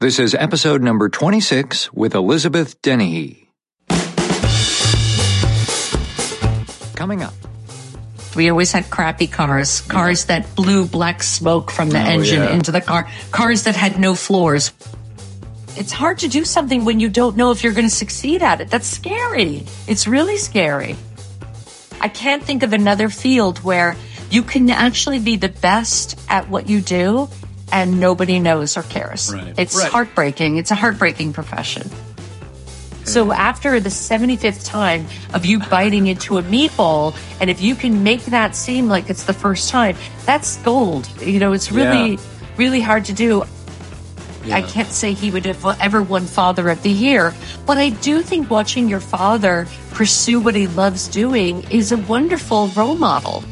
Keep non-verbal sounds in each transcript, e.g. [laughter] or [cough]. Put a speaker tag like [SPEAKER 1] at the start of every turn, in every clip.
[SPEAKER 1] This is episode number 26 with Elizabeth Dennehy. Coming up.
[SPEAKER 2] We always had crappy cars, cars that blew black smoke from the
[SPEAKER 1] Oh,
[SPEAKER 2] engine
[SPEAKER 1] yeah.
[SPEAKER 2] into the car, cars that had no floors. It's hard to do something when you don't know if you're going to succeed at it. That's scary. It's really scary. I can't think of another field where you can actually be the best at what you do and nobody knows or cares.
[SPEAKER 3] Right.
[SPEAKER 2] It's
[SPEAKER 3] Right.
[SPEAKER 2] heartbreaking. It's a heartbreaking profession. So after the 75th time of you biting into a meatball, and if you can make that seem like it's the first time, that's gold. You know, it's really,
[SPEAKER 3] Yeah.
[SPEAKER 2] really hard to do. I can't say he would have ever won Father of the Year, but I do think watching your father pursue what he loves doing is a wonderful role model.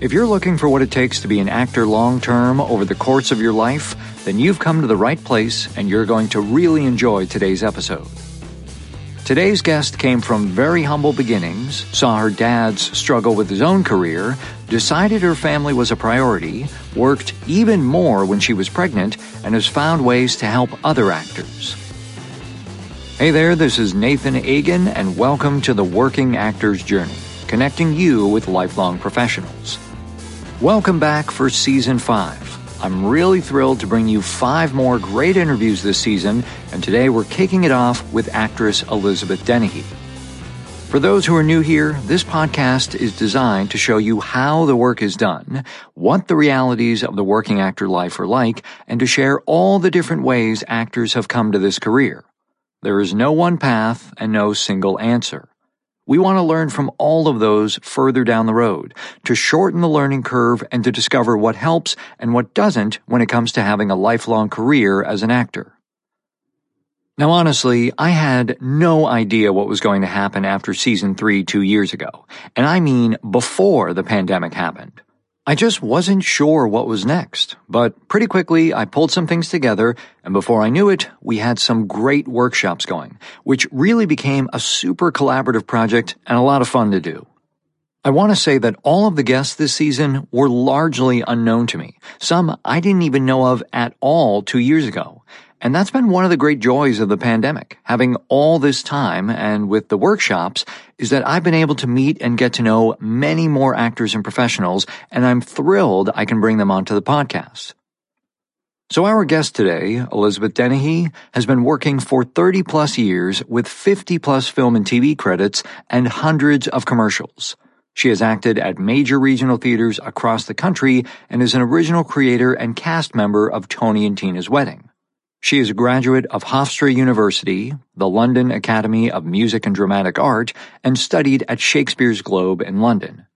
[SPEAKER 1] If you're looking for what it takes to be an actor long term over the course of your life, then you've come to the right place and you're going to really enjoy today's episode. Today's guest came from very humble beginnings, saw her dad's struggle with his own career, decided her family was a priority, worked even more when she was pregnant, and has found ways to help other actors. Hey there, this is Nathan Agan, and welcome to the Working Actor's Journey, connecting you with lifelong professionals. Welcome back for season five. I'm really thrilled to bring you five more great interviews this season, and today we're kicking it off with actress Elizabeth Dennehy. For those who are new here, this podcast is designed to show you how the work is done, what the realities of the working actor life are like, and to share all the different ways actors have come to this career. There is no one path and no single answer. We want to learn from all of those further down the road, to shorten the learning curve and to discover what helps and what doesn't when it comes to having a lifelong career as an actor. Now, honestly, I had no idea what was going to happen after season three two years ago, and I mean before the pandemic happened. I just wasn't sure what was next, but pretty quickly I pulled some things together, and before I knew it, we had some great workshops going, which really became a super collaborative project and a lot of fun to do. I want to say that all of the guests this season were largely unknown to me. Some I didn't even know of at all two years ago. And that's been one of the great joys of the pandemic. Having all this time and with the workshops is that I've been able to meet and get to know many more actors and professionals, and I'm thrilled I can bring them onto the podcast. So our guest today, Elizabeth Dennehy, has been working for 30 plus years with 50 plus film and TV credits and hundreds of commercials. She has acted at major regional theaters across the country and is an original creator and cast member of Tony and Tina's Wedding. She is a graduate of Hofstra University, the London Academy of Music and Dramatic Art, and studied at Shakespeare's Globe in London.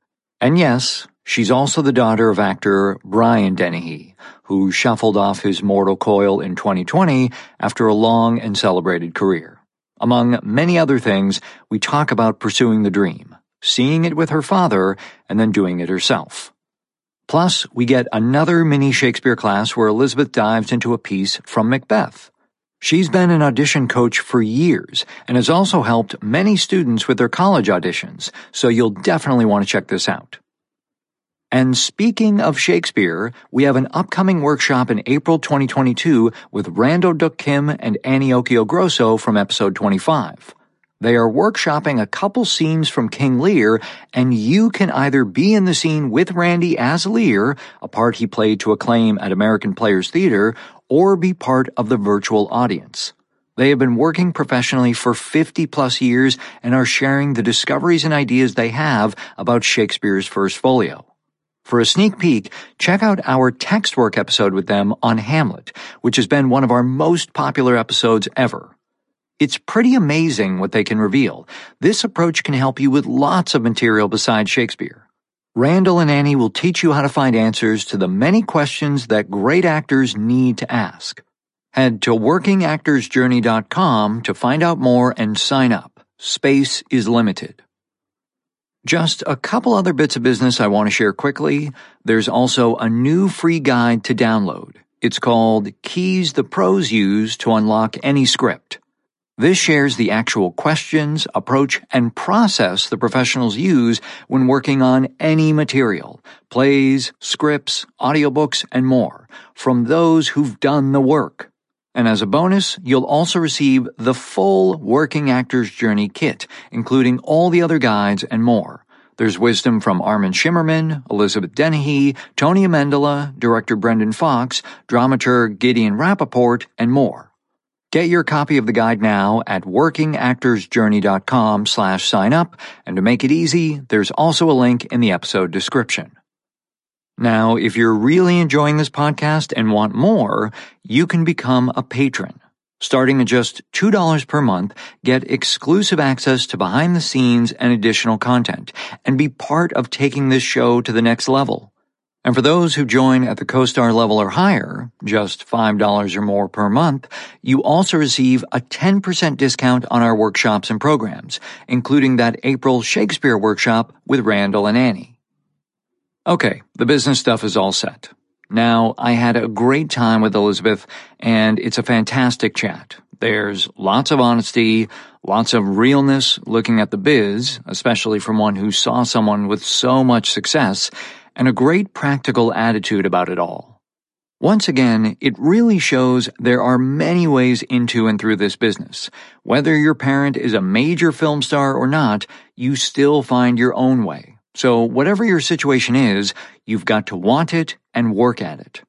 [SPEAKER 1] And yes, she's also the daughter of actor Brian Dennehy, who shuffled off his mortal coil in 2020 after a long and celebrated career. Among many other things, we talk about pursuing the dream, seeing it with her father, and then doing it herself. Plus, we get another mini Shakespeare class where Elizabeth dives into a piece from Macbeth. She's been an audition coach for years and has also helped many students with their college auditions, so you'll definitely want to check this out. And speaking of Shakespeare, we have an upcoming workshop in April 2022 with Randall Duk Kim and Annie Occhiogrosso from episode 25. They are workshopping a couple scenes from King Lear, and you can either be in the scene with Randy as Lear, a part he played to acclaim at American Players Theater, or be part of the virtual audience. They have been working professionally for 50 plus years and are sharing the discoveries and ideas they have about Shakespeare's first folio. For a sneak peek, check out our text work episode with them on Hamlet, which has been one of our most popular episodes ever. It's pretty amazing what they can reveal. This approach can help you with lots of material besides Shakespeare. Randall and Annie will teach you how to find answers to the many questions that great actors need to ask. Head to workingactorsjourney.com to find out more and sign up. Space is limited. Just a couple other bits of business I want to share quickly. There's also a new free guide to download. It's called Keys the Pros Use to Unlock Any Script. This shares the actual questions, approach, and process the professionals use when working on any material, plays, scripts, audiobooks, and more, from those who've done the work. And as a bonus, you'll also receive the full Working Actors Journey kit, including all the other guides and more. There's wisdom from Armin Shimerman, Elizabeth Dennehy, Tony Amendola, director Brendan Fox, dramaturg Gideon Rappaport, and more. Get your copy of the guide now at workingactorsjourney.com slash sign up, and to make it easy, there's also a link in the episode description. Now, if you're really enjoying this podcast and want more, you can become a patron. Starting at just $2 per month, get exclusive access to behind the scenes and additional content, and be part of taking this show to the next level. And for those who join at the CoStar level or higher, just $5 or more per month, you also receive a 10% discount on our workshops and programs, including that April Shakespeare workshop with Randall and Annie. Okay, the business stuff is all set. Now, I had a great time with Elizabeth, and it's a fantastic chat. There's lots of honesty, lots of realness looking at the biz, especially from one who saw someone with so much success, and a great practical attitude about it all. Once again, it really shows there are many ways into and through this business. Whether your parent is a major film star or not, you still find your own way. So whatever your situation is, you've got to want it and work at it.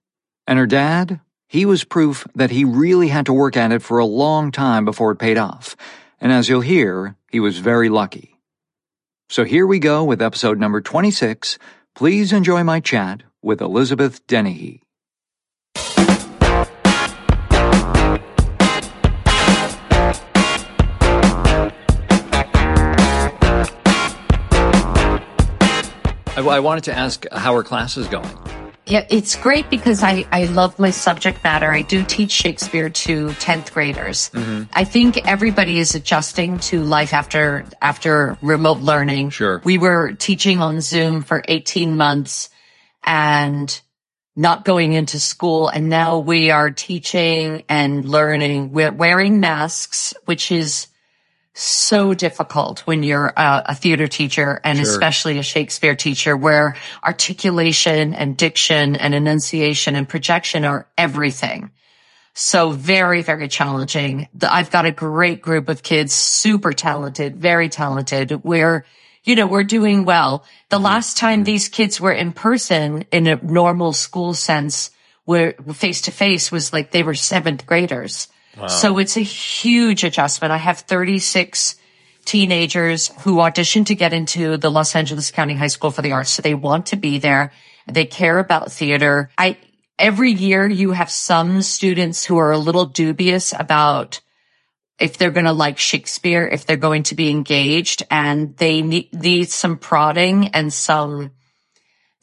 [SPEAKER 1] And her dad? He was proof that he really had to work at it for a long time before it paid off. And as you'll hear, he was very lucky. So here we go with episode number 26 Please enjoy my chat with Elizabeth Dennehy. I, wanted to ask how her class is going.
[SPEAKER 2] Yeah, it's great because I, I love my subject matter. I do teach Shakespeare to 10th graders. Mm-hmm. I think everybody is adjusting to life after, after remote learning.
[SPEAKER 1] Sure.
[SPEAKER 2] We were teaching on Zoom for 18 months and not going into school. And now we are teaching and learning. We're wearing masks, which is so difficult when you're a, a theater teacher and sure. especially a Shakespeare teacher where articulation and diction and enunciation and projection are everything. So very, very challenging. I've got a great group of kids, super talented, very talented. We're, you know, we're doing well. The mm-hmm. last time these kids were in person in a normal school sense, where face to face was like they were seventh graders. So it's a huge adjustment. I have 36 teenagers who auditioned to get into the Los Angeles County High School for the Arts. So they want to be there. They care about theater. I, every year you have some students who are a little dubious about if they're going to like Shakespeare, if they're going to be engaged and they need, need some prodding and some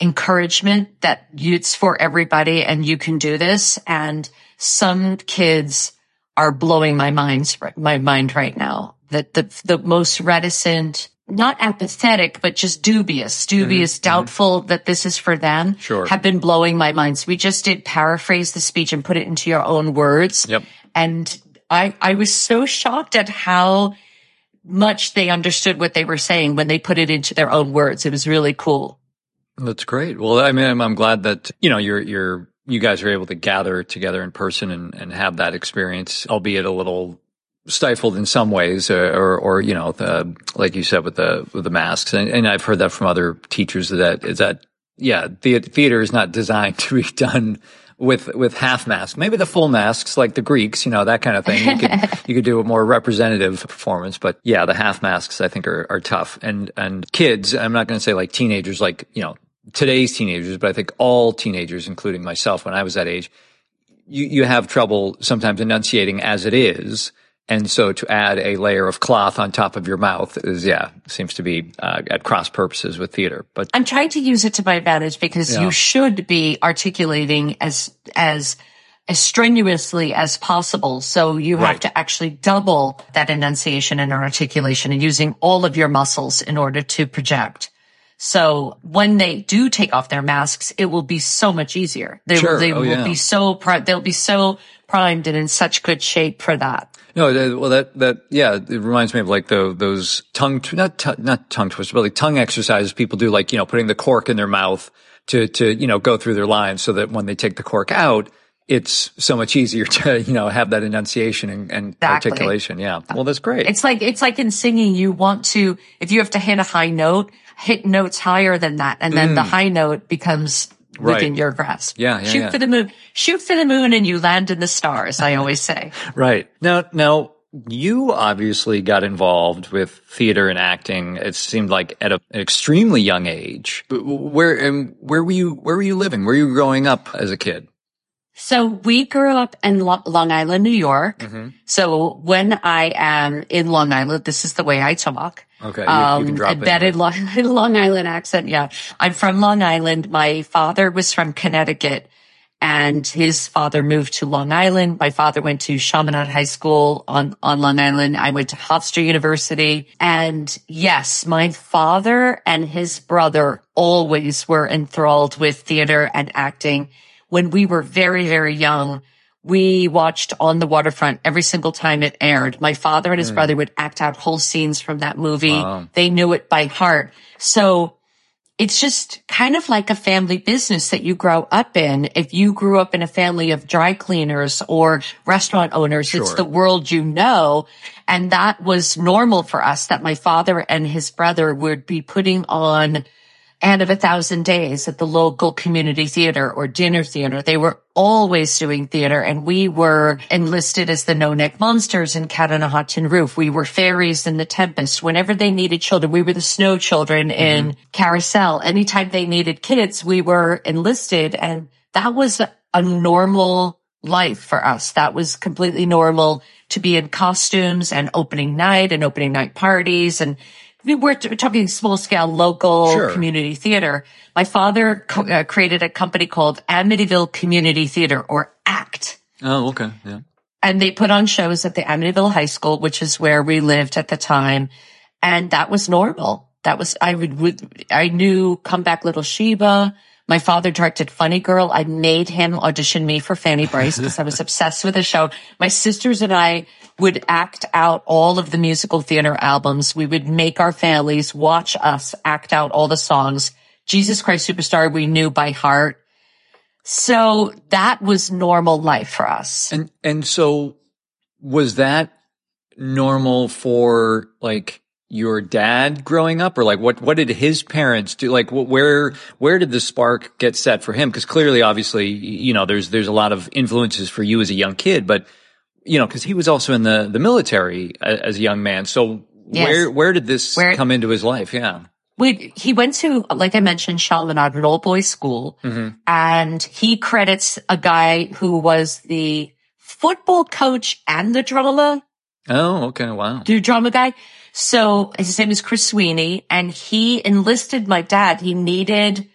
[SPEAKER 2] encouragement that it's for everybody and you can do this. And some kids are blowing my mind, my mind right now. That the, the most reticent, not apathetic, but just dubious, dubious, mm-hmm. doubtful mm-hmm. that this is for them
[SPEAKER 1] sure.
[SPEAKER 2] have been blowing my mind. So we just did paraphrase the speech and put it into your own words.
[SPEAKER 1] Yep.
[SPEAKER 2] And I, I was so shocked at how much they understood what they were saying when they put it into their own words. It was really cool.
[SPEAKER 1] That's great. Well, I mean, I'm, I'm glad that, you know, you're, you're you guys are able to gather together in person and, and have that experience, albeit a little stifled in some ways, or, uh, or, or you know, the, like you said with the with the masks, and, and, I've heard that from other teachers that is that yeah, the theater is not designed [laughs] to be done with with half masks. Maybe the full masks, like the Greeks, you know, that kind of thing. You could [laughs] you could do a more representative performance, but yeah, the half masks I think are are tough. And and kids, I'm not going to say like teenagers, like you know, today's teenagers, but I think all teenagers, including myself when I was that age, you, you have trouble sometimes enunciating as it is. And so to add a layer of cloth on top of your mouth is, yeah, seems to be uh, at cross purposes with theater. But
[SPEAKER 2] I'm trying to use it to my advantage because yeah. you should be articulating as, as, as strenuously as possible. So you right. have to actually double that enunciation and articulation and using all of your muscles in order to project. So when they do take off their masks, it will be so much easier. They,
[SPEAKER 1] Sure.
[SPEAKER 2] they
[SPEAKER 1] Oh,
[SPEAKER 2] will
[SPEAKER 1] yeah.
[SPEAKER 2] be so, pri- they'll be so primed and in such good shape for that.
[SPEAKER 1] No, uh, well, that that yeah, it reminds me of like the those tongue not t- not tongue twisters, but like tongue exercises people do, like you know, putting the cork in their mouth to to you know go through their lines, so that when they take the cork out, it's so much easier [laughs] to you know have that enunciation and, and
[SPEAKER 2] Exactly.
[SPEAKER 1] articulation. Yeah, well, that's great.
[SPEAKER 2] It's like, it's like in singing, you want to, if you have to hit a high note, hit notes higher than that. And then the high note becomes
[SPEAKER 1] Mm. Right.
[SPEAKER 2] within your grasp.
[SPEAKER 1] Yeah, yeah,
[SPEAKER 2] Shoot
[SPEAKER 1] yeah.
[SPEAKER 2] for the moon. Shoot for the moon and you land in the stars, I always say. [laughs]
[SPEAKER 1] Right. Now, now you obviously got involved with theater and acting. It seemed like at a, an extremely young age. But Where and where were you? Where were you living? Where were you growing up as a kid?
[SPEAKER 2] So we grew up in Lo- Long Island, New York.
[SPEAKER 1] Mm-hmm.
[SPEAKER 2] So when I am in Long Island, this is the way I talk.
[SPEAKER 1] Okay, you, you can drop in.
[SPEAKER 2] embedded Long, [laughs] Long Island accent. Yeah. I'm from Long Island. My father was from Connecticut and his father moved to Long Island. My father went to Chaminade High School on, on Long Island. I went to Hofstra University. And yes, my father and his brother always were enthralled with theater and acting. When we were very, very young, we watched on the waterfront every single time it aired. My father and his hmm. brother would act out whole scenes from that movie.
[SPEAKER 1] Wow.
[SPEAKER 2] They knew it by heart. So it's just kind of like a family business that you grow up in. If you grew up in a family of dry cleaners or restaurant owners, it's the world you know. And that was normal for us that my father and his brother would be putting on Anne of a Thousand Days at the local community theater or dinner theater. They were always doing theater and we were enlisted as the No Neck Monsters in Cat on a Hot Tin Roof. We were fairies in The Tempest. Whenever they needed children, we were the snow children in mm-hmm. Carousel. Anytime they needed kids, we were enlisted and that was a normal life for us. That was completely normal to be in costumes and opening night and opening night parties and we're talking small scale local
[SPEAKER 1] Sure.
[SPEAKER 2] community theater. My father co- uh, created a company called Amityville Community Theater or ACT.
[SPEAKER 1] Oh, okay. Yeah.
[SPEAKER 2] And they put on shows at the Amityville High School, which is where we lived at the time. And that was normal. That was, I would, would I knew Come Back Little Sheba. My father directed Funny Girl. I made him audition me for Fanny Brice because I was [laughs] obsessed with the show. My sisters and I would act out all of the musical theater albums. We would make our families watch us act out all the songs. Jesus Christ Superstar we knew by heart. So that was normal life for us.
[SPEAKER 1] And and so was that normal for like your dad growing up or like what what did his parents do like wh- where where did the spark get set for him because clearly obviously you know there's there's a lot of influences for you as a young kid but you know because he was also in the the military uh, as a young man. So
[SPEAKER 2] Yes.
[SPEAKER 1] where where did this
[SPEAKER 2] Where-
[SPEAKER 1] come into his life? Yeah.
[SPEAKER 2] We he went to like I mentioned an old boys school, mm-hmm. and he credits a guy who was the football coach and the drama
[SPEAKER 1] oh okay. Wow.
[SPEAKER 2] The drama guy. So his name is Chris Sweeney, and he enlisted my dad. He needed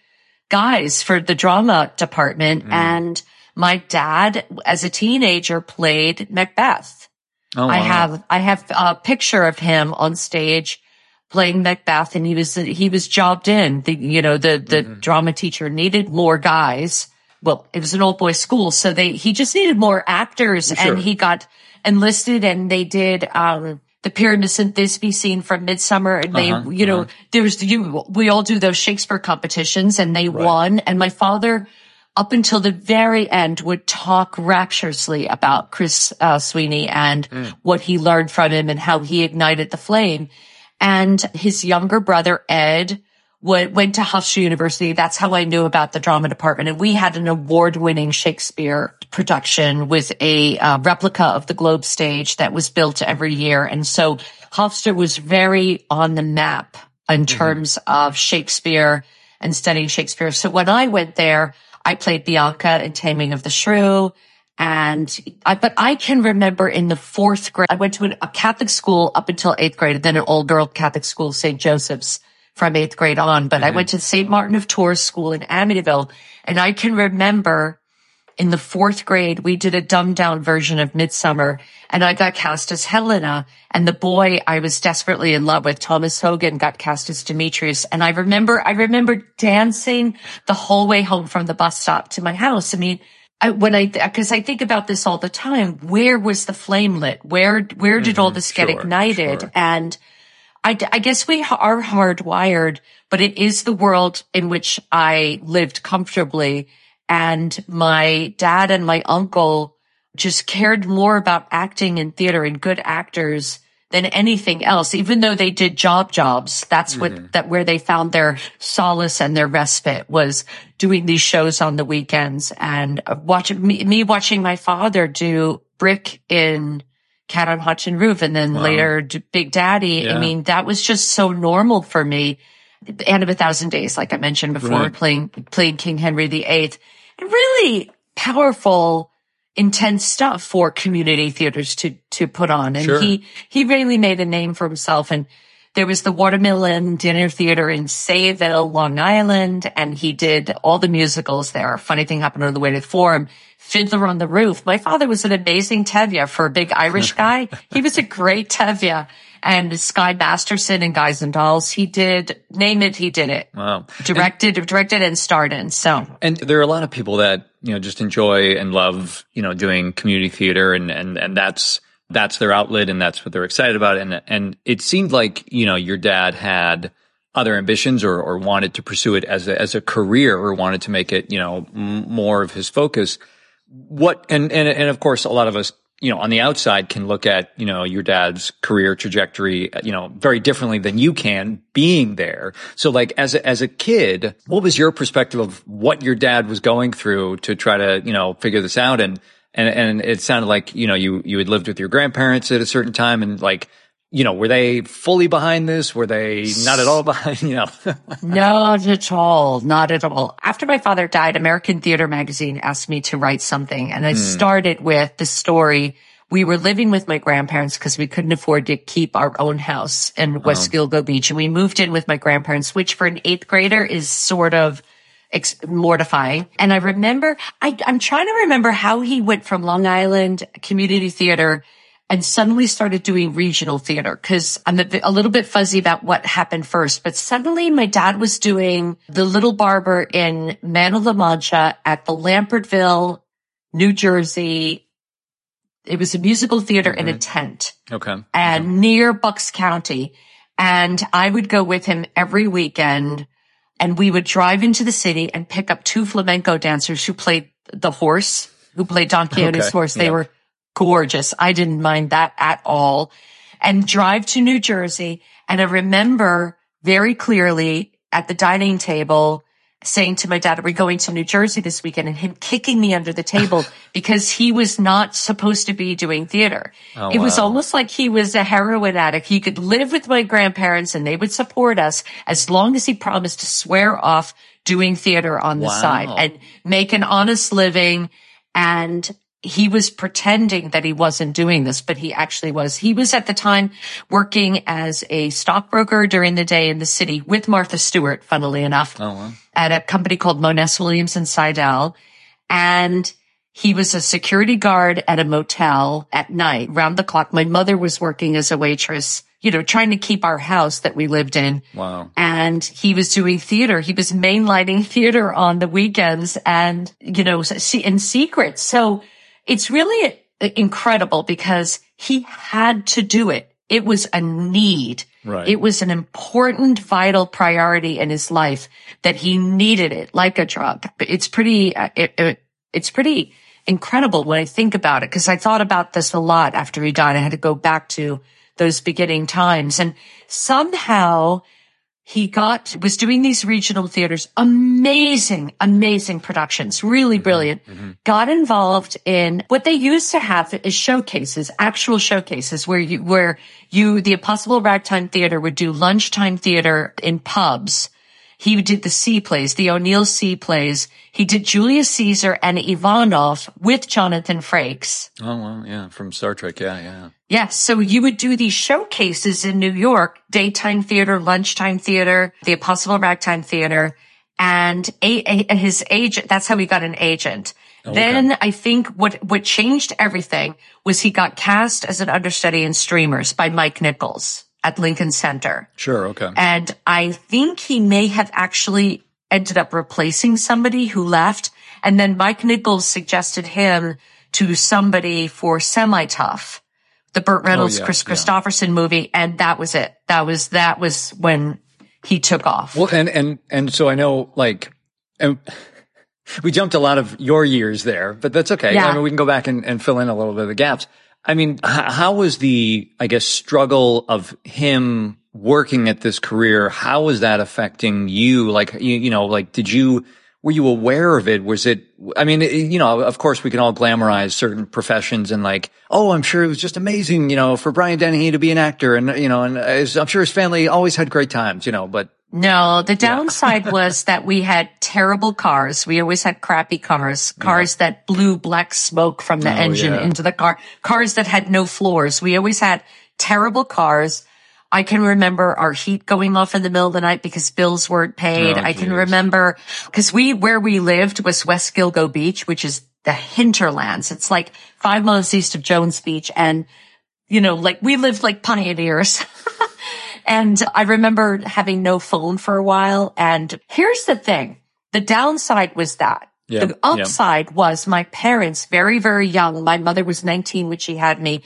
[SPEAKER 2] guys for the drama department, mm. and my dad, as a teenager, played Macbeth.
[SPEAKER 1] oh
[SPEAKER 2] I have I have a picture of him on stage playing Macbeth, and he was he was jobbed in. The you know the the drama teacher needed more guys. Well, it was an old boys school, so they he just needed more actors,
[SPEAKER 1] Sure.
[SPEAKER 2] and he got enlisted, and they did. um the Pyramus and Thisbe scene from Midsummer, and they,
[SPEAKER 1] Uh-huh,
[SPEAKER 2] you know, there was you. We all do those Shakespeare competitions, and they won. And my father, up until the very end, would talk rapturously about Chris uh, Sweeney and what he learned from him and how he ignited the flame. And his younger brother, Ed, went, went to Hofstra University. That's how I knew about the drama department. And we had an award winning Shakespeare production with a uh, replica of the Globe stage that was built every year. And so Hofstra was very on the map in terms of Shakespeare and studying Shakespeare. So when I went there, I played Bianca in Taming of the Shrew. And I, but I can remember in the fourth grade, I went to a Catholic school up until eighth grade and then an old girl Catholic school, St. Joseph's from eighth grade on. But I mm-hmm. went to St. Martin of Tours school in Amityville and I can remember in the fourth grade, we did a dumbed down version of Midsummer and I got cast as Helena and the boy I was desperately in love with, Thomas Hogan, got cast as Demetrius. And I remember, I remember dancing the whole way home from the bus stop to my house. I mean, I, when I, cause I think about this all the time, where was the flame lit? Where, where did mm-hmm, all this get sure, ignited? Sure. And I, I guess we are hardwired, but it is the world in which I lived comfortably. And my dad and my uncle just cared more about acting and theater and good actors than anything else. Even though they did job jobs, that's what, mm-hmm. that where they found their solace and their respite was doing these shows on the weekends and watching me, me watching my father do brick in Cat on Hot Tin Roof and then wow. later Big Daddy. Yeah. I mean, that was just so normal for me. Anne of a Thousand Days, like I mentioned before, right. playing, playing King Henry VIII. And really powerful, intense stuff for community theaters to, to put on. And sure. he, he really made a name for himself. And there was the Watermelon Dinner Theater in Sayville, Long Island, and he did all the musicals there. Funny thing happened on the way to the forum. Fiddler on the Roof. My father was an amazing Tevye for a big Irish [laughs] guy. he was a great Tevye. And Sky Masterson and Guys and Dolls, he did, name it, he did it.
[SPEAKER 1] Wow.
[SPEAKER 2] Directed, and, directed and starred in. So.
[SPEAKER 1] And there are a lot of people that, you know, just enjoy and love, you know, doing community theater and, and, and that's, that's their outlet and that's what they're excited about. And, and it seemed like, you know, your dad had, other ambitions or, or wanted to pursue it as a, as a career or wanted to make it, you know, m- more of his focus what and, and and of course a lot of us you know on the outside can look at you know your dad's career trajectory you know very differently than you can being there. So like as a, as a kid what was your perspective of what your dad was going through to try to you know figure this out? And and and it sounded like you know you you had lived with your grandparents at a certain time and like you know, were they fully behind this? Were they not at all behind, you know? [laughs]
[SPEAKER 2] not at all. Not at all. After my father died, American Theater Magazine asked me to write something and I mm. started with the story. We were living with my grandparents because we couldn't afford to keep our own house in West oh. Gilgo Beach. And we moved in with my grandparents, which for an eighth grader is sort of ex- mortifying. And I remember, I, I'm trying to remember how he went from Long Island Community Theater and suddenly started doing regional theater because I'm a, a, little bit fuzzy about what happened first. But suddenly my dad was doing the little barber in Man of La Mancha at the Lambertville, New Jersey. It was a musical theater mm-hmm. in a tent.
[SPEAKER 1] Okay.
[SPEAKER 2] And
[SPEAKER 1] okay.
[SPEAKER 2] near Bucks County. And I would go with him every weekend and we would drive into the city and pick up two flamenco dancers who played the horse, who played Don [laughs] Quixote's okay. horse. They yeah. were gorgeous. I didn't mind that at all. And drive to New Jersey. And I remember very clearly at the dining table saying to my dad, are we going to New Jersey this weekend? And him kicking me under the table [laughs] because he was not supposed to be doing theater. Oh, it wow. was almost like he was a heroin addict. He could live with my grandparents and they would support us as long as he promised to swear off doing theater on the wow. side and make an honest living. And he was pretending that he wasn't doing this, but he actually was. He was at the time working as a stockbroker during the day in the city with Martha Stewart, funnily enough, oh, wow. at a company called Monness Williams and Sidel. And he was a security guard at a motel at night, round the clock. My mother was working as a waitress, you know, trying to keep our house that we lived in.
[SPEAKER 1] Wow.
[SPEAKER 2] And he was doing theater. He was mainlining [laughs] theater on the weekends and, you know, in secret. So it's really incredible because he had to do it. It was a need.
[SPEAKER 1] Right.
[SPEAKER 2] It was an important, vital priority in his life that he needed it like a drug. It's pretty, uh, it, it, it's pretty incredible when I think about it because I thought about this a lot after he died. I had to go back to those beginning times and somehow he got, was doing these regional theaters, amazing, amazing productions, really mm-hmm. brilliant. Mm-hmm. Got involved in what they used to have is showcases, actual showcases where you, where you, the Impossible Ragtime Theater would do lunchtime theater in pubs he did the sea plays, the O'Neill sea plays. He did Julius Caesar and Ivanov with Jonathan Frakes.
[SPEAKER 1] Oh, well, yeah, from Star Trek. Yeah, yeah.
[SPEAKER 2] Yes. So you would do these showcases in New York, daytime theater, lunchtime theater, the Impossible Ragtime Theater. and a, a, his agent, that's how he got an agent. Oh, okay. Then I think what, what changed everything was he got cast as an understudy in Streamers by Mike Nichols at Lincoln Center.
[SPEAKER 1] Sure. Okay.
[SPEAKER 2] And I think he may have actually ended up replacing somebody who left. And then Mike Nichols suggested him to somebody for Semi Tough, the Burt oh, Reynolds, oh, yeah, Kris Kristofferson yeah. movie. And that was it. That was, that was when he took off.
[SPEAKER 1] Well, and, and, and so I know like, and [laughs] we jumped a lot of your years there, but that's okay. Yeah. I mean, we can go back and, and fill in a little bit of the gaps. I mean, how was the, I guess, struggle of him working at this career? How was that affecting you? Like, you, you know, like, did you, were you aware of it? Was it, I mean, you know, of course we can all glamorize certain professions and like, oh, I'm sure it was just amazing, you know, for Brian Dennehy to be an actor and, you know, and I'm sure his family always had great times, you know, but
[SPEAKER 2] no, the downside yeah. [laughs] was that we had terrible cars. We always had crappy cars, cars yeah. that blew black smoke from the oh, engine yeah. into the car, cars that had no floors. We always had terrible cars. I can remember our heat going off in the middle of the night because bills weren't paid. Oh, I can remember because we, where we lived was West Gilgo Beach, which is the hinterlands. It's like five miles east of Jones Beach. And, you know, like we lived like pioneers. [laughs] And I remember having no phone for a while. And here's the thing. The downside was that. Yeah, the upside yeah. was my parents, very, very young. My mother was 19 when she had me.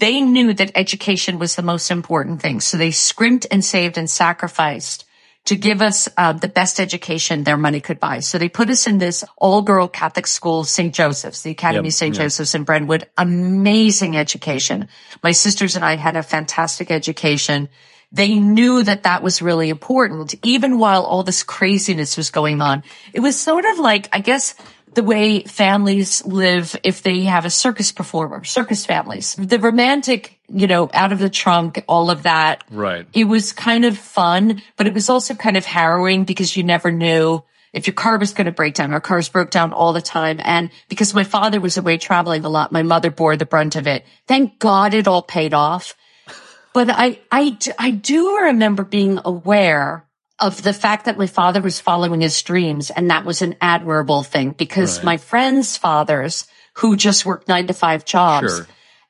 [SPEAKER 2] They knew that education was the most important thing. So they scrimped and saved and sacrificed to give us uh, the best education their money could buy. So they put us in this all girl Catholic school, St. Joseph's, the Academy yep, St. Yep. Joseph's in Brentwood. Amazing education. My sisters and I had a fantastic education. They knew that that was really important, even while all this craziness was going on. It was sort of like, I guess, the way families live if they have a circus performer, circus families. The romantic, you know, out of the trunk, all of that.
[SPEAKER 1] Right.
[SPEAKER 2] It was kind of fun, but it was also kind of harrowing because you never knew if your car was going to break down. Our cars broke down all the time. And because my father was away traveling a lot, my mother bore the brunt of it. Thank God it all paid off. But I, I, I do remember being aware of the fact that my father was following his dreams. And that was an admirable thing because right. my friends' fathers who just worked nine to five jobs, sure.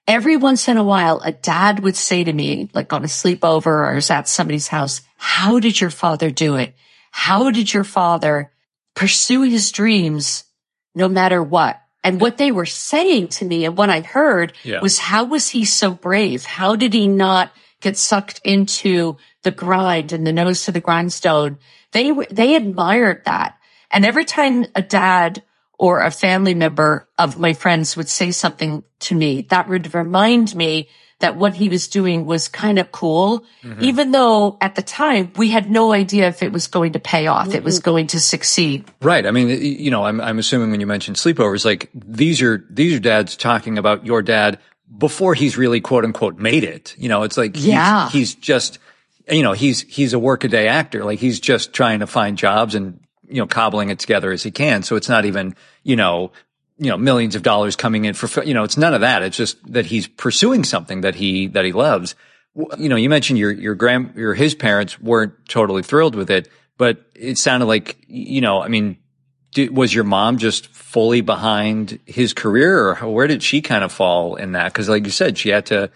[SPEAKER 2] every once in a while, a dad would say to me, like on a sleepover or is at somebody's house, how did your father do it? How did your father pursue his dreams no matter what? And what they were saying to me and what I heard yeah. was how was he so brave? How did he not get sucked into the grind and the nose to the grindstone? They, they admired that. And every time a dad or a family member of my friends would say something to me, that would remind me that what he was doing was kind of cool, mm-hmm. even though at the time we had no idea if it was going to pay off, mm-hmm. it was going to succeed.
[SPEAKER 1] Right. I mean, you know, I'm, I'm assuming when you mentioned sleepovers, like these are, these are dads talking about your dad before he's really quote unquote made it. You know, it's like, yeah, he's, he's just, you know, he's, he's a workaday actor. Like he's just trying to find jobs and, you know, cobbling it together as he can. So it's not even, you know, you know, millions of dollars coming in for, you know, it's none of that. It's just that he's pursuing something that he, that he loves. You know, you mentioned your, your grand, your, his parents weren't totally thrilled with it, but it sounded like, you know, I mean, did, was your mom just fully behind his career or where did she kind of fall in that? Cause like you said, she had to,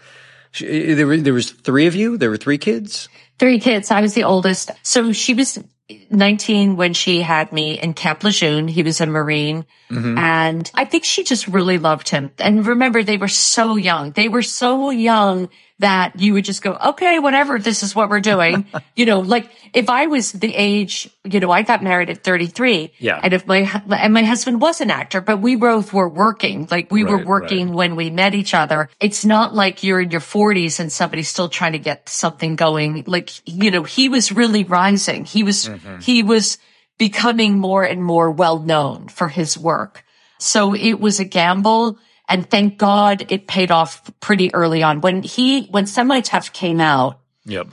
[SPEAKER 1] she, there, there was three of you. There were three kids.
[SPEAKER 2] Three kids. I was the oldest. So she was 19 when she had me in Camp Lejeune. He was a Marine. Mm-hmm. And I think she just really loved him. And remember, they were so young. They were so young that you would just go, okay, whatever, this is what we're doing. [laughs] you know, like if I was the age, you know, I got married at 33.
[SPEAKER 1] Yeah.
[SPEAKER 2] And if my, and my husband was an actor, but we both were working, like we right, were working right. when we met each other. It's not like you're in your forties and somebody's still trying to get something going. Like, you know, he was really rising. He was, mm-hmm. he was becoming more and more well known for his work. So it was a gamble and thank God it paid off pretty early on. When he, when Semi Tough came out,
[SPEAKER 1] yep.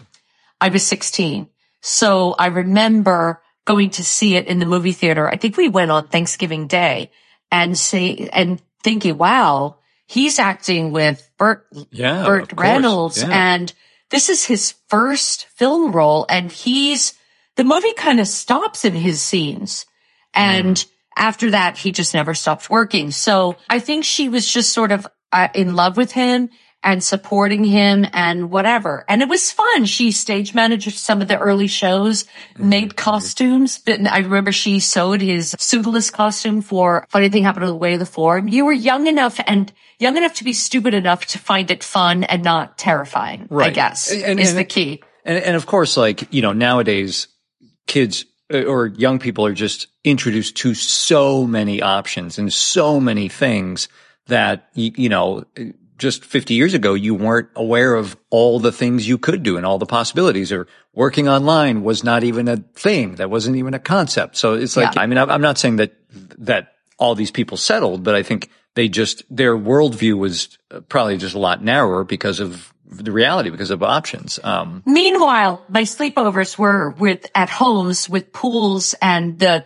[SPEAKER 2] I was 16. So I remember going to see it in the movie theater. I think we went on Thanksgiving Day and see, and thinking, wow, he's acting with Burt,
[SPEAKER 1] yeah,
[SPEAKER 2] Burt Reynolds. Yeah. And this is his first film role and he's the movie kind of stops in his scenes. And mm. After that, he just never stopped working. So I think she was just sort of uh, in love with him and supporting him and whatever. And it was fun. She stage managed some of the early shows, mm-hmm. made costumes. But I remember she sewed his suitless costume for Funny Thing Happened on the Way of the Four. You were young enough and young enough to be stupid enough to find it fun and not terrifying, right. I guess, and, is and, the key.
[SPEAKER 1] And, and of course, like, you know, nowadays kids Uh, or young people are just introduced to so many options and so many things that, you know, just 50 years ago, you weren't aware of all the things you could do and all the possibilities or working online was not even a thing. That wasn't even a concept. So it's like, yeah. I mean, I'm not saying that, that all these people settled, but I think they just, their worldview was uh, probably just a lot narrower because of the reality, because of options. Um,
[SPEAKER 2] Meanwhile, my sleepovers were with, at homes with pools and the,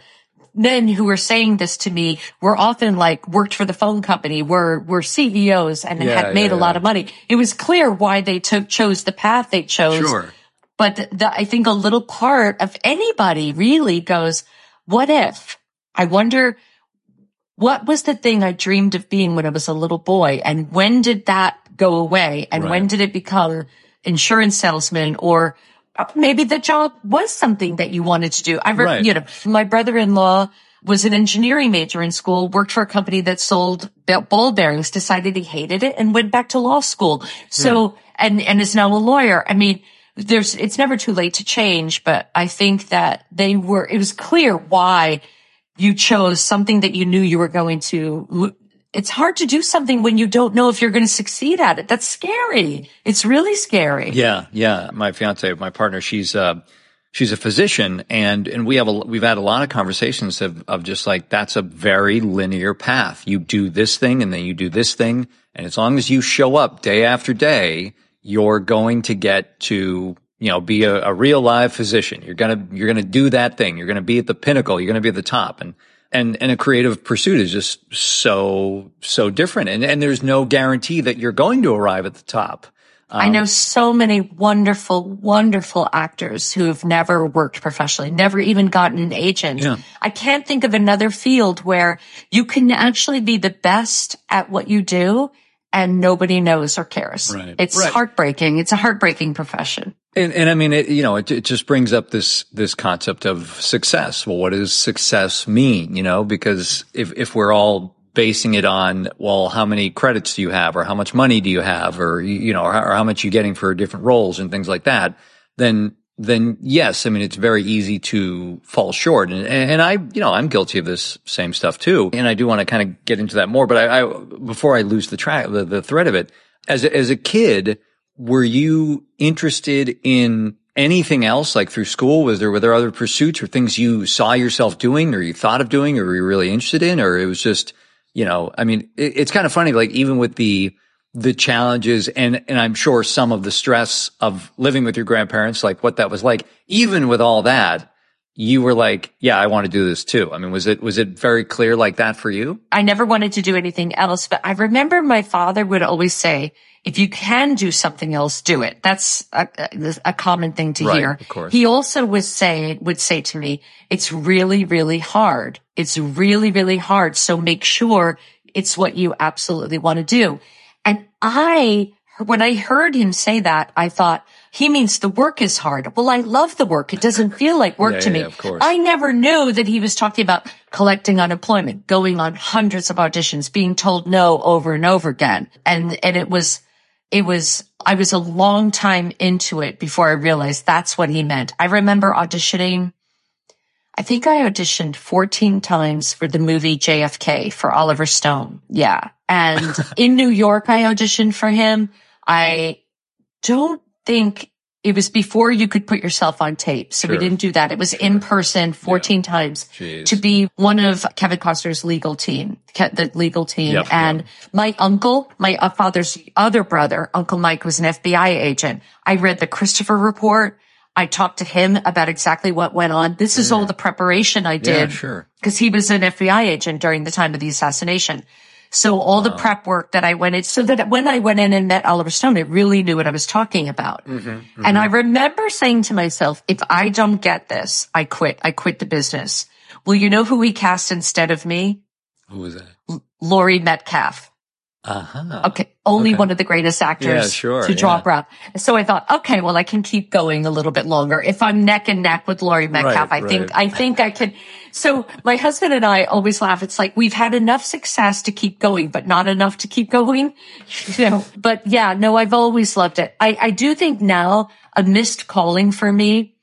[SPEAKER 2] men who were saying this to me were often like worked for the phone company, were were CEOs and yeah, had made yeah, a lot of money. It was clear why they took chose the path they chose.
[SPEAKER 1] Sure.
[SPEAKER 2] But the, I think a little part of anybody really goes, what if? I wonder what was the thing I dreamed of being when I was a little boy? And when did that go away? And right. when did it become insurance salesman or uh, maybe the job was something that you wanted to do. I, re- right. you know, my brother-in-law was an engineering major in school, worked for a company that sold ball bearings, decided he hated it and went back to law school. So, yeah. and, and is now a lawyer. I mean, there's, it's never too late to change, but I think that they were, it was clear why you chose something that you knew you were going to it's hard to do something when you don't know if you're going to succeed at it. That's scary. It's really scary.
[SPEAKER 1] Yeah. Yeah. My fiance, my partner, she's, uh, she's a physician and, and we have a, we've had a lot of conversations of, of just like, that's a very linear path. You do this thing and then you do this thing. And as long as you show up day after day, you're going to get to, you know, be a, a real live physician. You're going to, you're going to do that thing. You're going to be at the pinnacle. You're going to be at the top. And, and and a creative pursuit is just so so different and and there's no guarantee that you're going to arrive at the top
[SPEAKER 2] um, I know so many wonderful, wonderful actors who have never worked professionally, never even gotten an agent. Yeah. I can't think of another field where you can actually be the best at what you do and nobody knows or cares. Right. It's right. heartbreaking. It's a heartbreaking profession.
[SPEAKER 1] And, and I mean, it, you know, it, it just brings up this, this concept of success. Well, what does success mean? You know, because if, if we're all basing it on, well, how many credits do you have or how much money do you have or, you know, or how, or how much you're getting for different roles and things like that, then, then yes, I mean, it's very easy to fall short. And, and I, you know, I'm guilty of this same stuff too. And I do want to kind of get into that more, but I, I before I lose the track, the, the thread of it, as as a kid, were you interested in anything else like through school? Was there, were there other pursuits or things you saw yourself doing or you thought of doing or were you really interested in? Or it was just, you know, I mean, it, it's kind of funny, like even with the, the challenges and, and I'm sure some of the stress of living with your grandparents, like what that was like, even with all that, you were like, yeah, I want to do this too. I mean, was it, was it very clear like that for you?
[SPEAKER 2] I never wanted to do anything else, but I remember my father would always say, if you can do something else, do it. That's a, a common thing to right, hear.
[SPEAKER 1] Of course.
[SPEAKER 2] He also was saying, would say to me, it's really, really hard. It's really, really hard. So make sure it's what you absolutely want to do. And I, when I heard him say that, I thought, he means the work is hard. Well, I love the work. It doesn't feel like work
[SPEAKER 1] yeah,
[SPEAKER 2] to
[SPEAKER 1] yeah,
[SPEAKER 2] me.
[SPEAKER 1] Of course.
[SPEAKER 2] I never knew that he was talking about collecting unemployment, going on hundreds of auditions, being told no over and over again. And, and it was, it was, I was a long time into it before I realized that's what he meant. I remember auditioning. I think I auditioned 14 times for the movie JFK for Oliver Stone. Yeah. And [laughs] in New York, I auditioned for him. I don't think it was before you could put yourself on tape. So sure. we didn't do that. It was sure. in person 14 yeah. times Jeez. to be one of Kevin Costner's legal team, the legal team. Yep, and yep. my uncle, my uh, father's other brother, Uncle Mike was an FBI agent. I read the Christopher report. I talked to him about exactly what went on. This is all the preparation I did.
[SPEAKER 1] Yeah, sure.
[SPEAKER 2] Cause he was an FBI agent during the time of the assassination. So all the prep work that I went in, so that when I went in and met Oliver Stone, I really knew what I was talking about. Mm-hmm, mm-hmm. And I remember saying to myself, if I don't get this, I quit. I quit the business. Well, you know who he cast instead of me?
[SPEAKER 1] Who was that?
[SPEAKER 2] Laurie Metcalf.
[SPEAKER 1] Uh-huh.
[SPEAKER 2] Okay. Only
[SPEAKER 1] Okay.
[SPEAKER 2] one of the greatest actors
[SPEAKER 1] Yeah, sure,
[SPEAKER 2] to draw
[SPEAKER 1] yeah.
[SPEAKER 2] breath. So I thought, okay, well, I can keep going a little bit longer. If I'm neck and neck with Laurie Metcalf,
[SPEAKER 1] Right,
[SPEAKER 2] I think. I think I can. So my husband and I always laugh. It's like we've had enough success to keep going, but not enough to keep going. [laughs] You know, but yeah, no, I've always loved it. I, I do think now a missed calling for me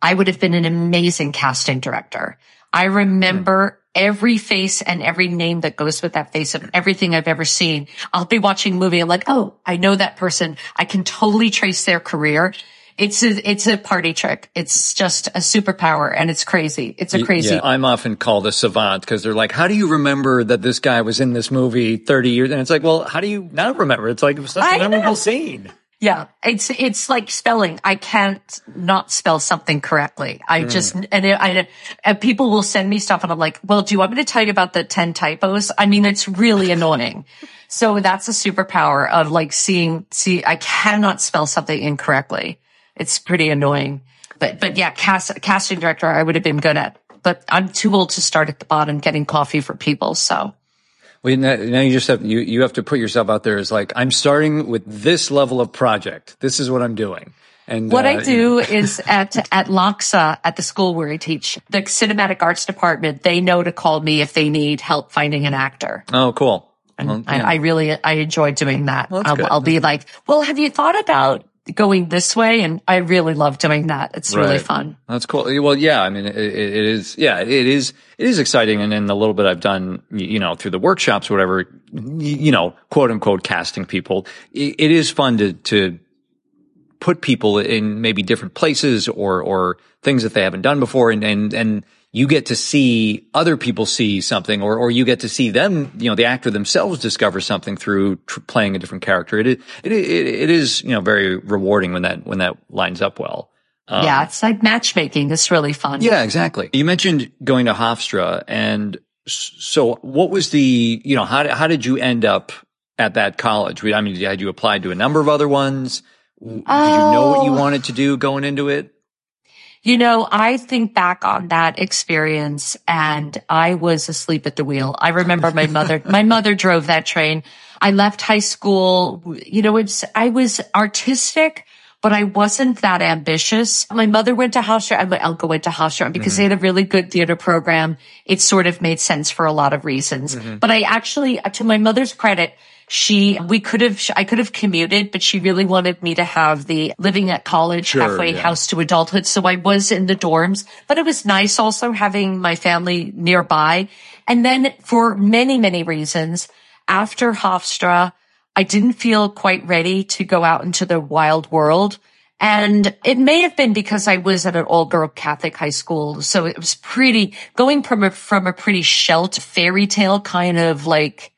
[SPEAKER 2] I would have been an amazing casting director. I remember every face and every name that goes with that face of everything I've ever seen. I'll be watching a movie. I'm like, oh, I know that person. I can totally trace their career. It's a, it's a party trick. It's just a superpower and it's crazy. It's a crazy.
[SPEAKER 1] Yeah, I'm often called a savant because they're like, "How do you remember that this guy was in this movie 30 years?" And it's like, "Well, how do you not remember? It's like it was such a memorable scene."
[SPEAKER 2] Yeah, it's it's like spelling. I can't not spell something correctly. I mm. just and it, I and people will send me stuff, and I'm like, "Well, do you want me to tell you about the ten typos?" I mean, it's really [laughs] annoying. So that's a superpower of like seeing. See, I cannot spell something incorrectly. It's pretty annoying. But but yeah, cast, casting director, I would have been good at. But I'm too old to start at the bottom getting coffee for people. So
[SPEAKER 1] Well, now, now you just have you you have to put yourself out there as like, I'm starting with this level of project. This is what I'm doing. And
[SPEAKER 2] What
[SPEAKER 1] uh,
[SPEAKER 2] I do [laughs] is at at LACHSA at the school where I teach, the cinematic arts department, they know to call me if they need help finding an actor.
[SPEAKER 1] Oh, cool.
[SPEAKER 2] And
[SPEAKER 1] Well,
[SPEAKER 2] I,
[SPEAKER 1] yeah.
[SPEAKER 2] I really I enjoy doing that.
[SPEAKER 1] Well,
[SPEAKER 2] I'll. I'll be like, well, have you thought about going this way? And I really love doing that. It's really fun.
[SPEAKER 1] That's cool. Well, yeah, I mean, it, it it is, yeah, it is, it is exciting. And in the little bit I've done, you know, through the workshops, or whatever, you know, quote unquote casting people, it, it is fun to, to put people in maybe different places or, or things that they haven't done before. And, and, and you get to see other people see something or, or you get to see them, you know, the actor themselves discover something through tr- playing a different character. It, is- it, it, it is, you know, very rewarding when that, when that lines up well. Um,
[SPEAKER 2] yeah, it's like matchmaking. It's really fun.
[SPEAKER 1] yeah, exactly. You mentioned going to Hofstra, and so what was the you know how how did you end up at that college? I mean, had you applied to a number of other ones? Did you know what you
[SPEAKER 2] Oh.
[SPEAKER 1] wanted to do going into it?
[SPEAKER 2] You know, I think back on that experience and I was asleep at the wheel. I remember my mother, [laughs] my mother drove that train. I left high school. You know, it's, I was artistic, but I wasn't that ambitious. My mother went to Hofstra and my uncle went to Hofstra because they had a mm-hmm. really good theater program. It sort of made sense for a lot of reasons. Mm-hmm. But I actually, to my mother's credit, she, we could have, I could have commuted, but she really wanted me to have the living at college
[SPEAKER 1] Sure,
[SPEAKER 2] halfway
[SPEAKER 1] yeah.
[SPEAKER 2] house to adulthood. So I was in the dorms, but it was nice also having my family nearby. And then for many, many reasons, after Hofstra, I didn't feel quite ready to go out into the wild world. And it may have been because I was at an all girl Catholic high school. So it was pretty going from a, from a pretty shelt fairy tale kind of like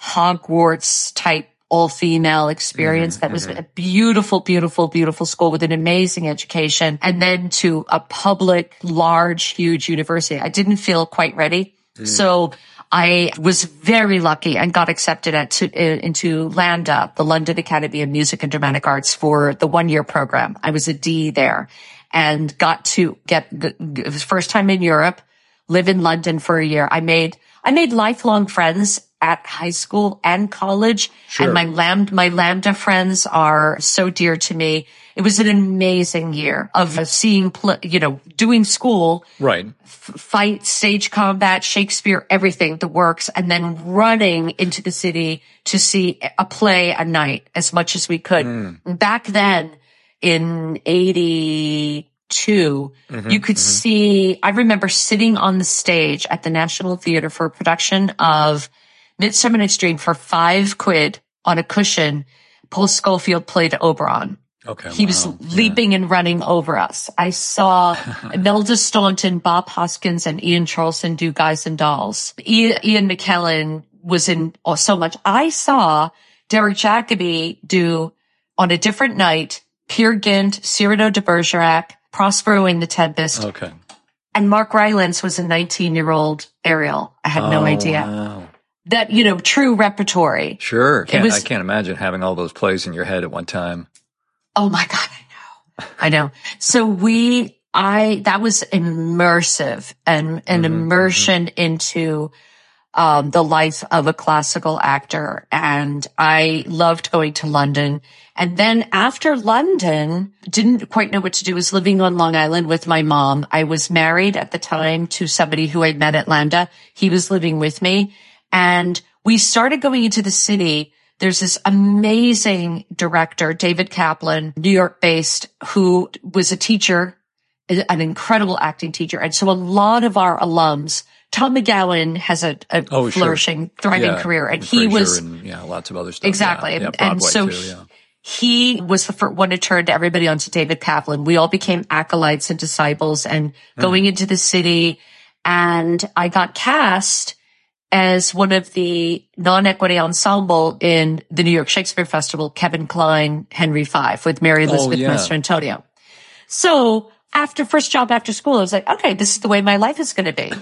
[SPEAKER 2] Hogwarts type all female experience mm-hmm, that was mm-hmm. a beautiful, beautiful, beautiful school with an amazing education and then to a public, large, huge university. I didn't feel quite ready. Mm. So I was very lucky and got accepted at to, uh, into LAMDA, the London Academy of Music and Dramatic Arts for the one year program. I was a D there and got to get, g- g- it was first time in Europe, live in London for a year. I made, I made lifelong friends at high school and college. And my LAMDA, my LAMDA friends are so dear to me. It was an amazing year of seeing, pl- you know, doing school,
[SPEAKER 1] Right.
[SPEAKER 2] fight, stage combat, Shakespeare, everything, the works, and then running into the city to see a play a night as much as we could. Mm. Back then in 82, mm-hmm, you could mm-hmm. see, I remember sitting on the stage at the National Theater for a production of Midsummer Night's Dream for five quid on a cushion. Paul Scofield played Oberon.
[SPEAKER 1] Okay.
[SPEAKER 2] He was leaping and running over us. I saw [laughs] Imelda Staunton, Bob Hoskins, and Ian Charleston do Guys and Dolls. Ian, Ian McKellen was in oh, so much. I saw Derek Jacobi do on a different night, Peer Gynt, Cyrano de Bergerac, Prospero in the Tempest,
[SPEAKER 1] Okay.
[SPEAKER 2] and Mark Rylance was a 19 year old Ariel. I had no
[SPEAKER 1] Oh,
[SPEAKER 2] idea.
[SPEAKER 1] Wow.
[SPEAKER 2] that, you know, true repertory.
[SPEAKER 1] Sure. Can't,
[SPEAKER 2] was-
[SPEAKER 1] I can't imagine having all those plays in your head at one time.
[SPEAKER 2] Oh my God, I know. I know. So we, I, that was immersive and an
[SPEAKER 1] Mhm,
[SPEAKER 2] immersion into um, the life of a classical actor. And I loved going to London. And then after London, didn't quite know what to do, was living on Long Island with my mom. I was married at the time to somebody who I met at LAMDA. He was living with me and we started going into the city. There's this amazing director, David Kaplan, New York based, who was a teacher, an incredible acting teacher. And so a lot of our alums, Tom McGowan has a, a
[SPEAKER 1] Oh, sure.
[SPEAKER 2] flourishing, thriving
[SPEAKER 1] Yeah,
[SPEAKER 2] career. And
[SPEAKER 1] and
[SPEAKER 2] he was,
[SPEAKER 1] and, yeah, lots of other stuff.
[SPEAKER 2] Exactly.
[SPEAKER 1] Yeah,
[SPEAKER 2] And- and so
[SPEAKER 1] too,
[SPEAKER 2] he-
[SPEAKER 1] yeah.
[SPEAKER 2] he was the first one to turn to everybody onto David Kaplan. We all became acolytes and disciples and
[SPEAKER 1] Hmm.
[SPEAKER 2] going into the city. And I got cast as one of the non-equity ensemble in the New York Shakespeare Festival, Kevin Kline, Henry V with Mary Elizabeth
[SPEAKER 1] Oh, yeah.
[SPEAKER 2] Mastrantonio. So after first job after school, I was like, okay, this is the way my life is going to be.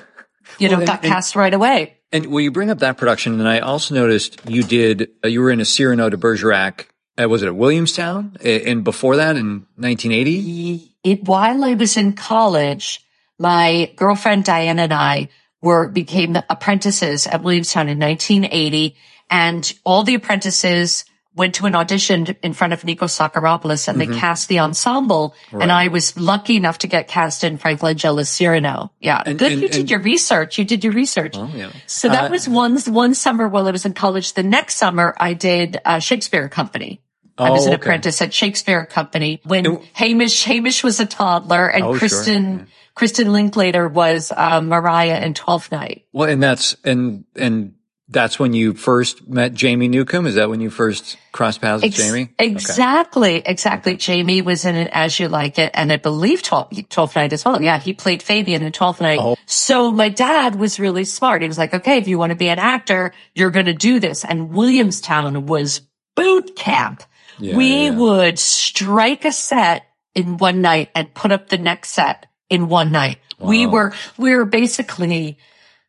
[SPEAKER 2] You know,
[SPEAKER 1] Well,
[SPEAKER 2] got
[SPEAKER 1] and-
[SPEAKER 2] cast right away.
[SPEAKER 1] And well, you bring up that production, and I also noticed you did. Uh, you were in a Cyrano de Bergerac. Uh, was it at Williamstown? Uh, And before that, in 1980.
[SPEAKER 2] it, while I was in college, my girlfriend Diane and I were became apprentices at Williamstown in 1980, and all the apprentices went to an audition in front of Nikos Psacharopoulos, and they cast the ensemble. And
[SPEAKER 1] Mm-hmm.
[SPEAKER 2] I was lucky enough to get cast in Frank Langella's Cyrano. Yeah,
[SPEAKER 1] And-
[SPEAKER 2] good.
[SPEAKER 1] and-
[SPEAKER 2] you did
[SPEAKER 1] and-
[SPEAKER 2] your research. You did your research.
[SPEAKER 1] Oh yeah.
[SPEAKER 2] So that
[SPEAKER 1] Uh,
[SPEAKER 2] was one one summer while I was in college. The next summer, I did uh, Shakespeare Company. I was
[SPEAKER 1] Oh,
[SPEAKER 2] an
[SPEAKER 1] okay.
[SPEAKER 2] apprentice at Shakespeare Company when
[SPEAKER 1] And-
[SPEAKER 2] Hamish Hamish was a toddler and
[SPEAKER 1] Oh, sure.
[SPEAKER 2] Kristin Kristin Linklater was um, Mariah in Twelfth Night.
[SPEAKER 1] Well, and that's and and that's when you first met Jamie Newcomb. Is that when you first crossed paths with
[SPEAKER 2] Ex-
[SPEAKER 1] Jamie? Okay.
[SPEAKER 2] Exactly, exactly. Jamie was in it as you like it, and I believe 12th, 12th Night as well. Yeah, he played Fabian in Twelfth Night.
[SPEAKER 1] Oh.
[SPEAKER 2] So my dad was really smart. He was like, "Okay, if you want to be an actor, you're going to do this." And Williamstown was boot camp.
[SPEAKER 1] Yeah,
[SPEAKER 2] we
[SPEAKER 1] yeah.
[SPEAKER 2] would strike a set in one night and put up the next set in one night. We were we were basically,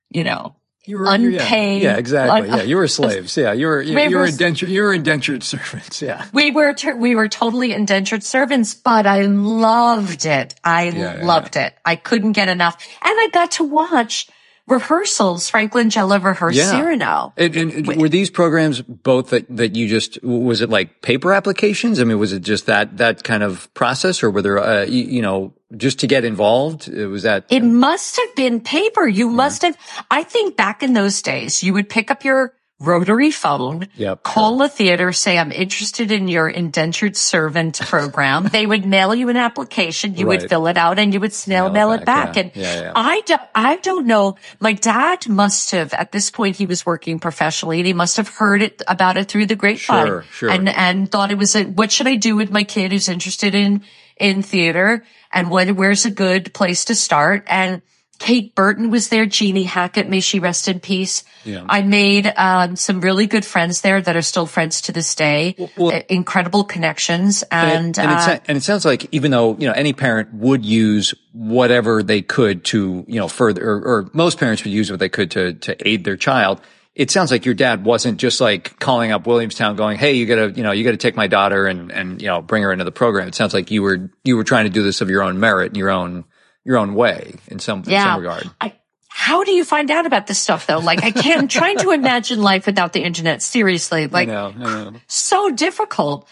[SPEAKER 2] you know,
[SPEAKER 1] You were you- yeah.
[SPEAKER 2] unpaid-
[SPEAKER 1] Yeah, exactly.
[SPEAKER 2] un-
[SPEAKER 1] yeah, you were slaves. Yeah, you were you,
[SPEAKER 2] We
[SPEAKER 1] you were
[SPEAKER 2] were-
[SPEAKER 1] indentured. You were indentured [laughs] servants. Yeah.
[SPEAKER 2] we were ter- we were totally indentured servants, but I loved it. I
[SPEAKER 1] Yeah, yeah,
[SPEAKER 2] loved it. I couldn't get enough, and I got to watch rehearsals. Frank Langella rehearse
[SPEAKER 1] Yeah.
[SPEAKER 2] Cyrano.
[SPEAKER 1] And, and were these programs both that, that you just, was it like paper applications? I mean, was it just that, that kind of process or were there, uh, you, you know, just to get involved? Uh, Was that?
[SPEAKER 2] It must have been paper. You must have. I think back in those days, you would pick up your rotary phone,
[SPEAKER 1] Yep,
[SPEAKER 2] call the theater, say, I'm interested in your indentured servant [laughs] program. they would mail you an application. You
[SPEAKER 1] Right.
[SPEAKER 2] would fill it out and you would snail
[SPEAKER 1] Mail
[SPEAKER 2] mail
[SPEAKER 1] it
[SPEAKER 2] it
[SPEAKER 1] back,
[SPEAKER 2] back.
[SPEAKER 1] yeah.
[SPEAKER 2] And
[SPEAKER 1] Yeah, yeah.
[SPEAKER 2] I, do, I don't know. My dad must have, at this point, he was working professionally and he must have heard it about it through the grapevine.
[SPEAKER 1] Sure, sure.
[SPEAKER 2] And, and thought it was a, what should I do with my kid who's interested in, in theater and what, where's a good place to start? And Kate Burton was there. Jeannie Hackett, may she rest in peace.
[SPEAKER 1] Yeah.
[SPEAKER 2] I made um, some really good friends there that are still friends to this day.
[SPEAKER 1] well-
[SPEAKER 2] Uh, incredible connections, and,
[SPEAKER 1] and, and, it,
[SPEAKER 2] uh,
[SPEAKER 1] sa- and it sounds like even though, you know, any parent would use whatever they could to, you know, further, or, or most parents would use what they could to, to aid their child. It sounds like your dad wasn't just like calling up Williamstown going, Hey, you gotta, you know, you gotta take my daughter and, and, you know, bring her into the program. It sounds like you were, you were trying to do this of your own merit and your own, your own way in some, in
[SPEAKER 2] yeah.
[SPEAKER 1] some regard.
[SPEAKER 2] I, how do you find out about this stuff though? Like I can't, I'm trying to [laughs] imagine life without the internet. Seriously, like
[SPEAKER 1] I know, I know.
[SPEAKER 2] so difficult.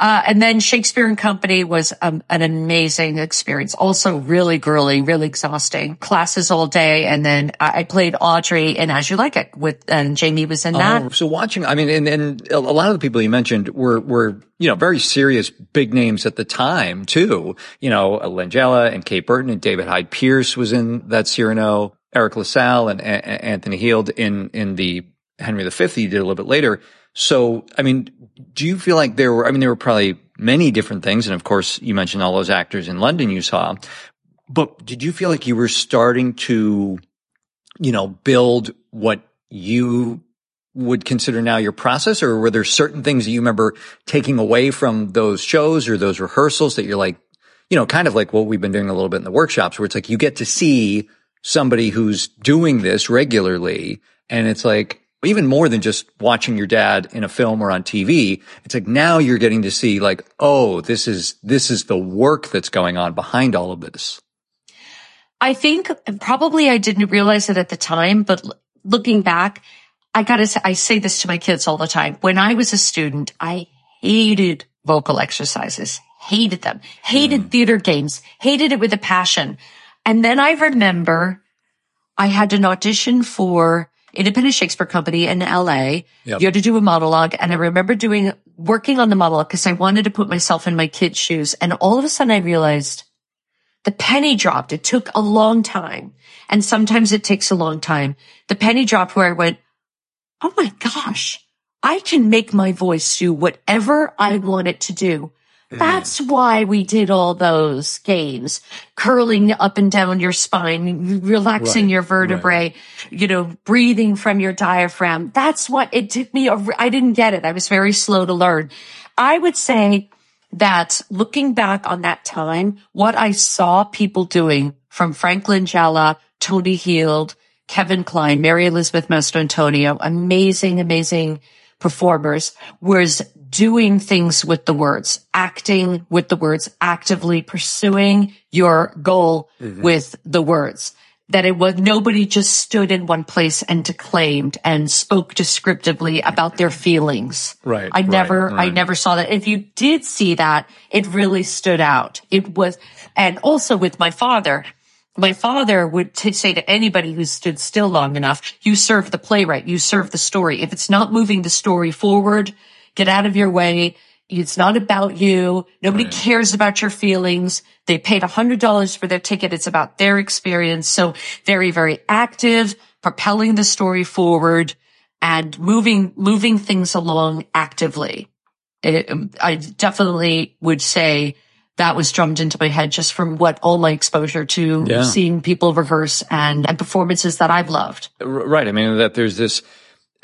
[SPEAKER 2] Uh, and then Shakespeare and Company was um, an amazing experience. Also really girly, really exhausting. Classes all day. And then I, played Audrey in As You Like It with, and Jamie was in that.
[SPEAKER 1] Oh, so watching, I mean, and, and a lot of the people you mentioned were, were, you know, very serious big names at the time too. You know, Langella and Kate Burton and David Hyde Pierce was in that Cyrano, Eric LaSalle and A- A- Anthony Heald in, in the Henry V he did a little bit later. So, I mean, do you feel like there were, I mean, there were probably many different things. And of course, you mentioned all those actors in London you saw, but did you feel like you were starting to, you know, build what you would consider now your process or were there certain things that you remember taking away from those shows or those rehearsals that you're like, you know, kind of like what we've been doing a little bit in the workshops where it's like you get to see somebody who's doing this regularly and it's like, even more than just watching your dad in a film or on TV. It's like now you're getting to see like, oh, this is, this is the work that's going on behind all of this.
[SPEAKER 2] I think probably I didn't realize it at the time, but looking back, I gotta say, I say this to my kids all the time. When I was a student, I hated vocal exercises, hated them, hated mm. theater games, hated it with a passion. And then I remember I had an audition for Independent Shakespeare Company in LA. Yep. You had to do a monologue. And I remember doing, working on the monologue because I wanted to put myself in my kid's shoes. And all of a sudden I realized the penny dropped. It took a long time. And sometimes it takes a long time. The penny dropped where I went, Oh my gosh, I can make my voice do whatever I want it to do. Mm. That's why we did all those games, curling up and down your spine, relaxing right, your vertebrae, right. you know, breathing from your diaphragm. That's what it took me. I didn't get it. I was very slow to learn. I would say that looking back on that time, what I saw people doing from Franklin Langella, Tony Heald, Kevin Kline, Mary Elizabeth Mastrantonio, amazing, amazing performers was doing things with the words, acting with the words, actively pursuing your goal mm-hmm. with the words. That it was nobody just stood in one place and declaimed and spoke descriptively about their feelings.
[SPEAKER 1] Right.
[SPEAKER 2] I never,
[SPEAKER 1] right, right.
[SPEAKER 2] I never saw that. If you did see that, it really stood out. It was, and also with my father, my father would t- say to anybody who stood still long enough, you serve the playwright, you serve the story. If it's not moving the story forward, get out of your way. It's not about you. Nobody right. cares about your feelings. They paid a hundred dollars for their ticket. It's about their experience. So very, very active, propelling the story forward and moving, moving things along actively. It, um, I definitely would say that was drummed into my head just from what all my exposure to yeah. seeing people rehearse and, and performances that I've loved.
[SPEAKER 1] Right. I mean, that there's this,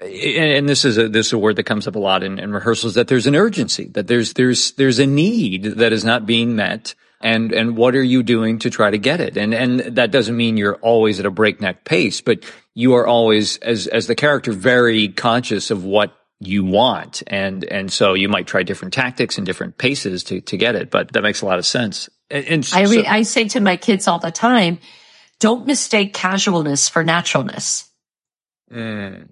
[SPEAKER 1] and this is a, this is a word that comes up a lot in, in rehearsals that there's an urgency, that there's, there's, there's a need that is not being met. And, and what are you doing to try to get it? And, and that doesn't mean you're always at a breakneck pace, but you are always, as, as the character, very conscious of what you want. And, and so you might try different tactics and different paces to, to get it, but that makes a lot of sense. And, and
[SPEAKER 2] I, re- I say to my kids all the time, don't mistake casualness for naturalness. Mm.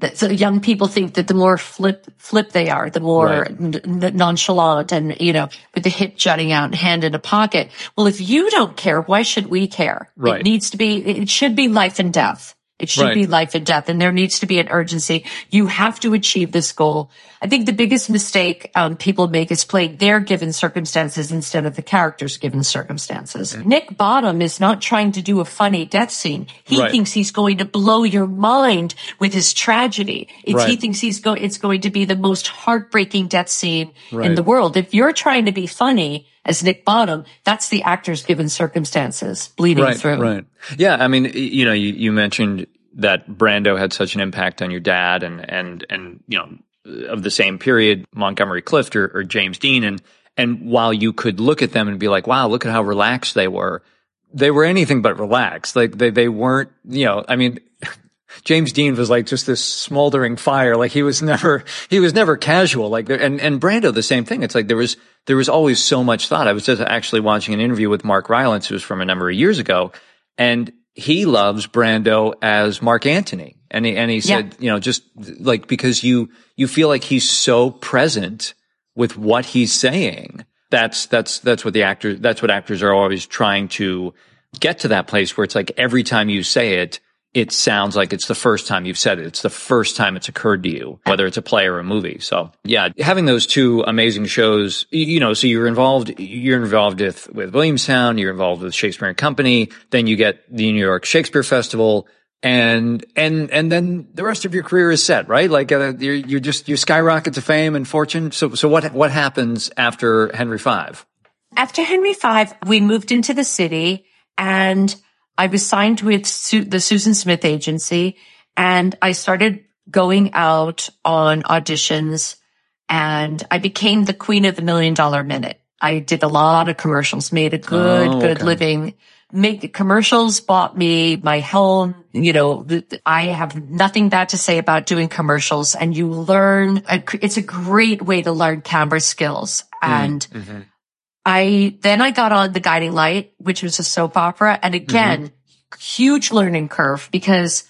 [SPEAKER 2] That, so young people think that the more flip, flip they are, the more right. n- nonchalant and, you know, with the hip jutting out and hand in a pocket. Well, if you don't care, why should we care?
[SPEAKER 1] Right.
[SPEAKER 2] It needs to be, it should be life and death. It should right. be life and death, and there needs to be an urgency. You have to achieve this goal. I think the biggest mistake um, people make is playing their given circumstances instead of the character's given circumstances. Mm-hmm. Nick Bottom is not trying to do a funny death scene. He right. thinks he's going to blow your mind with his tragedy. Right. He thinks he's going. It's going to be the most heartbreaking death scene in the world. If you're trying to be funny, as Nick Bottom, that's the actor's given circumstances bleeding
[SPEAKER 1] right,
[SPEAKER 2] through.
[SPEAKER 1] Right. Yeah. I mean, you know, you, you mentioned that Brando had such an impact on your dad and, and, and, you know, of the same period, Montgomery Clift or, or James Dean. And, and while you could look at them and be like, wow, look at how relaxed they were, they were anything but relaxed. Like they, they weren't, you know, I mean, James Dean was like just this smoldering fire. Like he was [laughs] never, he was never casual. Like, and, and Brando, the same thing. It's like there was, there was always so much thought. I was just actually watching an interview with Mark Rylance, who was from a number of years ago, and he loves Brando as Mark Antony. And he, and he said, yeah. you know, just like because you, you feel like he's so present with what he's saying. That's, that's, that's what the actors, that's what actors are always trying to get to that place where it's like every time you say it, it sounds like it's the first time you've said it. It's the first time it's occurred to you, whether it's a play or a movie. So yeah, having those two amazing shows, you know, so you're involved, you're involved with, with Williamstown, you're involved with Shakespeare and Company, then you get the New York Shakespeare Festival and, and, and then the rest of your career is set, right? Like, uh, you're, you're just, you skyrocket to fame and fortune. So, so what, what happens after Henry V?
[SPEAKER 2] After Henry V, we moved into the city and I was signed with Su- the Susan Smith agency and I started going out on auditions and I became the queen of the million dollar minute. I did a lot of commercials, made a good, oh, okay. good living make commercials bought me my home. You know, I have nothing bad to say about doing commercials and you learn, it's a great way to learn camera skills. Mm, and mm-hmm. I, then I got on the guiding light, which was a soap opera. And again, mm-hmm. huge learning curve because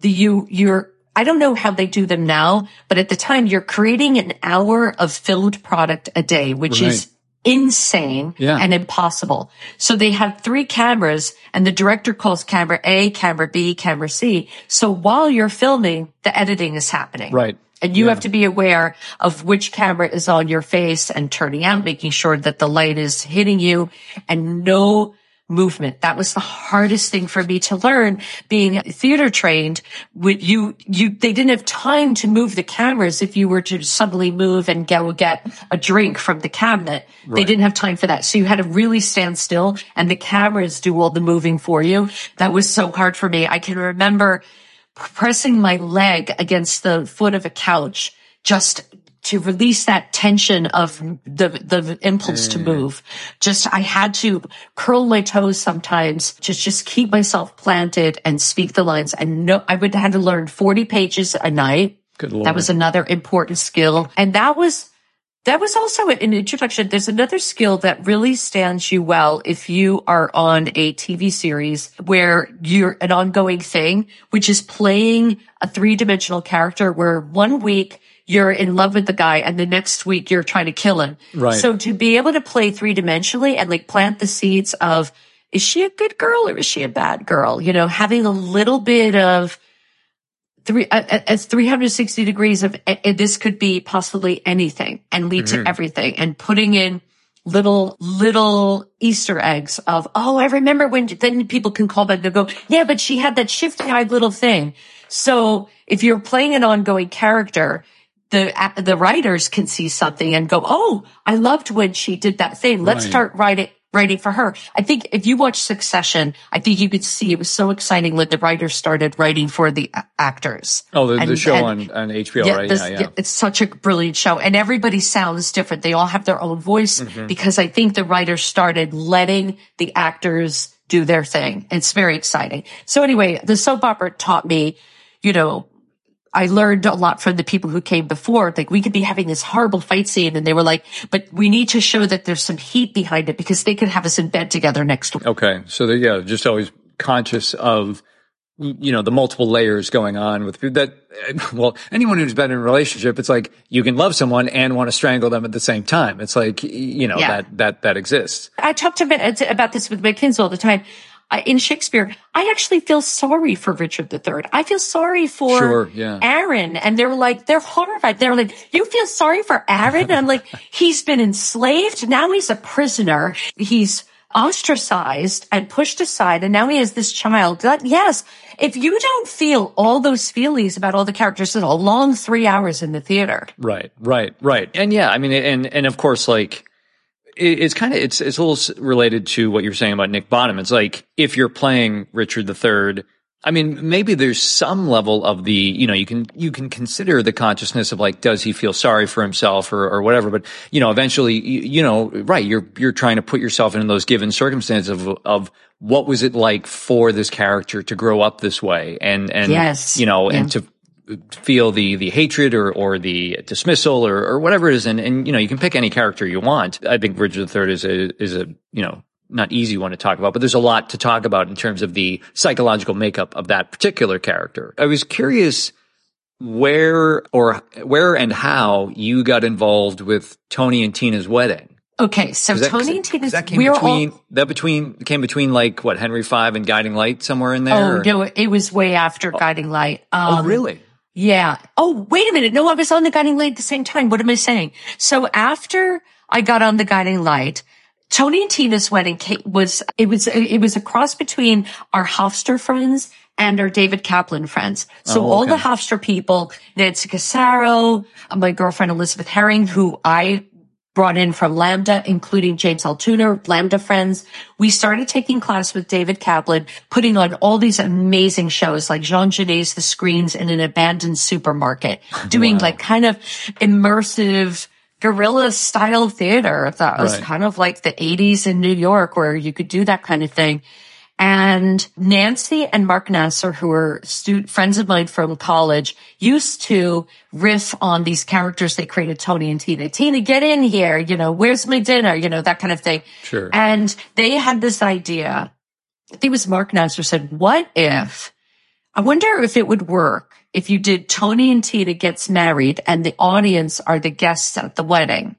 [SPEAKER 2] the, you, you're, I don't know how they do them now, but at the time you're creating an hour of filmed product a day, which right. is insane yeah. and impossible. So they have three cameras and the director calls camera A, camera B, camera C. So while you're filming, the editing is happening.
[SPEAKER 1] Right.
[SPEAKER 2] And you yeah. have to be aware of which camera is on your face and turning out, making sure that the light is hitting you and no movement. That was the hardest thing for me to learn being theater trained. With you, you, they didn't have time to move the cameras if you were to suddenly move and go get a drink from the cabinet. Right. They didn't have time for that. So you had to really stand still and the cameras do all the moving for you. That was so hard for me. I can remember pressing my leg against the foot of a couch just to release that tension of the, the impulse mm. to move. Just, I had to curl my toes sometimes, just, just keep myself planted and speak the lines. And no, I would have had to learn 40 pages a night.
[SPEAKER 1] Good Lord.
[SPEAKER 2] That was another important skill. And that was, that was also an introduction. There's another skill that really stands you well if you are on a TV series where you're an ongoing thing, which is playing a three dimensional character where one week you're in love with the guy and the next week you're trying to kill him.
[SPEAKER 1] Right.
[SPEAKER 2] So to be able to play three dimensionally and like plant the seeds of, is she a good girl or is she a bad girl? You know, having a little bit of three, as 360 degrees of this could be possibly anything and lead mm-hmm. to everything and putting in little, little Easter eggs of, oh, I remember when then people can call back. They'll go, yeah, but she had that shifty eyed little thing. So if you're playing an ongoing character, the the writers can see something and go, "Oh, I loved when she did that thing. Let's right. start writing writing for her." I think if you watch Succession, I think you could see it was so exciting when the writers started writing for the actors.
[SPEAKER 1] Oh, the, and, the show and, on, on HBO,
[SPEAKER 2] yeah,
[SPEAKER 1] right?
[SPEAKER 2] This, yeah, yeah. It's such a brilliant show, and everybody sounds different. They all have their own voice mm-hmm. because I think the writers started letting the actors do their thing. It's very exciting. So anyway, the soap opera taught me, you know, I learned a lot from the people who came before. Like we could be having this horrible fight scene and they were like, but we need to show that there's some heat behind it because they could have us in bed together next week.
[SPEAKER 1] Okay. So they, yeah, just always conscious of, you know, the multiple layers going on with that. [laughs] Well, anyone who's been in a relationship, it's like you can love someone and want to strangle them at the same time. It's like, you know, yeah. that, that, that exists.
[SPEAKER 2] I talked about this with my kids all the time in Shakespeare, I actually feel sorry for Richard III. I feel sorry for
[SPEAKER 1] sure, yeah.
[SPEAKER 2] Aaron. And they're like, they're horrified. They're like, you feel sorry for Aaron? And I'm like, [laughs] he's been enslaved. Now he's a prisoner. He's ostracized and pushed aside. And now he has this child. That, yes. If you don't feel all those feelings about all the characters, it's a long three hours in the theater.
[SPEAKER 1] Right, right, right. And yeah, I mean, and, and of course, like, it's kind of it's it's a little related to what you're saying about Nick Bottom. It's like if you're playing Richard III, I mean, maybe there's some level of the you know you can you can consider the consciousness of like does he feel sorry for himself or or whatever. But you know, eventually, you, you know, right? You're you're trying to put yourself in those given circumstances of of what was it like for this character to grow up this way and and
[SPEAKER 2] yes.
[SPEAKER 1] you know yeah. and to feel the the hatred or or the dismissal or or whatever it is and and you know you can pick any character you want i think richard iii is a is a you know not easy one to talk about but there's a lot to talk about in terms of the psychological makeup of that particular character i was curious where or where and how you got involved with tony and tina's wedding
[SPEAKER 2] Okay, so that, Tony and Tina's
[SPEAKER 1] that came between all, that between came between like what Henry V and Guiding Light somewhere in there.
[SPEAKER 2] Oh or? no, it was way after oh. Guiding Light.
[SPEAKER 1] Oh, um, oh really?
[SPEAKER 2] Yeah. Oh, wait a minute. No, I was on the guiding light at the same time. What am I saying? So after I got on the guiding light, Tony and Tina's wedding was, it was, it was a cross between our Hofstra friends and our David Kaplan friends. So oh, okay. all the Hofstra people, Nancy Cassaro, uh, my girlfriend Elizabeth Herring, who I brought in from LAMDA, including James Altuner, LAMDA friends. We started taking class with David Kaplan, putting on all these amazing shows like Jean Genet's The Screens in an abandoned supermarket, [laughs] doing wow. like kind of immersive guerrilla style theater that was right. kind of like the 80s in New York where you could do that kind of thing. And Nancy and Mark Nassar, who were student friends of mine from college, used to riff on these characters they created, Tony and Tina. Tina, get in here. You know, where's my dinner? You know, that kind of thing.
[SPEAKER 1] Sure.
[SPEAKER 2] And they had this idea. I think it was Mark Nassar said, what if, I wonder if it would work if you did Tony and Tina gets married and the audience are the guests at the wedding.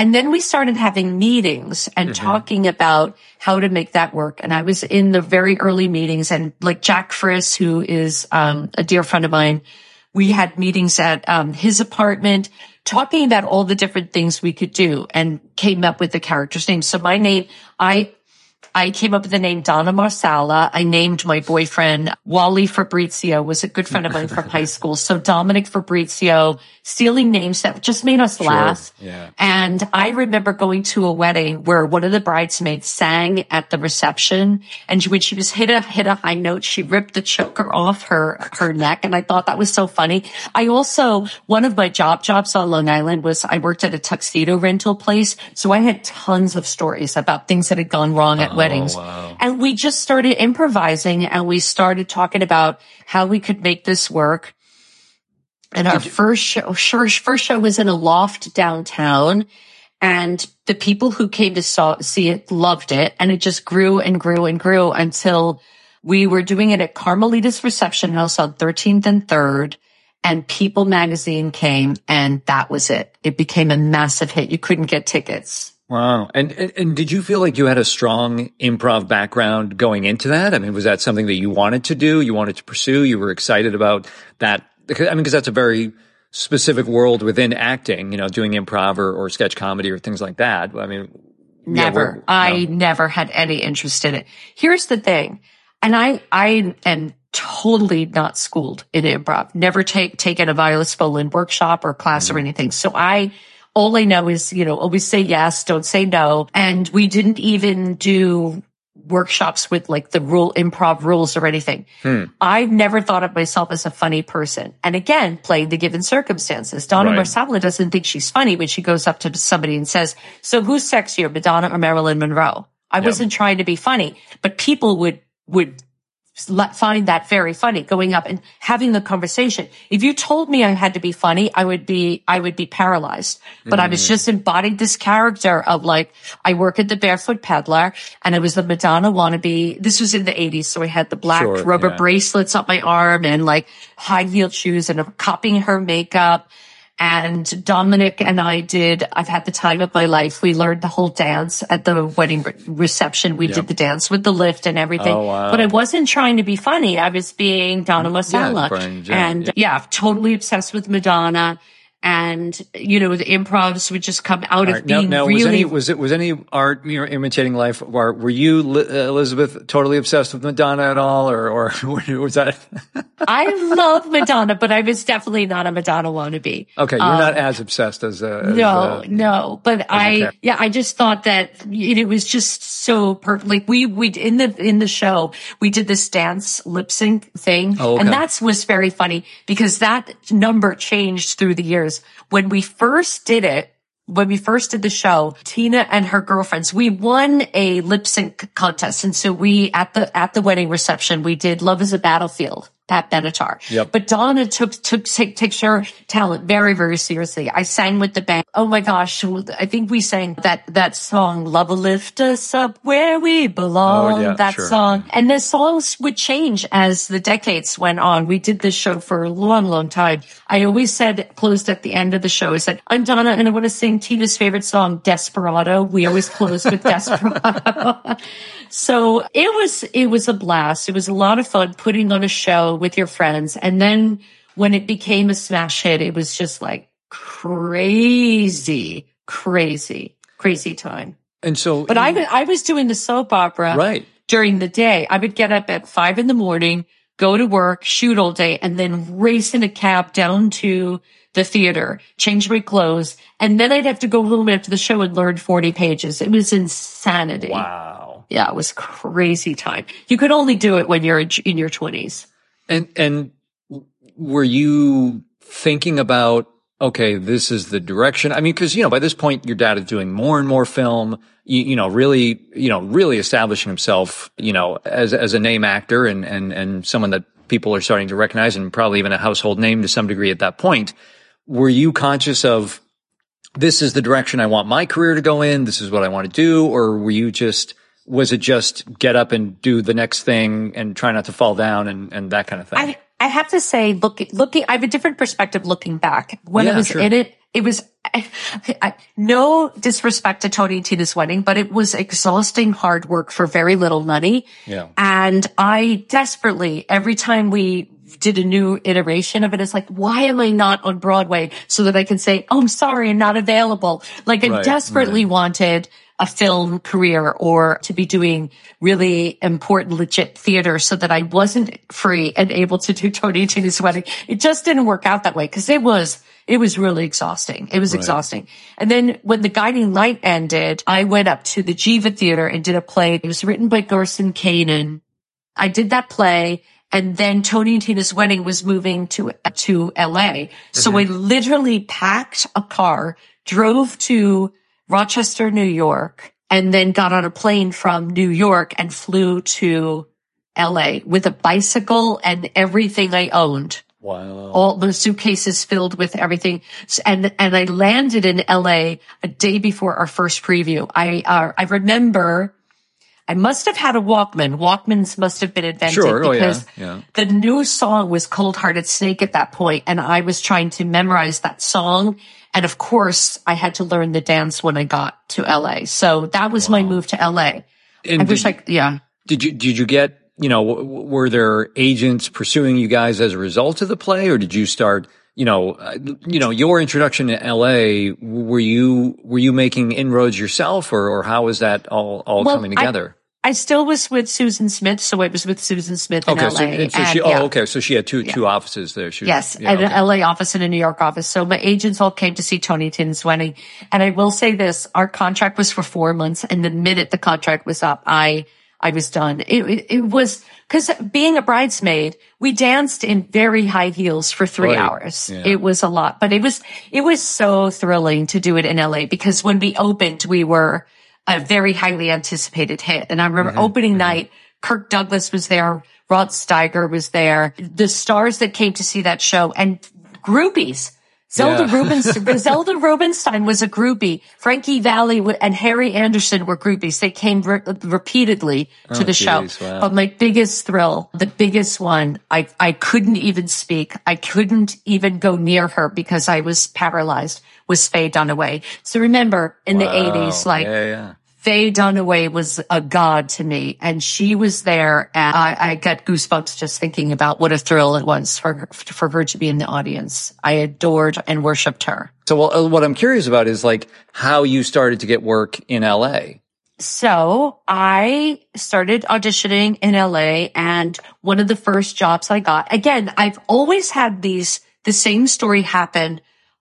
[SPEAKER 2] And then we started having meetings and mm-hmm. talking about how to make that work. And I was in the very early meetings and like Jack Friss, who is um, a dear friend of mine, we had meetings at um, his apartment talking about all the different things we could do and came up with the character's name. So my name, I I came up with the name Donna Marsala. I named my boyfriend Wally Fabrizio was a good friend of mine from high [laughs] school. So Dominic Fabrizio, stealing names that just made us
[SPEAKER 1] sure.
[SPEAKER 2] laugh.
[SPEAKER 1] Yeah.
[SPEAKER 2] And I remember going to a wedding where one of the bridesmaids sang at the reception. And when she was hit a, hit a high note, she ripped the choker off her, her neck. And I thought that was so funny. I also, one of my job jobs on Long Island was I worked at a tuxedo rental place. So I had tons of stories about things that had gone wrong at weddings.
[SPEAKER 1] Oh, wow.
[SPEAKER 2] And we just started improvising and we started talking about how we could make this work. And our first show, first show was in a loft downtown and the people who came to saw, see it loved it. And it just grew and grew and grew until we were doing it at Carmelita's reception house on 13th and 3rd and People magazine came and that was it. It became a massive hit. You couldn't get tickets.
[SPEAKER 1] Wow. And, and, and did you feel like you had a strong improv background going into that? I mean, was that something that you wanted to do? You wanted to pursue? You were excited about that? I mean, because that's a very specific world within acting, you know, doing improv or, or sketch comedy or things like that. I mean,
[SPEAKER 2] never. Yeah, I no. never had any interest in it. Here's the thing. And I, I am totally not schooled in improv, never take, taken a Viola Spolin workshop or class mm-hmm. or anything. So I, all I know is, you know, always say yes, don't say no. And we didn't even do workshops with like the rule improv rules or anything. Hmm. I've never thought of myself as a funny person. And again, playing the given circumstances. Donna right. Marsala doesn't think she's funny when she goes up to somebody and says, so who's sexier, Madonna or Marilyn Monroe? I yep. wasn't trying to be funny, but people would, would find that very funny going up and having the conversation. If you told me I had to be funny, I would be, I would be paralyzed, but mm. I was mm. just embodied this character of like, I work at the barefoot peddler and it was the Madonna wannabe. This was in the eighties. So I had the black sure, rubber yeah. bracelets on my arm and like high heeled shoes and I'm copying her makeup and Dominic and I did, I've had the time of my life. We learned the whole dance at the wedding re- reception. We yep. did the dance with the lift and everything.
[SPEAKER 1] Oh, wow.
[SPEAKER 2] But I wasn't trying to be funny. I was being Donna Marsala.
[SPEAKER 1] Yeah,
[SPEAKER 2] and yeah. yeah, totally obsessed with Madonna and you know the improvs would just come out right. of being
[SPEAKER 1] now, now
[SPEAKER 2] really.
[SPEAKER 1] Was, any, was it was any art you know imitating life? Or were you Elizabeth totally obsessed with Madonna at all, or or [laughs] was that? [laughs]
[SPEAKER 2] I love Madonna, but I was definitely not a Madonna wannabe.
[SPEAKER 1] Okay, you're um, not as obsessed as, uh, as
[SPEAKER 2] no,
[SPEAKER 1] uh,
[SPEAKER 2] no. But I yeah, I just thought that it was just so perfect. Like we we in the in the show we did this dance lip sync thing,
[SPEAKER 1] oh, okay.
[SPEAKER 2] and that was very funny because that number changed through the years When we first did it, when we first did the show, Tina and her girlfriends, we won a lip sync contest. And so we, at the, at the wedding reception, we did Love is a Battlefield. Pat Benatar.
[SPEAKER 1] Yep.
[SPEAKER 2] But Donna took, took, take, takes her talent very, very seriously. I sang with the band. Oh my gosh. I think we sang that, that song, Love will lift us up where we belong.
[SPEAKER 1] Oh, yeah,
[SPEAKER 2] that
[SPEAKER 1] sure.
[SPEAKER 2] song. And the songs would change as the decades went on. We did this show for a long, long time. I always said, closed at the end of the show, I said, I'm Donna and I want to sing Tina's favorite song, Desperado. We always close with Desperado. [laughs] so it was, it was a blast. It was a lot of fun putting on a show with your friends. And then when it became a smash hit, it was just like crazy, crazy, crazy time.
[SPEAKER 1] And so,
[SPEAKER 2] but I, I was doing the soap opera
[SPEAKER 1] right
[SPEAKER 2] during the day. I would get up at five in the morning, go to work, shoot all day, and then race in a cab down to the theater, change my clothes, and then I'd have to go a little bit after the show and learn 40 pages. It was insanity.
[SPEAKER 1] Wow.
[SPEAKER 2] Yeah, it was crazy time. You could only do it when you're in your 20s.
[SPEAKER 1] And and were you thinking about okay, this is the direction? I mean, cause, you know, by this point, your dad is doing more and more film, you, you know, really, you know, really establishing himself, you know, as, as a name actor and, and, and someone that people are starting to recognize and probably even a household name to some degree at that point. Were you conscious of this is the direction I want my career to go in? This is what I want to do? Or were you just, was it just get up and do the next thing and try not to fall down and, and that kind of thing?
[SPEAKER 2] I, I have to say, looking, looking, I have a different perspective looking back. When
[SPEAKER 1] Yeah,
[SPEAKER 2] I was
[SPEAKER 1] sure.
[SPEAKER 2] in it, it was, I, [laughs] I, no disrespect to Tony and Tina's wedding, but it was exhausting hard work for very little money.
[SPEAKER 1] Yeah.
[SPEAKER 2] And I desperately, every time we did a new iteration of it, it's like, why am I not on Broadway so that I can say, oh, I'm sorry, I'm not available. Like I
[SPEAKER 1] Right,
[SPEAKER 2] desperately wanted a film career or to be doing really important, legit theater so that I wasn't free and able to do Tony and Tina's wedding. It just didn't work out that way because it was, it was really exhausting. It was exhausting. And then when the guiding light ended, I went up to the Geva Theater and did a play. It was written by Garson Kanin. I did that play. And then Tony and Tina's wedding was moving to, to LA. So mm-hmm. I literally packed a car, drove to Rochester, New York, and then got on a plane from New York and flew to LA with a bicycle and everything I owned
[SPEAKER 1] Wow.
[SPEAKER 2] all the suitcases filled with everything. And, and I landed in LA a day before our first preview. I, uh, I remember I must have had a Walkman. Walkmans must have been invented
[SPEAKER 1] Sure. Oh, yeah.
[SPEAKER 2] because
[SPEAKER 1] Yeah.
[SPEAKER 2] the new song was Cold Hearted Snake at that point, And I was trying to memorize that song. And of course I had to learn the dance when I got to LA. So that was my move to LA.
[SPEAKER 1] And
[SPEAKER 2] I wish
[SPEAKER 1] did,
[SPEAKER 2] I, yeah.
[SPEAKER 1] did you, did you get, you know, were there agents pursuing you guys as a result of the play or did you start, you know, uh, you know, your introduction to LA, were you, were you making inroads yourself or, or how was that all, all
[SPEAKER 2] Well,
[SPEAKER 1] coming together?
[SPEAKER 2] I still was with Susan Smith. So it was with Susan Smith in
[SPEAKER 1] okay.
[SPEAKER 2] LA.
[SPEAKER 1] So, and so
[SPEAKER 2] and,
[SPEAKER 1] she,
[SPEAKER 2] yeah.
[SPEAKER 1] oh, okay. So she had two, two offices there. She
[SPEAKER 2] Yes,
[SPEAKER 1] yeah,
[SPEAKER 2] an. LA office and a New York office. So my agents all came to see Tony Tin's wedding. And I will say this, our contract was for four months. And the minute the contract was up, I, I was done. It, it, it was, cause being a bridesmaid, we danced in very high heels for three
[SPEAKER 1] Right.
[SPEAKER 2] hours.
[SPEAKER 1] Yeah.
[SPEAKER 2] It was a lot, but it was, it was so thrilling to do it in LA because when we opened, we were a very highly anticipated hit. And I remember
[SPEAKER 1] Mm-hmm.
[SPEAKER 2] opening night, Kirk Douglas was there, Rod Steiger was there, the stars that came to see that show and groupies. Zelda
[SPEAKER 1] Yeah.
[SPEAKER 2] Rubinstein, [laughs] Zelda Rubinstein was a groupie. Frankie Valli and Harry Anderson were groupies. They came re- repeatedly to
[SPEAKER 1] Oh,
[SPEAKER 2] the show.
[SPEAKER 1] wow.
[SPEAKER 2] But my biggest thrill, the biggest one, I, I couldn't even speak. I couldn't even go near her because I was paralyzed, was Faye Dunaway. So remember in the 80s, like
[SPEAKER 1] yeah, yeah.
[SPEAKER 2] Faye Dunaway was a god to me and she was there and I, I got goosebumps just thinking about what a thrill it was for her, for her to be in the audience. I adored and worshiped her.
[SPEAKER 1] So well, uh, what I'm curious about is like how you started to get work in LA.
[SPEAKER 2] So I started auditioning in LA and one of the first jobs I got, again, I've always had these, the same story happen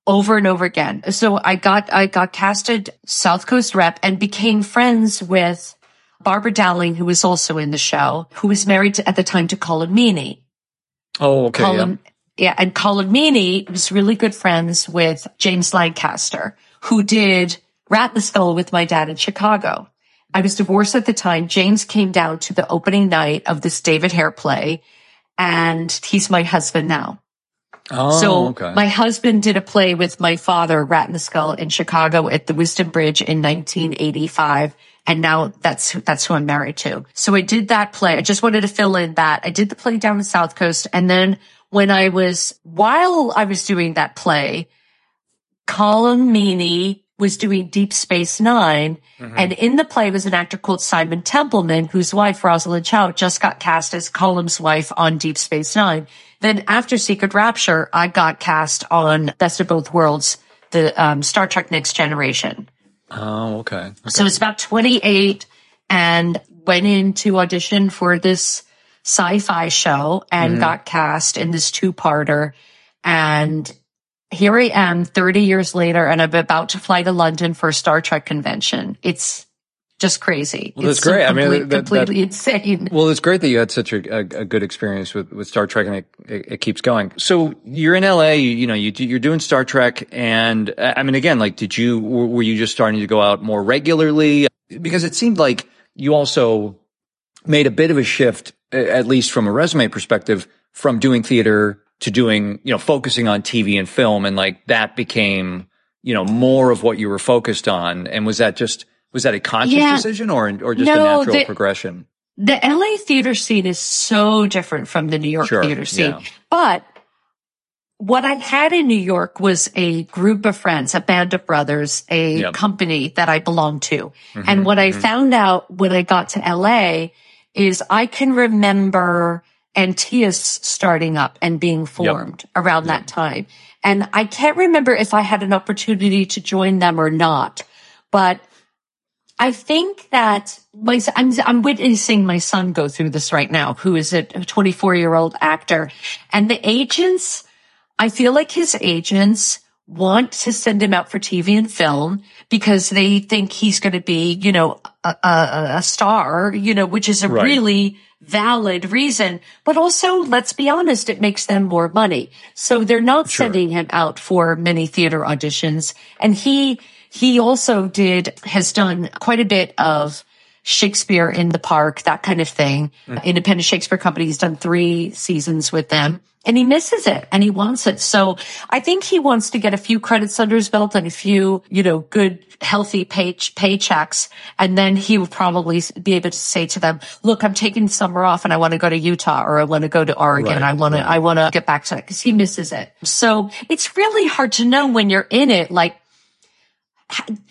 [SPEAKER 2] over and over again. So I got, I got casted South Coast rep and became friends with Barbara Dowling, who was also in the show, who was married to, at the time to Colm Meaney.
[SPEAKER 1] Oh, okay.
[SPEAKER 2] Colm, yeah. and Colm Meaney was really good friends with James Lancaster, who did Rat in the Skull with my dad in Chicago. I was divorced at the time. James came down to the opening night of this David Hare play, and he's my husband now.
[SPEAKER 1] Oh,
[SPEAKER 2] so
[SPEAKER 1] okay.
[SPEAKER 2] my husband did a play with my father, Rat in the Skull, in Chicago at the Wisdom Bridge in 1985. And now that's, that's who I'm married to. So I did that play. I just wanted to fill in that. I did the play down the South Coast. And then when I was, while I was doing that play, Colm Meaney was doing Deep Space 9 mm-hmm. And in the play was an actor called Simon Templeman, whose wife, Rosalind Chao, just got cast as Colm's wife on Deep Space Nine. Then after Secret Rapture, I got cast on Best of Both Worlds, the um, Star Trek Next Generation.
[SPEAKER 1] oh, okay.
[SPEAKER 2] So it's about 28 and went in to audition for this sci-fi show and got cast in this two-parter. And here I am 30 years later and I'm about to fly to London for a Star Trek convention. It's just crazy.
[SPEAKER 1] Well, that's it's great.
[SPEAKER 2] Complete,
[SPEAKER 1] I mean, that,
[SPEAKER 2] completely
[SPEAKER 1] that,
[SPEAKER 2] insane.
[SPEAKER 1] Well, it's great that you had such a, a, a good experience with, with Star Trek and it, it, it, keeps going. So you're in LA, you, you know, you, you're doing Star Trek. And I mean, again, like, did you, were you just starting to go out more regularly? Because it seemed like you also made a bit of a shift, at least from a resume perspective, from doing theater to doing, you know, focusing on TV and film. And like that became, you know, more of what you were focused on. And was that just, was that a conscious yeah. decision or, or just no, a natural the, progression?
[SPEAKER 2] The LA theater scene is so different from the New York sure, theater scene. Yeah. But what I had in New York was a group of friends, a band of brothers, a yep. company that I belonged to. Mm-hmm, and what mm-hmm. I found out when I got to LA is I can remember Antæus starting up and being formed yep. around yep. that time. And I can't remember if I had an opportunity to join them or not, but I think that my, I'm, I'm witnessing my son go through this right now, who is a 24 year old actor and the agents, I feel like his agents want to send him out for TV and film because they think he's going to be, you know, a, a, a, star, you know, which is a right. really valid reason. But also, let's be honest, it makes them more money. So they're not sure. sending him out for many theater auditions. And he, he also did, has done quite a bit of Shakespeare in the Park, that kind of thing. Mm. Independent Shakespeare Company. He's done three seasons with them and he misses it and he wants it. So I think he wants to get a few credits under his belt and a few, you know, good, healthy pay- paychecks. And then he will probably be able to say to them, look, I'm taking summer off and I want to go to Utah or I want to go to Oregon. Right, I want to. I want to get back to it because he misses it. So it's really hard to know when you're in it. Like,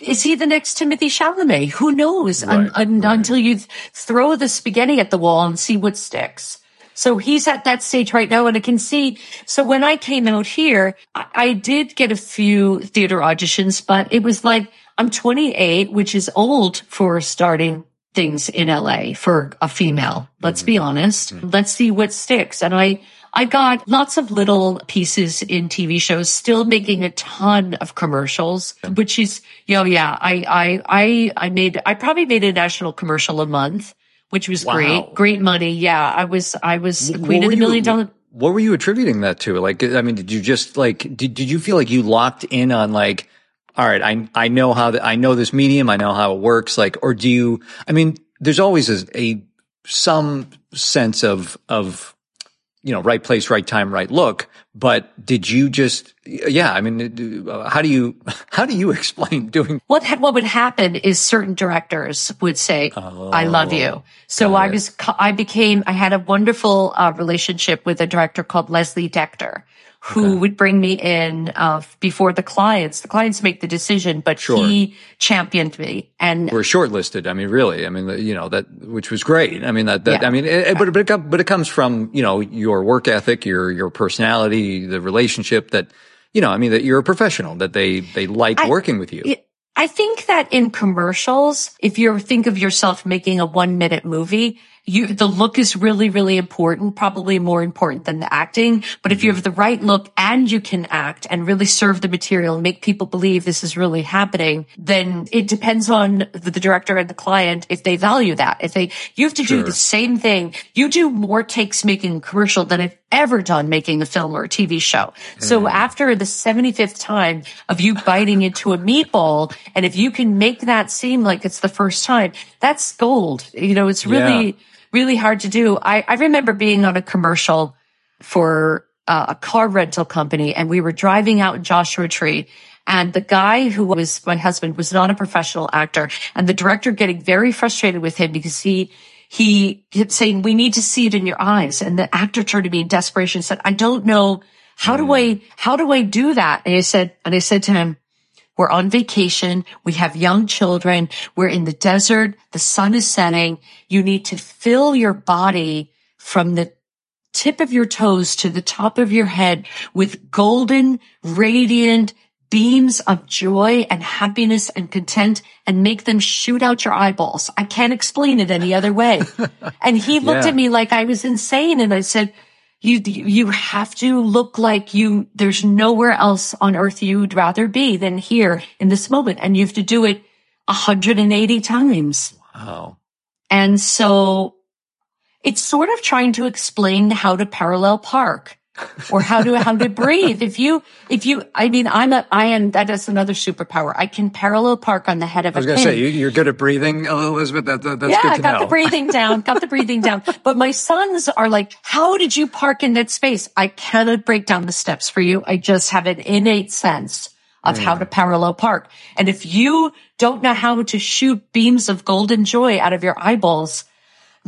[SPEAKER 2] is he the next Timothée Chalamet? Who knows? Right, un, un, right. Until you throw the spaghetti at the wall and see what sticks. So he's at that stage right now and I can see. So when I came out here, I, I did get a few theater auditions, but it was like, I'm 28, which is old for starting things in LA for a female. Let's mm-hmm. be honest. Mm-hmm. Let's see what sticks. And I, I got lots of little pieces in TV shows, still making a ton of commercials, which is, you know, yeah, I, I, I, I made, I probably made a national commercial a month, which was wow. great, great money. Yeah. I was, I was the queen of the million dollar.
[SPEAKER 1] What were you attributing that to? Like, I mean, did you just like, did, did you feel like you locked in on like, all right, I, I know how the, I know this medium. I know how it works. Like, or do you, I mean, there's always a, a some sense of, of, you know, right place, right time, right look. But did you just, yeah, I mean, how do you, [laughs] how do you [laughs] explain doing?
[SPEAKER 2] What, what would happen is certain directors would say, oh, I love you. So I was, I became, I had a wonderful uh, relationship with a director called Leslie Decter who okay. would bring me in uh, before the clients. The clients make the decision, but sure. he championed me. And
[SPEAKER 1] we're shortlisted. I mean, really. I mean, you know that, which was great. I mean, that, that yeah. I mean, it, but but it, but it comes from you know your work ethic, your your personality, the relationship that you know. I mean, that you're a professional. That they they like I, working with you. It,
[SPEAKER 2] I think that in commercials, if you think of yourself making a one minute movie, you, the look is really, really important, probably more important than the acting. But if you have the right look and you can act and really serve the material and make people believe this is really happening, then it depends on the, director and the client if they value that. If they, you have to sure. do the same thing. You do more takes making a commercial than I've ever done making a film or a TV show. Mm. So after the 75th time of you biting into a meatball, and if you can make that seem like it's the first time, that's gold. You know, it's really, yeah really hard to do. I, I remember being on a commercial for uh, a car rental company and we were driving out in Joshua Tree and the guy who was my husband was not a professional actor and the director getting very frustrated with him because he, he kept saying, we need to see it in your eyes. And the actor turned to me in desperation and said, I don't know. How do I, how do I do that? And I said, and I said to him, we're on vacation. We have young children. We're in the desert. The sun is setting. You need to fill your body from the tip of your toes to the top of your head with golden, radiant beams of joy and happiness and content and make them shoot out your eyeballs. I can't explain it any other way. [laughs] and he looked yeah. at me like I was insane. And I said, you, you have to look like you, there's nowhere else on earth you'd rather be than here in this moment. And you have to do it 180 times.
[SPEAKER 1] Wow.
[SPEAKER 2] And so it's sort of trying to explain how to parallel park or how to how to breathe. If you if you I mean I'm a I am that is another superpower. I can parallel park on the head of
[SPEAKER 1] I was
[SPEAKER 2] a
[SPEAKER 1] going to say you, are good at breathing, oh, Elizabeth. That, that, that's
[SPEAKER 2] yeah,
[SPEAKER 1] good to
[SPEAKER 2] got
[SPEAKER 1] know.
[SPEAKER 2] the breathing [laughs] down, got the breathing down. But my sons are like, how did you park in that space? I cannot break down the steps for you. I just have an innate sense of how to parallel park. And if you don't know how to shoot beams of golden joy out of your eyeballs,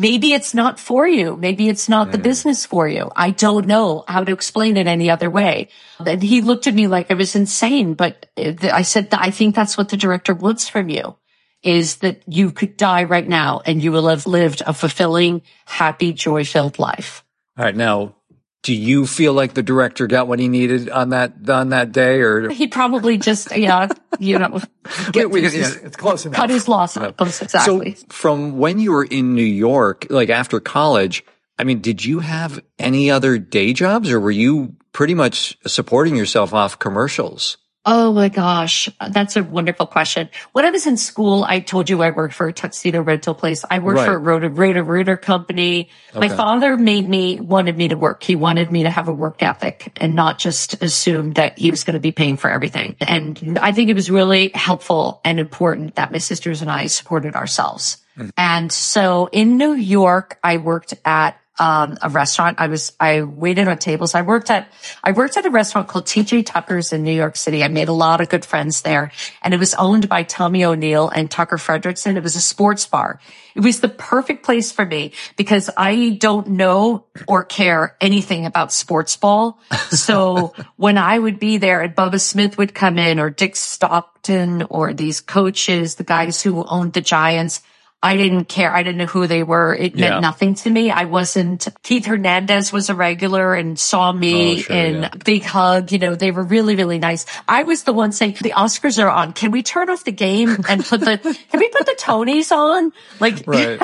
[SPEAKER 2] maybe it's not for you. Maybe it's not the business for you. I don't know how to explain it any other way. And he looked at me like I was insane, but uh, I said, I think that's what the director wants from you is that you could die right now and you will have lived a fulfilling, happy, joy filled life.
[SPEAKER 1] All right. Now, do you feel like the director got what he needed on that, on that day or?
[SPEAKER 2] He probably just, yeah, you know, [laughs]
[SPEAKER 1] We- we- yeah, it's close enough.
[SPEAKER 2] cut his losses. Exactly.
[SPEAKER 1] So from when you were in New York, like after college, I mean, did you have any other day jobs or were you pretty much supporting yourself off commercials?
[SPEAKER 2] Oh my gosh. That's a wonderful question. When I was in school, I told you I worked for a tuxedo rental place. I worked
[SPEAKER 1] Right.
[SPEAKER 2] for a Roto-Rooter company. My father made me, wanted me to work. He wanted me to have a work ethic and not just assume that he was going to be paying for everything. And I think it was really helpful and important that my sisters and I supported ourselves. Mm. And so in New York, I worked at um, a restaurant. I was, I waited on tables. I worked at, I worked at a restaurant called TJ Tucker's in New York City. I made a lot of good friends there and it was owned by Tommy O'Neill and Tucker Frederickson. It was a sports bar. It was the perfect place for me because I don't know or care anything about sports ball. So [laughs] when I would be there and Bubba Smith would come in or Dick Stockton or these coaches, the guys who owned the Giants, I didn't care. I didn't know who they were. It meant
[SPEAKER 1] Yeah.
[SPEAKER 2] nothing to me. I wasn't, Keith Hernandez was a regular and saw me
[SPEAKER 1] Oh, sure,
[SPEAKER 2] in
[SPEAKER 1] yeah.
[SPEAKER 2] big hug. You know, they were really, really nice. I was the one saying, the Oscars are on. Can we turn off the game and put the, [laughs] can we put the Tonys on? Like, [laughs]
[SPEAKER 1] Right.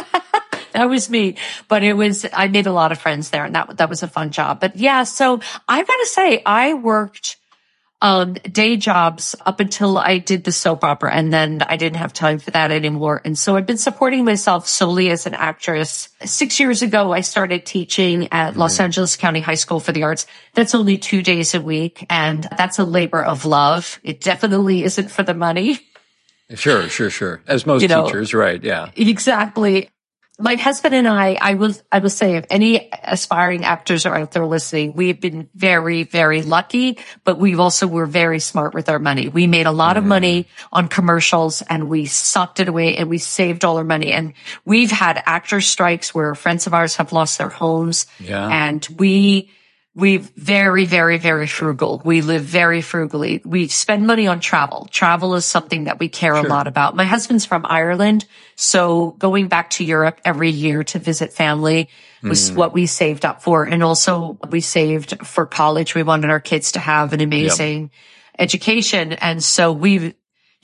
[SPEAKER 2] that was me. But it was, I made a lot of friends there and that, that was a fun job. But yeah, so I've got to say, I worked, um, day jobs up until I did the soap opera and then I didn't have time for that anymore. And so I've been supporting myself solely as an actress. Six years ago, I started teaching at Los Angeles County High School for the Arts. That's only two days a week. And that's a labor of love. It definitely isn't for the money.
[SPEAKER 1] Sure, sure, sure. As most
[SPEAKER 2] You know-
[SPEAKER 1] teachers, right? Yeah.
[SPEAKER 2] Exactly. My husband and I, I will, I will say if any aspiring actors are out there listening, we've been very, very lucky, but we've also were very smart with our money. We made a lot of money on commercials and we sucked it away and we saved all our money. And we've had actor strikes where friends of ours have lost their homes
[SPEAKER 1] Yeah.
[SPEAKER 2] and we, we very, very, very frugal. We live very frugally. We spend money on travel. Travel is something that we care a lot about. My husband's from Ireland. So going back to Europe every year to visit family was hmm. what we saved up for. And also we saved for college. We wanted our kids to have an amazing education. And so we,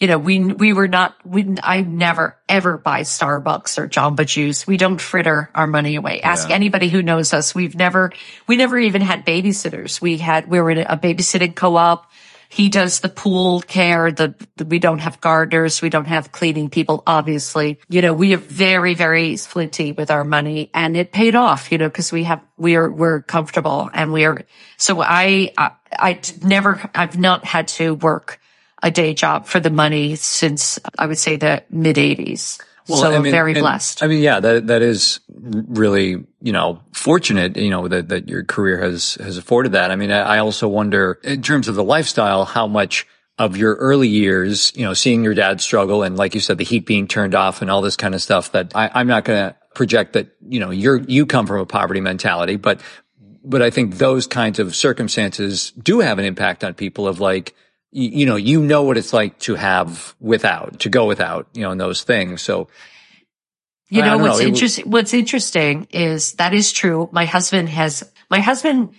[SPEAKER 2] you know, we, we were not, we, I never ever buy Starbucks or Jamba Juice. We don't fritter our money away. Ask
[SPEAKER 1] Yeah.
[SPEAKER 2] anybody who knows us. We've never, we never even had babysitters. We had, we were in a babysitting co-op. He does the pool care. The, the we don't have gardeners. We don't have cleaning people. Obviously, you know, we are very, very flinty with our money, and it paid off. You know, because we have we are we're comfortable, and we are. So I, I I never I've not had to work a day job for the money since I would say the mid '80s. so
[SPEAKER 1] I
[SPEAKER 2] I'm
[SPEAKER 1] mean,
[SPEAKER 2] very blessed.
[SPEAKER 1] I mean, yeah, that that is really, you know, fortunate, you know, that that your career has has afforded that. I mean, I, I also wonder in terms of the lifestyle, how much of your early years, you know, seeing your dad struggle and like you said, the heat being turned off and all this kind of stuff that I, I'm not going to project that, you know, you're, you come from a poverty mentality, but, but I think those kinds of circumstances do have an impact on people of like, you, you know, you know what it's like to have without, to go without, you know, and those things. So
[SPEAKER 2] You know what's
[SPEAKER 1] know,
[SPEAKER 2] interesting? What's interesting is that is true. My husband has my husband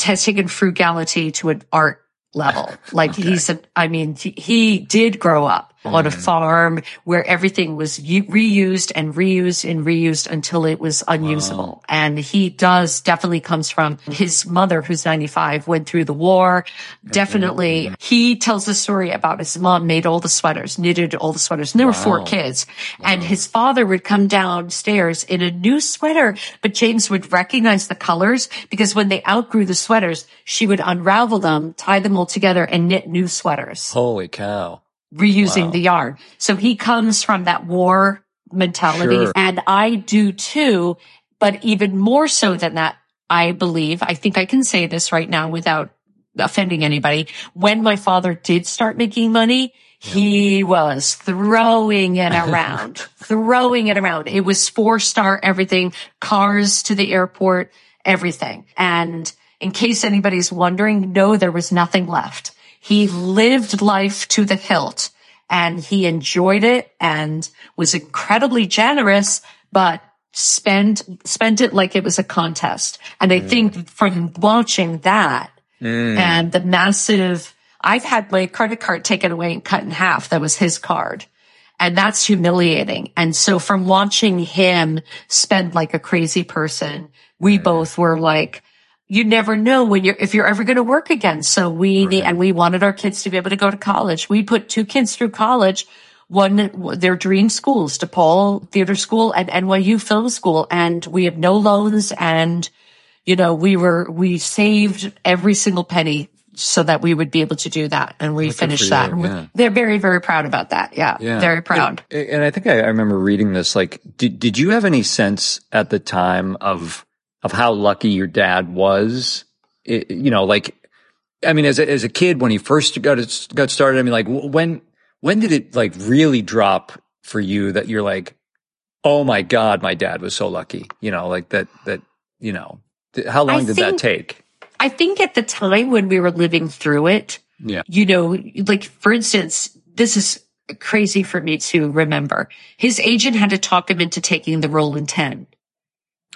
[SPEAKER 2] has taken frugality to an art level. [laughs] Like he's a, I mean, he did grow up on a mm. farm where everything was reused and reused and reused until it was unusable. And he does definitely comes from his mother, who's 95, went through the war. Definitely. He tells the story about his mom made all the sweaters, knitted all the sweaters. And there were four kids. And his father would come downstairs in a new sweater, but James would recognize the colors because when they outgrew the sweaters, she would unravel them, tie them all together and knit new sweaters
[SPEAKER 1] Holy cow.
[SPEAKER 2] Reusing the yarn. So he comes from that war mentality
[SPEAKER 1] Sure.
[SPEAKER 2] and I do too, but even more so than that, I believe, I think I can say this right now without offending anybody. When my father did start making money, he was throwing it around, [laughs] throwing it around. It was four star everything, cars to the airport, everything. And in case anybody's wondering, no, there was nothing left. He lived life to the hilt and he enjoyed it and was incredibly generous, but spent, spent it like it was a contest. And I mm. think from watching that mm. and the massive, I've had my credit card taken away and cut in half. That was his card. And that's humiliating. And so from watching him spend like a crazy person, we mm. both were like, you never know when you're, if you're ever going to work again. So we need, and we wanted our kids to be able to go to college. We put two kids through college, one, their dream schools, DePaul Theater School and NYU Film School. And we have no loans. And, you know, we were, we saved every single penny so that we would be able to do that. And we finished that.
[SPEAKER 1] Yeah.
[SPEAKER 2] They're very, very proud about that. Yeah. Very proud.
[SPEAKER 1] And, and I think I, I remember reading this. Like, did did you have any sense at the time of of how lucky your dad was? It, you know, like, I mean, as a, as a kid when he first got got started, I mean, like, when when did it like really drop for you that you're like, oh my god, my dad was so lucky? You know, like that that you know, th- how long
[SPEAKER 2] I
[SPEAKER 1] did that take?
[SPEAKER 2] I think at the time when we were living through it,
[SPEAKER 1] Yeah.
[SPEAKER 2] you know, like for instance, this is crazy for me to remember. His agent had to talk him into taking the role in 10.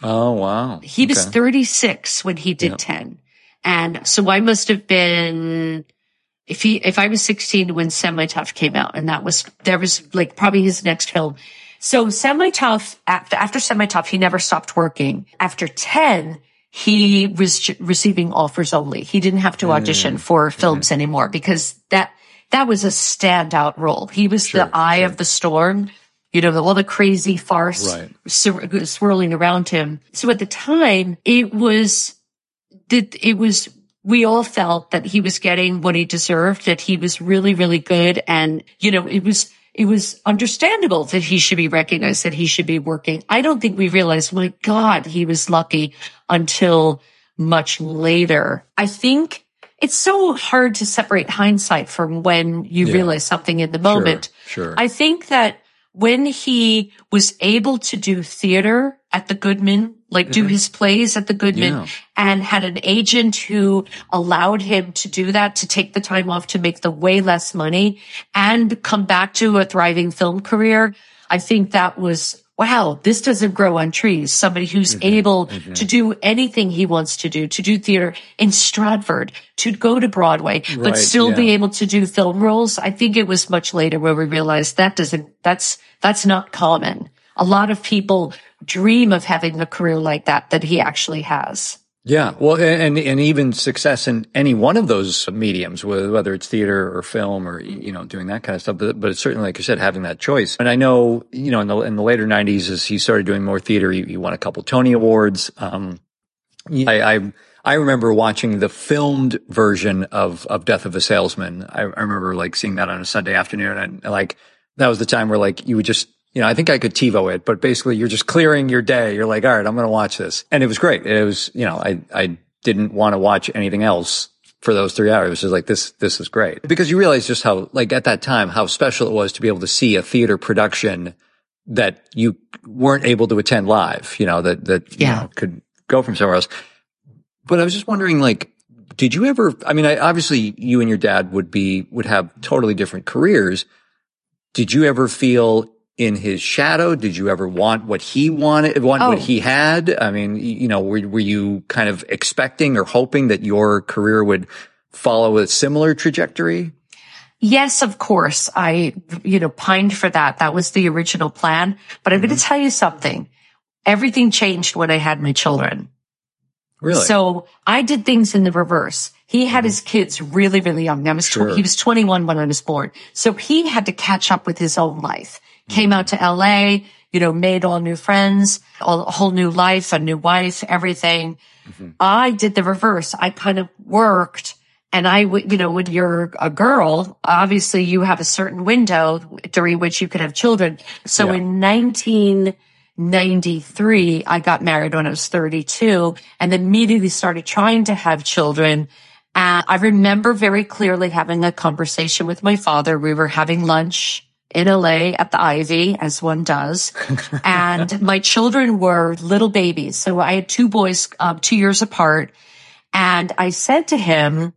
[SPEAKER 1] Oh wow,
[SPEAKER 2] He was 36 when he did
[SPEAKER 1] Yeah.
[SPEAKER 2] 10. And so I must have been, if he, if I was 16 when Semi Tough came out and that was, there was like probably his next film. So Semi Tough, after, after Semi Tough, he never stopped working. After 10, he was receiving offers only. He didn't have to audition for films anymore because that, that was a standout role. He was the eye of the storm. You know, all the crazy farce
[SPEAKER 1] Right.
[SPEAKER 2] swir- swirling around him. So at the time, it was that it was we all felt that he was getting what he deserved, that he was really, really good. And, you know, it was, it was understandable that he should be recognized, that he should be working. I don't think we realized, my God, he was lucky until much later. I think it's so hard to separate hindsight from when you
[SPEAKER 1] Yeah.
[SPEAKER 2] realize something in the moment.
[SPEAKER 1] sure.
[SPEAKER 2] I think that when he was able to do theater at the Goodman, like do mm-hmm. his plays at the Goodman
[SPEAKER 1] Yeah.
[SPEAKER 2] and had an agent who allowed him to do that, to take the time off to make the way less money and come back to a thriving film career. I think that was, wow, this doesn't grow on trees. Somebody who's
[SPEAKER 1] Mm-hmm.
[SPEAKER 2] able to do anything he wants to do, to do theater in Stratford, to go to Broadway,
[SPEAKER 1] Right,
[SPEAKER 2] but still
[SPEAKER 1] yeah.
[SPEAKER 2] be able to do film roles. I think it was much later where we realized that doesn't, that's, that's not common. A lot of people dream of having a career like that, that he actually has.
[SPEAKER 1] Yeah, well, and and even success in any one of those mediums, whether it's theater or film or you know doing that kind of stuff. But, but it's certainly, like you said, having that choice. And I know, you know, in the in the later '90s, as he started doing more theater, he, he won a couple Tony Awards. Um, I, I I remember watching the filmed version of of Death of a Salesman. I, I remember like seeing that on a Sunday afternoon, and like that was the time where like you would just you know, I think I could TiVo it, but basically you're just clearing your day. You're like, all right, I'm going to watch this. And it was great. It was, you know, I, I didn't want to watch anything else for those three hours. It was just like, this, this is great because you realize just how, like at that time, how special it was to be able to see a theater production that you weren't able to attend live, you know, that, that, you
[SPEAKER 2] Yeah.
[SPEAKER 1] know, could go from somewhere else. But I was just wondering, like, did you ever, I mean, I, obviously you and your dad would be, would have totally different careers. Did you ever feel in his shadow? Did you ever want what he wanted, want what
[SPEAKER 2] Oh.
[SPEAKER 1] he had? I mean, you know, were, were you kind of expecting or hoping that your career would follow a similar trajectory?
[SPEAKER 2] Yes, of course. I, you know, pined for that. That was the original plan. But I'm going to mm-hmm. tell you something. Everything changed when I had my children.
[SPEAKER 1] Really?
[SPEAKER 2] So I did things in the reverse. He had mm-hmm. his kids really, really young. I was,
[SPEAKER 1] Sure.
[SPEAKER 2] he was 21 when I was born. So he had to catch up with his own life. Came out to LA, you know, made all new friends, all, a whole new life, a new wife, everything. Mm-hmm. I did the reverse. I kind of worked and I would, you know, when you're a girl, obviously you have a certain window during which you could have children. So
[SPEAKER 1] Yeah.
[SPEAKER 2] in 1993, I got married when I was 32 and immediately started trying to have children. And I remember very clearly having a conversation with my father. We were having lunch in LA at the Ivy, as one does. [laughs] and my children were little babies. So I had two boys, um, two years apart. And I said to him,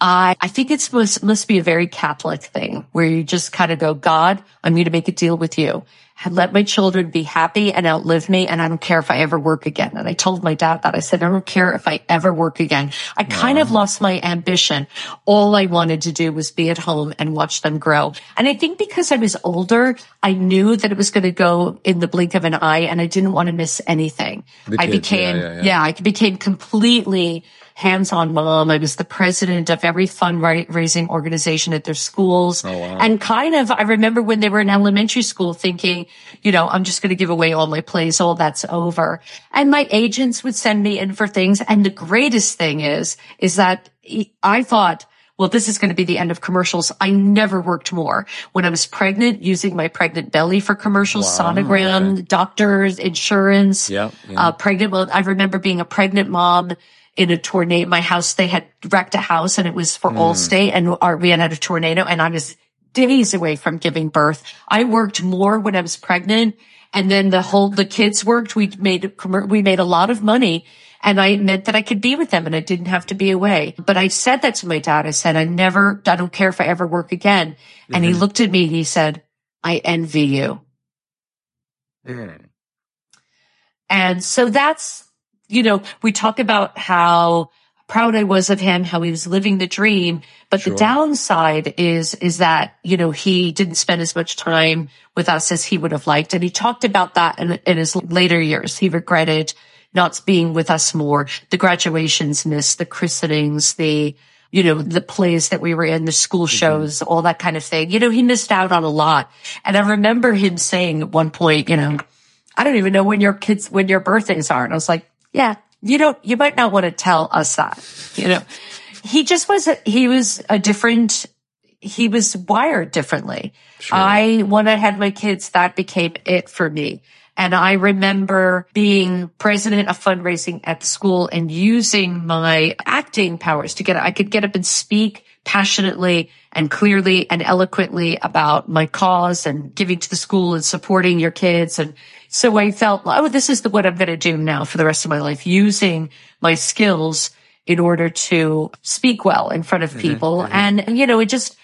[SPEAKER 2] I, I think it's must, must be a very Catholic thing where you just kind of go, God, I'm going to make a deal with you. Let my children be happy and outlive me. And I don't care if I ever work again. And I told my dad that I said, I don't care if I ever work again. I kind of lost my ambition. All I wanted to do was be at home and watch them grow. And I think because I was older, I knew that it was going to go in the blink of an eye and I didn't want to miss anything. I became,
[SPEAKER 1] yeah, yeah, yeah.
[SPEAKER 2] yeah, I became completely hands-on mom. I was the president of every fundraising organization at their schools.
[SPEAKER 1] Oh, wow.
[SPEAKER 2] And kind of, I remember when they were in elementary school thinking, you know, I'm just going to give away all my plays. All that's over. And my agents would send me in for things. And the greatest thing is, is that I thought, well, this is going to be the end of commercials. I never worked more. When I was pregnant, using my pregnant belly for commercials,
[SPEAKER 1] Wow,
[SPEAKER 2] sonogram, doctors, insurance,
[SPEAKER 1] Yeah, yeah.
[SPEAKER 2] uh, pregnant. Well, I remember being a pregnant mom in a tornado. My house, they had wrecked a house and it was for Allstate and our, we had had a tornado and I was days away from giving birth. I worked more when I was pregnant and then the whole, the kids worked. We made, we made a lot of money and I meant that I could be with them and I didn't have to be away. But I said that to my dad. I said, I never, I don't care if I ever work again. And he looked at me and he said, I envy you.
[SPEAKER 1] Mm.
[SPEAKER 2] And so that's, you know, we talk about how proud I was of him, how he was living the dream. But
[SPEAKER 1] Sure.
[SPEAKER 2] the downside is, is that, you know, he didn't spend as much time with us as he would have liked. And he talked about that in, in his later years. He regretted not being with us more, the graduations missed, the christenings, the, you know, the plays that we were in, the school mm-hmm. shows, all that kind of thing. You know, he missed out on a lot. And I remember him saying at one point, you know, I don't even know when your kids, when your birthdays are. And I was like, yeah, you don't, you might not want to tell us that, you know, he just was, a, he was a different, he was wired differently. I, when I had my kids, that became it for me. And I remember being president of fundraising at the school and using my acting powers to get, I could get up and speak passionately and clearly and eloquently about my cause and giving to the school and supporting your kids. And so I felt, oh, this is the, what I'm going to do now for the rest of my life, using my skills in order to speak well in front of mm-hmm. people. Mm-hmm. And, you know, it just,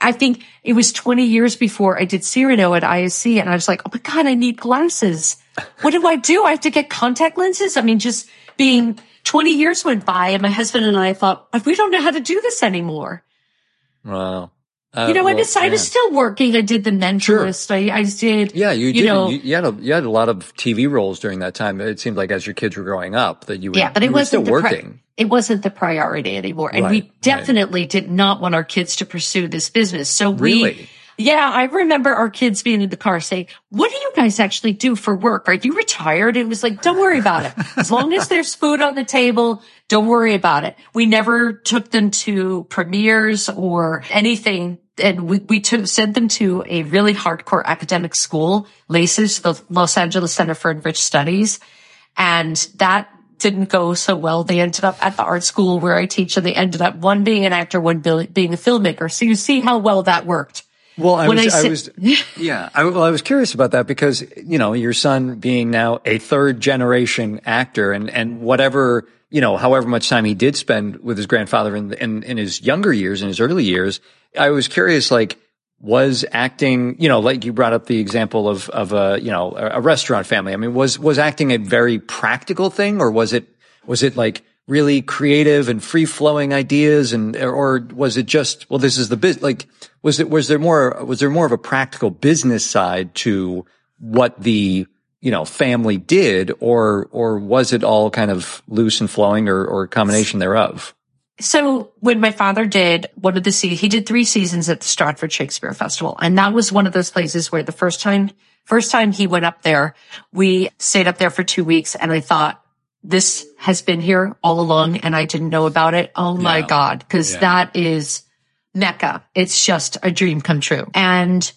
[SPEAKER 2] I think it was 20 years before I did Cyrano at ISC and I was like, oh my God, I need glasses. What do I do? I have to get contact lenses. I mean, just being 20 years went by and my husband and I thought, oh, we don't know how to do this anymore.
[SPEAKER 1] Wow. Uh,
[SPEAKER 2] you know, I
[SPEAKER 1] well,
[SPEAKER 2] was, I was still working. I did the mentalist. I, I did.
[SPEAKER 1] Yeah, you,
[SPEAKER 2] you
[SPEAKER 1] did.
[SPEAKER 2] know-
[SPEAKER 1] you, you had a you had a lot of TV roles during that time. It seemed like as your kids were growing up that you were,
[SPEAKER 2] Yeah, but it wasn't
[SPEAKER 1] still
[SPEAKER 2] the pri-
[SPEAKER 1] working.
[SPEAKER 2] it wasn't the priority anymore. And we
[SPEAKER 1] Right, right.
[SPEAKER 2] definitely did not want our kids to pursue this business. So we,
[SPEAKER 1] Really?
[SPEAKER 2] Yeah, I remember our kids being in the car saying, what do you guys actually do for work? Are you retired? It was like, don't worry about it. As long as there's food on the table, don't worry about it. We never took them to premieres or anything. And we, we took, sent them to a really hardcore academic school, LACES, the Los Angeles Center for Enriched Studies. And that didn't go so well. They ended up at the art school where I teach and they ended up one being an actor, one being a filmmaker. So you see how well that worked.
[SPEAKER 1] Well, I
[SPEAKER 2] When
[SPEAKER 1] was,
[SPEAKER 2] I
[SPEAKER 1] I, was, [laughs] yeah, I, well, I was curious about that because, you know, your son being now a third generation actor and, and whatever, you know, however much time he did spend with his grandfather in, in, in his younger years, in his early years, I was curious, like, was acting, you know, like you brought up the example of, of a, you know, a, a restaurant family. I mean, was, was acting a very practical thing or was it, was it like
[SPEAKER 4] really creative and free flowing ideas and, or was it just, well, this is the business, like, was it, was there more, was there more of a practical business side to what the, you know, family did or, or was it all kind of loose and flowing or, or a combination thereof?
[SPEAKER 2] So when my father did one of the seasons, he did three seasons at the Stratford Shakespeare Festival. And that was one of those places where the first time, first time he went up there, we stayed up there for two weeks and I thought, this has been here all along and I didn't know about it. Oh my yeah. God. Cause yeah. that is Mecca. It's just a dream come true. And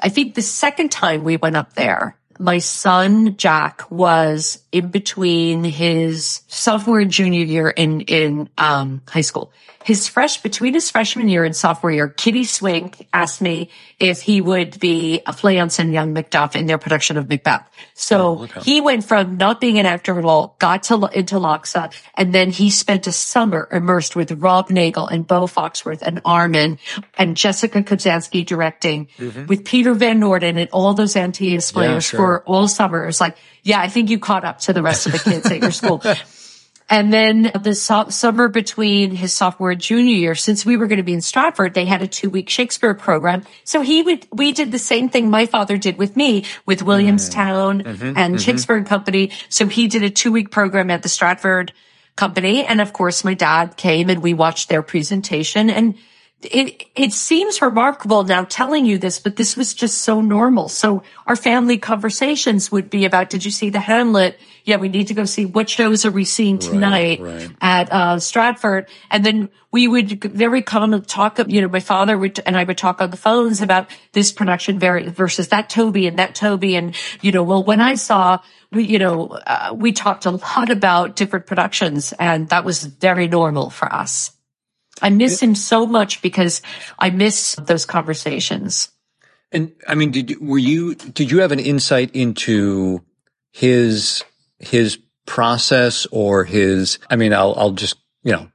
[SPEAKER 2] I think the second time we went up there, my son Jack was in between his sophomore and junior year in in um, high school. His fresh between his freshman year and sophomore year, Kitty Swink asked me if he would be a Fleance and Young Macduff in their production of Macbeth. So oh, he went from not being an actor at all, got to into LACHSA, and then he spent a summer immersed with Rob Nagle and Bo Foxworth and Armin and Jessica Kubzansky directing mm-hmm. with Peter Van Norden and all those Antaeus players yeah, sure. for all summer. It was like, yeah, I think you caught up to the rest of the kids at your school. [laughs] And then the so- summer between his sophomore and junior year, since we were going to be in Stratford, they had a two week Shakespeare program. So he would, we did the same thing my father did with me with Williamstown mm-hmm, and mm-hmm. Shakespeare and Company. So he did a two week program at the Stratford company. And of course, my dad came and we watched their presentation and it it seems remarkable now telling you this, but this was just so normal. So our family conversations would be about, did you see the Hamlet? Yeah, we need to go see what shows are we seeing tonight right, right. at uh, Stratford, and then we would very commonly talk. You know, my father would and I would talk on the phones about this production very versus that Toby and that Toby, and you know, well, when I saw. We, you know, uh, we talked a lot about different productions and that was very normal for us. I miss him so much because I miss those conversations.
[SPEAKER 4] And I mean, did were you did you have an insight into his his process or his? I mean, I'll I'll just you know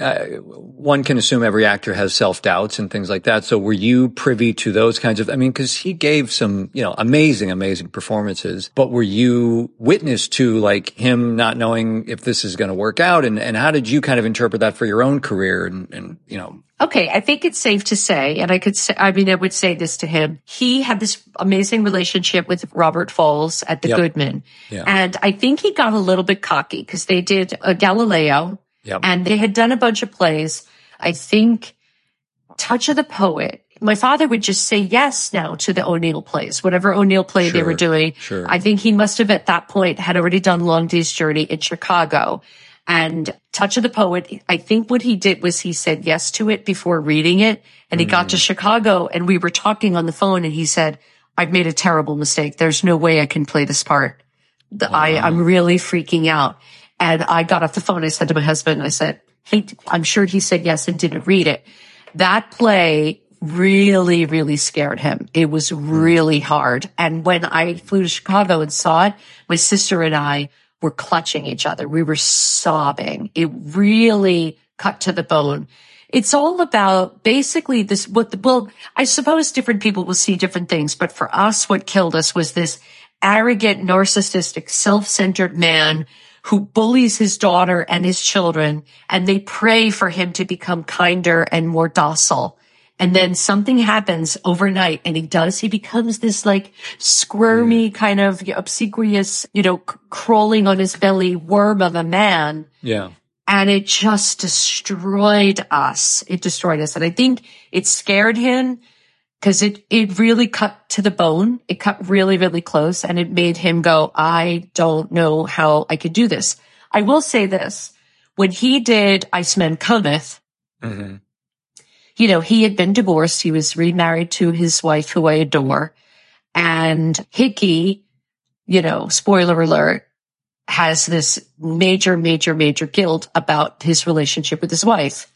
[SPEAKER 4] uh, one can assume every actor has self doubts and things like that. So were you privy to those kinds of, I mean, cause he gave some, you know, amazing, amazing performances, but were you witness to like him not knowing if this is going to work out? And, and how did you kind of interpret that for your own career and, and, you know?
[SPEAKER 2] Okay. I think it's safe to say, and I could say, I mean, I would say this to him. He had this amazing relationship with Robert Falls at the yep. Goodman. Yeah. And I think he got a little bit cocky because they did a Galileo Yep. And they had done a bunch of plays. I think Touch of the Poet. My father would just say yes now to the O'Neill plays, whatever O'Neill play sure, they were doing. Sure. I think he must have at that point had already done Long Day's Journey in Chicago. And Touch of the Poet, I think what he did was he said yes to it before reading it. And he mm. got to mm. Chicago and we were talking on the phone and he said, I've made a terrible mistake. There's no way I can play this part. Wow. I, I'm really freaking out. And I got off the phone. I said to my husband, I said, Hey, I'm sure he said yes and didn't read it. That play really, really scared him. It was really hard. And when I flew to Chicago and saw it, my sister and I were clutching each other. We were sobbing. It really cut to the bone. It's all about basically this, what the, well, I suppose different people will see different things, but for us, what killed us was this arrogant, narcissistic, self-centered man who bullies his daughter and his children and they pray for him to become kinder and more docile. And then something happens overnight and he does, he becomes this like squirmy mm. kind of obsequious, you know, c- crawling on his belly worm of a man.
[SPEAKER 4] Yeah.
[SPEAKER 2] And it just destroyed us. It destroyed us. And I think it scared him because it, it really cut to the bone. It cut really, really close and it made him go, I don't know how I could do this. I will say this. When he did Iceman Cometh, mm-hmm. you know, he had been divorced. He was remarried to his wife who I adore. And Hickey, you know, spoiler alert, has this major, major, major guilt about his relationship with his wife.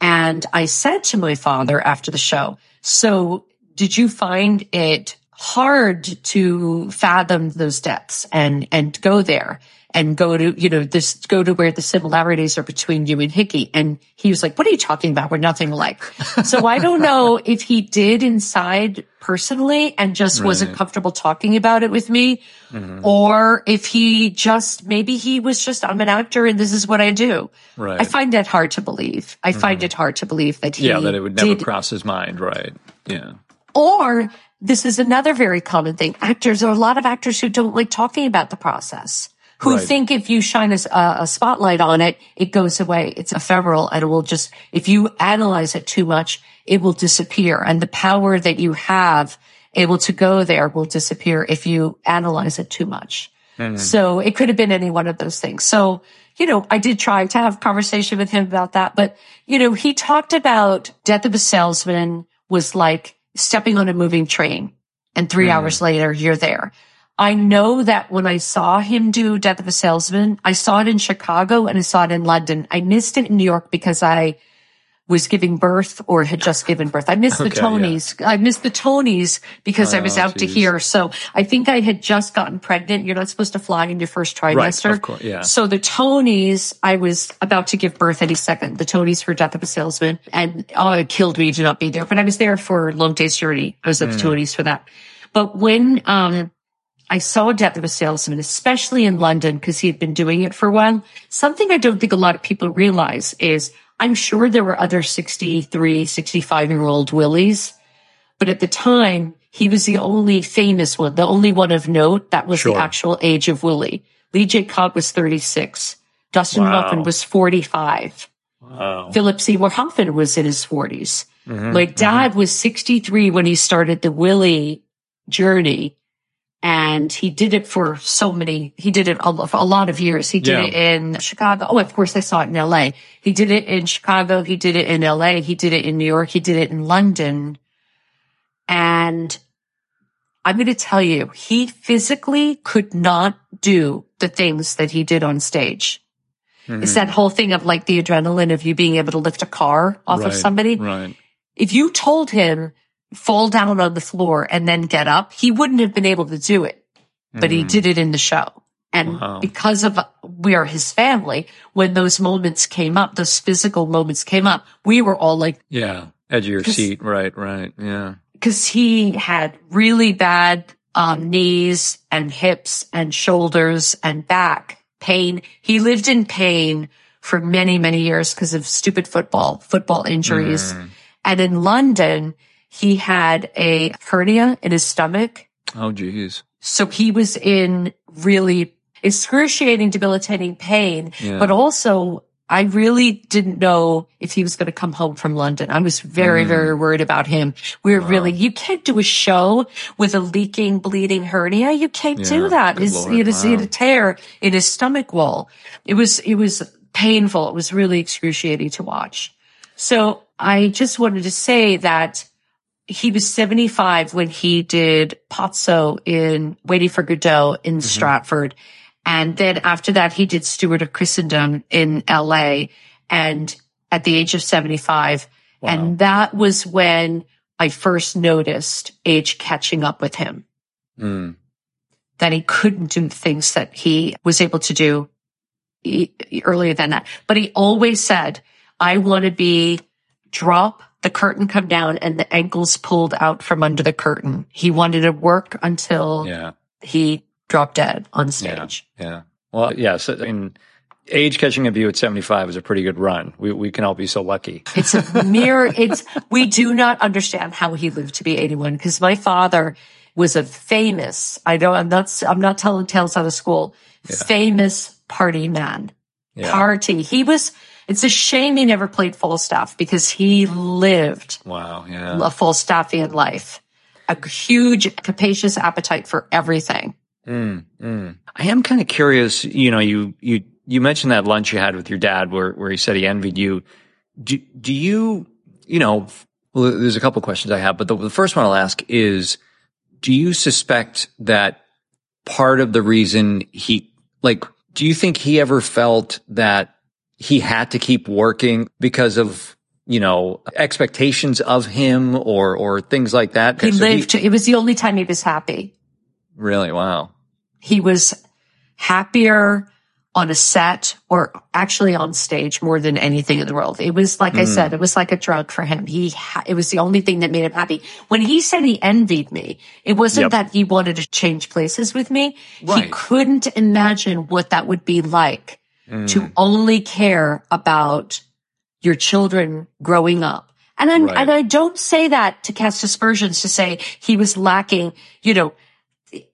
[SPEAKER 2] And I said to my father after the show, so did you find it hard to fathom those depths and, and go there? And go to, you know, this, go to where the similarities are between you and Hickey. And he was like, what are you talking about? We're nothing alike. [laughs] so I don't know if he did inside personally and just right. wasn't comfortable talking about it with me mm-hmm. or if he just, maybe he was just, I'm an actor and this is what I do. Right. I find that hard to believe. I mm-hmm. find it hard to believe that he,
[SPEAKER 1] yeah, that it would never did, cross his mind. Right. Yeah.
[SPEAKER 2] Or this is another very common thing. Actors, there are a lot of actors who don't like talking about the process who right. think if you shine a, a, spotlight on it, it goes away. It's ephemeral and it will just, if you analyze it too much, it will disappear. And the power that you have able to go there will disappear if you analyze it too much. Mm-hmm. So it could have been any one of those things. So, you know, I did try to have conversation with him about that, but, you know, he talked about death of a salesman was like stepping on a moving train and 3 mm-hmm. hours later you're there. I know that when I saw him do Death of a Salesman, I saw it in Chicago and I saw it in London. I missed it in New York because I was giving birth or had just given birth. I missed okay, the Tonys. Yeah. I missed the Tonys because oh, I was out geez. to here. So I think I had just gotten pregnant. You're not supposed to fly in your first trimester.
[SPEAKER 1] Right, of course, yeah.
[SPEAKER 2] So the Tonys, I was about to give birth any second. The Tonys for Death of a Salesman. And oh, it killed me to not be there. But I was there for Long Day's Journey. I was at mm. the Tonys for that. But when, um, I saw Death of a Salesman, especially in London, because he had been doing it for a while. Something I don't think a lot of people realize is I'm sure there were other 63, 65 year old Willies, but at the time, he was the only famous one, the only one of note that was sure. the actual age of Willie. Lee J. Cobb was 36. Dustin wow. Hoffman was 45. Wow. Philip Seymour Hoffman was in his 40s. Mm-hmm, My dad mm-hmm. was 63 when he started the Willie journey and he did it for so many, he did it a, for a lot of years. He did yeah. it in Chicago. Oh, of course I saw it in LA. He did it in Chicago. He did it in LA. He did it in New York. He did it in London. And I'm going to tell you, he physically could not do the things that he did on stage. Mm-hmm. It's that whole thing of like the adrenaline of you being able to lift a car off
[SPEAKER 1] right,
[SPEAKER 2] of somebody.
[SPEAKER 1] Right.
[SPEAKER 2] If you told him fall down on the floor and then get up, he wouldn't have been able to do it, but mm. he did it in the show. And wow. because of we are his family, when those moments came up, those physical moments came up, we were all like,
[SPEAKER 1] yeah, edge of your seat. Right. Right. Yeah.
[SPEAKER 2] Cause he had really bad um, knees and hips and shoulders and back pain. He lived in pain for many, many years because of stupid football, football injuries. Mm. And in London, he had a hernia in his stomach.
[SPEAKER 1] Oh, geez.
[SPEAKER 2] So he was in really excruciating, debilitating pain, yeah. but also I really didn't know if he was going to come home from London. I was very, mm. very worried about him. We were wow. really, you can't do a show with a leaking, bleeding hernia. You can't yeah, do that. His, he, had, wow. he had a tear in his stomach wall. It was, it was painful. It was really excruciating to watch. So I just wanted to say that he was 75 when he did Pozzo in Waiting for Godot in mm-hmm. Stratford. And then after that, he did Steward of Christendom in LA and at the age of 75. Wow. And that was when I first noticed age catching up with him. Mm. That he couldn't do things that he was able to do earlier than that. But he always said, I want to be drop the curtain come down and the ankles pulled out from under the curtain. He wanted to work until yeah. he dropped dead on stage.
[SPEAKER 1] Yeah. yeah. Well, yes. I mean, age catching a view at 75 is a pretty good run. We, we can all be so lucky.
[SPEAKER 2] It's a mere, it's, we do not understand how he lived to be 81 because my father was a famous, I don't, I'm not, I'm not telling tales out of school, yeah. famous party man. Yeah. Party. He was, it's a shame he never played Falstaff because he lived
[SPEAKER 1] wow, yeah.
[SPEAKER 2] a Falstaffian life, a huge, capacious appetite for everything.
[SPEAKER 1] Mm, mm. I am kind of curious. You know, you you you mentioned that lunch you had with your dad, where where he said he envied you. Do do you you know? Well, there's a couple questions I have, but the, the first one I'll ask is: Do you suspect that part of the reason he like? Do you think he ever felt that he had to keep working because of you know expectations of him or or things like that.
[SPEAKER 2] He so lived. He, it was the only time he was happy.
[SPEAKER 1] Really? Wow.
[SPEAKER 2] He was happier on a set or actually on stage more than anything in the world. It was like mm. I said, it was like a drug for him. He, ha- it was the only thing that made him happy. When he said he envied me, it wasn't yep. that he wanted to change places with me. Right. He couldn't imagine what that would be like mm. to only care about your children growing up. And, right. and I don't say that to cast aspersions to say he was lacking, you know,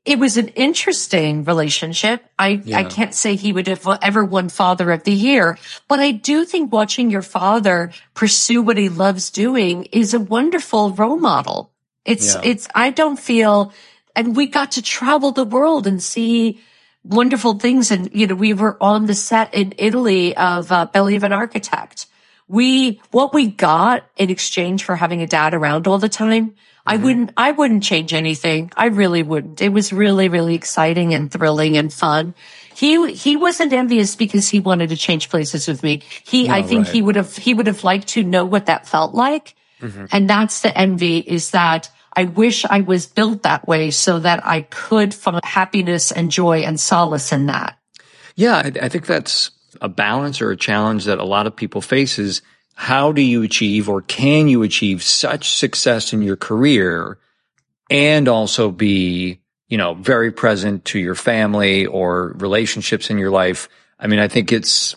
[SPEAKER 2] it was an interesting relationship. I, yeah. I can't say he would have ever won father of the year, but I do think watching your father pursue what he loves doing is a wonderful role model. It's, yeah. it's, I don't feel, and we got to travel the world and see wonderful things. And, you know, we were on the set in Italy of uh, Belly of an Architect. We, what we got in exchange for having a dad around all the time I mm-hmm. wouldn't, I wouldn't change anything. I really wouldn't. It was really, really exciting and thrilling and fun. He, he wasn't envious because he wanted to change places with me. He, no, I think right. he would have, he would have liked to know what that felt like. Mm-hmm. And that's the envy is that I wish I was built that way so that I could find happiness and joy and solace in that.
[SPEAKER 1] Yeah. I, I think that's a balance or a challenge that a lot of people face is how do you achieve or can you achieve such success in your career and also be, you know, very present to your family or relationships in your life? I mean, I think it's,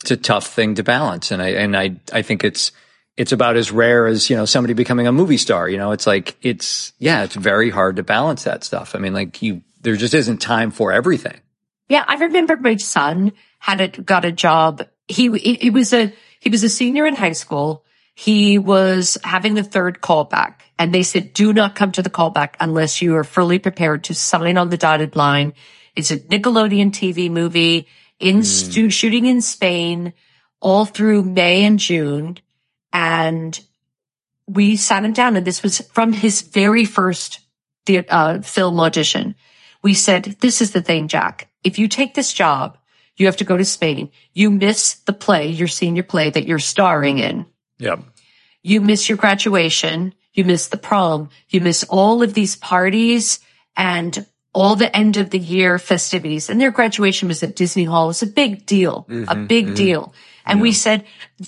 [SPEAKER 1] it's a tough thing to balance. And I, and I, I think it's, it's about as rare as, you know, somebody becoming a movie star. You know, it's like, it's, yeah, it's very hard to balance that stuff. I mean, like you, there just isn't time for everything.
[SPEAKER 2] Yeah. I remember my son had a, got a job. He, it, it was a, he was a senior in high school. He was having the third callback and they said, do not come to the callback unless you are fully prepared to sign on the dotted line. It's a Nickelodeon TV movie in mm. stu- shooting in Spain all through May and June. And we sat him down and this was from his very first the, uh, film audition. We said, this is the thing, Jack. If you take this job, you have to go to Spain. You miss the play, your senior play that you're starring in.
[SPEAKER 1] Yep.
[SPEAKER 2] You miss your graduation. You miss the prom. You miss all of these parties and all the end of the year festivities. And their graduation was at Disney Hall. It was a big deal, mm-hmm, a big mm-hmm. deal. And yeah. we said,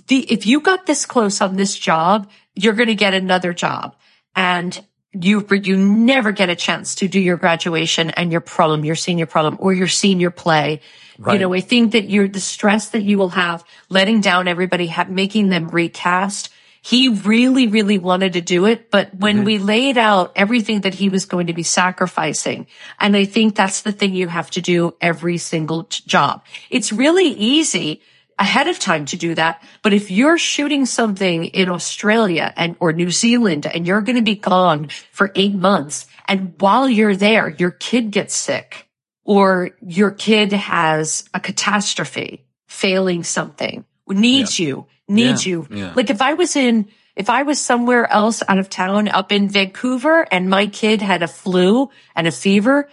[SPEAKER 2] the, if you got this close on this job, you're going to get another job. And you, you never get a chance to do your graduation and your problem, your senior problem or your senior play. Right. You know, I think that you're the stress that you will have letting down everybody, have, making them recast. He really, really wanted to do it. But when mm-hmm. we laid out everything that he was going to be sacrificing, and I think that's the thing you have to do every single t- job. It's really easy ahead of time to do that. But if you're shooting something in Australia and or New Zealand and you're going to be gone for eight months and while you're there, your kid gets sick or your kid has a catastrophe, failing something, needs yeah. you, needs yeah. you. Yeah. Like if I was in, if I was somewhere else out of town up in Vancouver and my kid had a flu and a fever,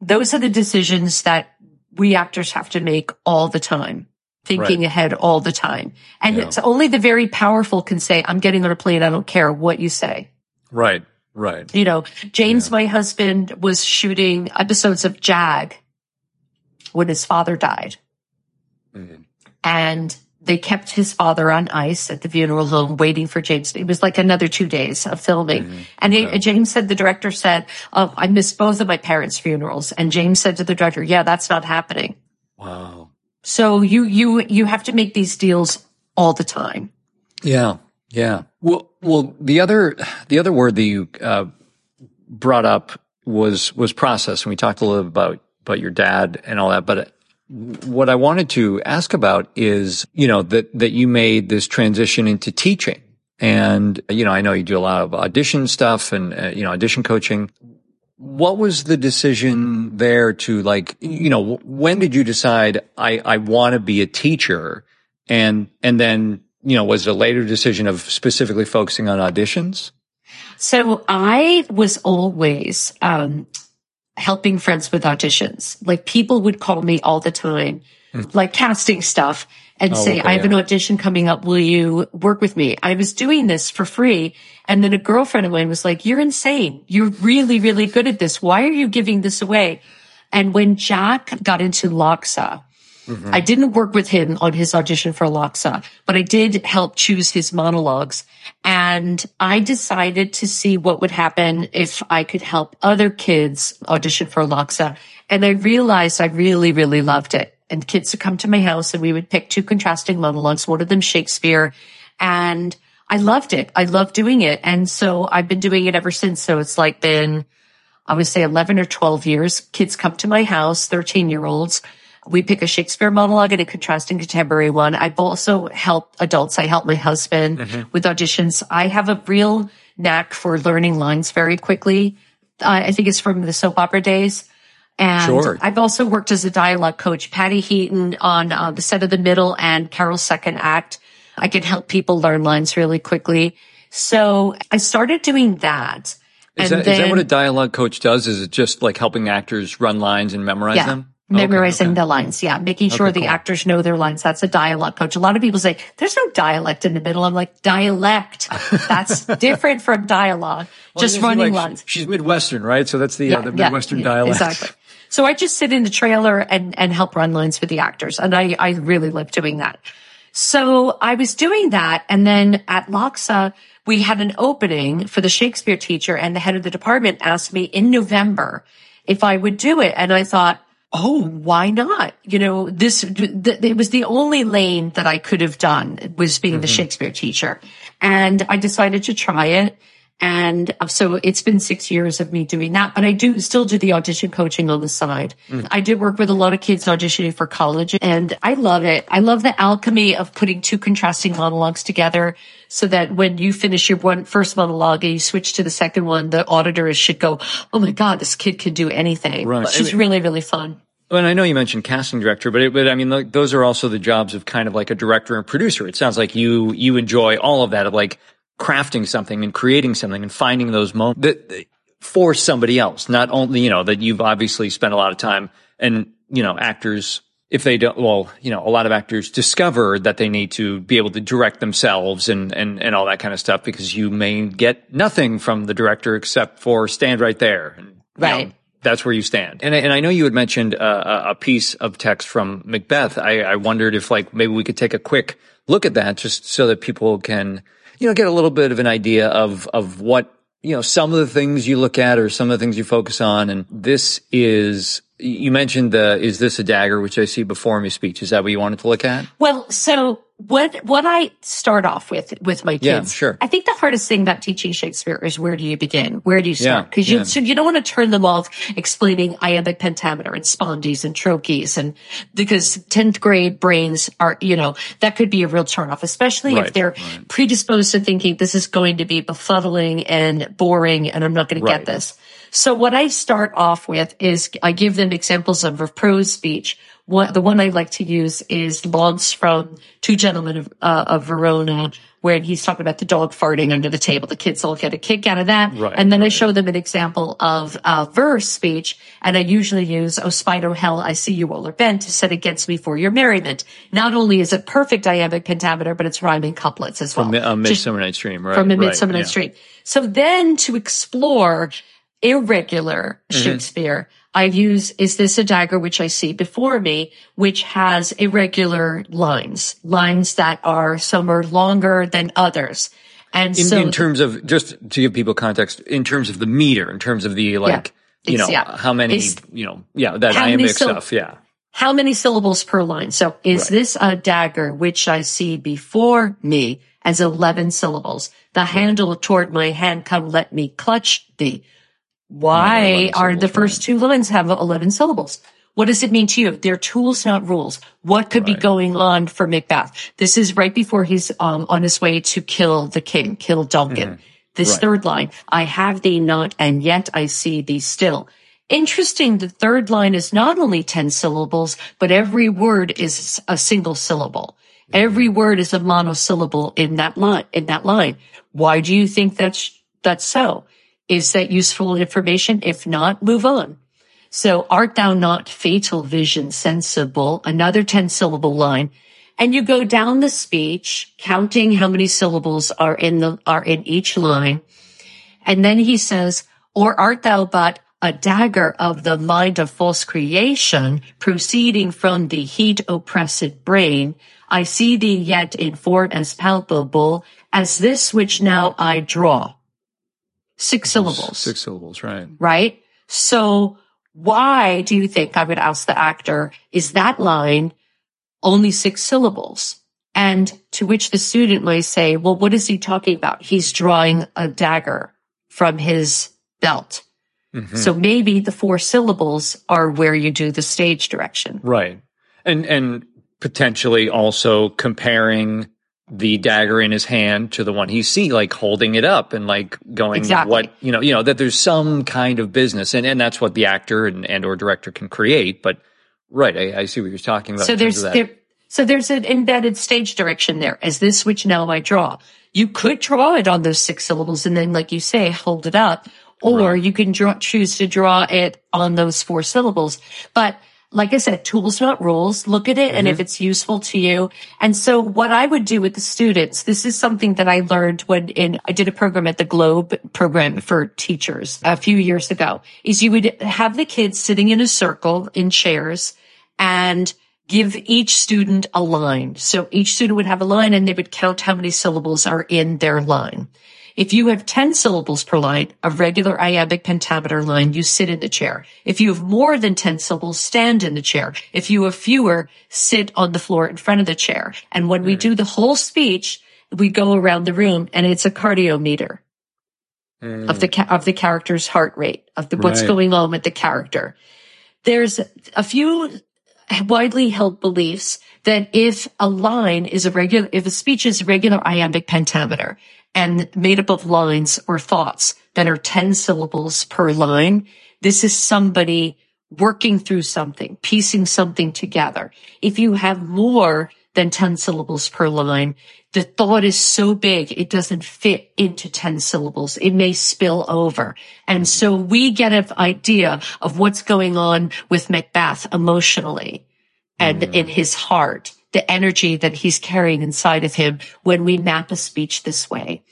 [SPEAKER 2] those are the decisions that we actors have to make all the time, thinking right. ahead all the time. And it's only the very powerful can say, I'm getting on a plane. I don't care what you say.
[SPEAKER 1] Right. Right.
[SPEAKER 2] You know, James, yeah. my husband, was shooting episodes of Jag when his father died. Mm-hmm. And they kept his father on ice at the funeral home waiting for James. It was like another two days of filming. Mm-hmm. And he, yeah. James said, the director said, oh, I missed both of my parents' funerals. And James said to the director, yeah, that's not happening.
[SPEAKER 1] Wow.
[SPEAKER 2] So you, you, you have to make these deals all the time.
[SPEAKER 1] Yeah. Yeah. Well, well, the other, the other word that you, uh, brought up was, was process. And we talked a little about, about your dad and all that, but what I wanted to ask about is, you know, that, that you made this transition into teaching. And, you know, I know you do a lot of audition stuff and, uh, you know, audition coaching. What was the decision there to like, you know, when did you decide I, I want to be a teacher? And, and then you know, was it a later decision of specifically focusing on auditions?
[SPEAKER 2] So I was always, um, helping friends with auditions. Like people would call me all the time, mm. like casting stuff and oh, say, okay, I have yeah. an audition coming up. Will you work with me? I was doing this for free. And then a girlfriend of mine was like, you're insane. You're really, really good at this. Why are you giving this away? And when Jack got into LACHSA, Mm-hmm. I didn't work with him on his audition for LACHSA, but I did help choose his monologues. And I decided to see what would happen if I could help other kids audition for LACHSA. And I realized I really, really loved it. And kids would come to my house and we would pick two contrasting monologues, one of them Shakespeare. And I loved it. I loved doing it. And so I've been doing it ever since. So it's like been, I would say 11 or 12 years. Kids come to my house, 13 year olds we pick a Shakespeare monologue and a contrasting contemporary one. I've also helped adults. I help my husband mm-hmm. with auditions. I have a real knack for learning lines very quickly. Uh, I think it's from the soap opera days. And sure. I've also worked as a dialogue coach, Patty Heaton on uh, the set of the middle and Carol's second act. I can help people learn lines really quickly. So I started doing that.
[SPEAKER 1] Is, that, then, is that what a dialogue coach does? Is it just like helping actors run lines and memorize
[SPEAKER 2] yeah.
[SPEAKER 1] them?
[SPEAKER 2] memorizing okay, okay. the lines. Yeah. Making sure okay, the cool. actors know their lines. That's a dialogue coach. A lot of people say there's no dialect in the middle. I'm like, dialect. That's [laughs] different from dialogue. Well, just running like, lines.
[SPEAKER 1] She's Midwestern, right? So that's the, uh, yeah, uh, the Midwestern yeah, dialect.
[SPEAKER 2] Exactly. So I just sit in the trailer and, and help run lines for the actors. And I, I really love doing that. So I was doing that. And then at LACHSA, we had an opening for the Shakespeare teacher and the head of the department asked me in November if I would do it. And I thought, oh, why not? You know, this, th- it was the only lane that I could have done was being mm-hmm. the Shakespeare teacher. And I decided to try it. And so it's been six years of me doing that, but I do still do the audition coaching on the side. Mm. I did work with a lot of kids auditioning for college and I love it. I love the alchemy of putting two contrasting monologues together so that when you finish your one first monologue and you switch to the second one, the auditors should go, Oh my God, this kid can do anything. Right. It's just really, really fun.
[SPEAKER 1] Well, and I know you mentioned casting director, but it, but I mean, like, those are also the jobs of kind of like a director and producer. It sounds like you you enjoy all of that of like crafting something and creating something and finding those moments that for somebody else, not only, you know, that you've obviously spent a lot of time and, you know, actors, if they don't, well, you know, a lot of actors discover that they need to be able to direct themselves and, and, and all that kind of stuff because you may get nothing from the director except for stand right there. And,
[SPEAKER 2] right. Know,
[SPEAKER 1] that's where you stand. And, and I know you had mentioned uh, a piece of text from Macbeth. I, I wondered if like maybe we could take a quick look at that just so that people can you know, get a little bit of an idea of, of what, you know, some of the things you look at or some of the things you focus on. And this is, you mentioned the, is this a dagger, which I see before me speech. Is that what you wanted to look at?
[SPEAKER 2] Well, so what what I start off with with my kids.
[SPEAKER 1] Yeah, sure.
[SPEAKER 2] I think the hardest thing about teaching Shakespeare is where do you begin? Where do you start? Because yeah, you yeah. so you don't want to turn them off explaining iambic pentameter and spondees and trochees and because tenth grade brains are you know that could be a real turnoff, especially right, if they're right. predisposed to thinking this is going to be befuddling and boring and I'm not going right. to get this. So what I start off with is I give them examples of a prose speech one, the one I like to use is Launce from Two Gentlemen of, uh, of Verona, where he's talking about the dog farting under the table. The kids all get a kick out of that. Right, and then right. I show them an example of a verse speech, and I usually use, Oh, spider hell, I see you all are bent to set against me for your merriment. Not only is it perfect iambic pentameter, but it's rhyming couplets as well.
[SPEAKER 1] From a Midsummer Night's Dream, right?
[SPEAKER 2] From a Midsummer right, Night's yeah. Dream. So then to explore irregular mm-hmm. Shakespeare, I use is this a dagger which I see before me, which has irregular lines, lines that are some are longer than others. And
[SPEAKER 1] in,
[SPEAKER 2] so
[SPEAKER 1] in terms of just to give people context, in terms of the meter, in terms of the like, yeah, you know, yeah. how many, it's, you know, yeah, that iambic stuff, yeah.
[SPEAKER 2] How many syllables per line? So is right. this a dagger which I see before me as 11 syllables? The handle toward my hand, come let me clutch thee. Why are the first two lines have 11 syllables? What does it mean to you? They're tools, not rules. What could right. be going on for Macbeth? This is right before he's um, on his way to kill the king, kill Duncan. Mm-hmm. This right. third line, I have thee not, and yet I see thee still. Interesting. The third line is not only 10 syllables, but every word is a single syllable. Mm-hmm. Every word is a monosyllable in that line, in that line. Why do you think that's, that's so? Is that useful information? If not, move on. So art thou not fatal vision sensible? Another 10 syllable line. And you go down the speech, counting how many syllables are in the, are in each line. And then he says, or art thou but a dagger of the mind of false creation proceeding from the heat oppressed brain. I see thee yet in form as palpable as this which now I draw. Six syllables.
[SPEAKER 1] Six syllables, right.
[SPEAKER 2] Right? So why do you think I would ask the actor, is that line only six syllables? And to which the student may say, well, what is he talking about? He's drawing a dagger from his belt. Mm-hmm. So maybe the four syllables are where you do the stage direction.
[SPEAKER 1] Right. And, and potentially also comparing the dagger in his hand to the one he see, like holding it up and like going, exactly. what, you know, you know, that there's some kind of business and, and that's what the actor and, and or director can create. But right. I, I see what you're talking about.
[SPEAKER 2] So there's, there, so there's an embedded stage direction there as this which now I draw. You could draw it on those six syllables and then, like you say, hold it up, or right. you can draw, choose to draw it on those four syllables. But like I said, tools, not rules. Look at it. Mm-hmm. And if mm-hmm. it's useful to you. And so what I would do with the students, this is something that I learned when in, I did a program at the Globe program for teachers a few years ago is you would have the kids sitting in a circle in chairs and give each student a line. So each student would have a line and they would count how many syllables are in their line. If you have 10 syllables per line, a regular iambic pentameter line, you sit in the chair. If you have more than 10 syllables, stand in the chair. If you have fewer, sit on the floor in front of the chair. And when we do the whole speech, we go around the room and it's a cardiometer mm. of the, of the character's heart rate, of the, what's right. going on with the character. There's a few widely held beliefs that if a line is a regular, if a speech is a regular iambic pentameter and made up of lines or thoughts that are 10 syllables per line, this is somebody working through something, piecing something together. If you have more than 10 syllables per line, the thought is so big, it doesn't fit into 10 syllables. It may spill over. And so we get an idea of what's going on with Macbeth emotionally and mm. in his heart, the energy that he's carrying inside of him when we map a speech this way.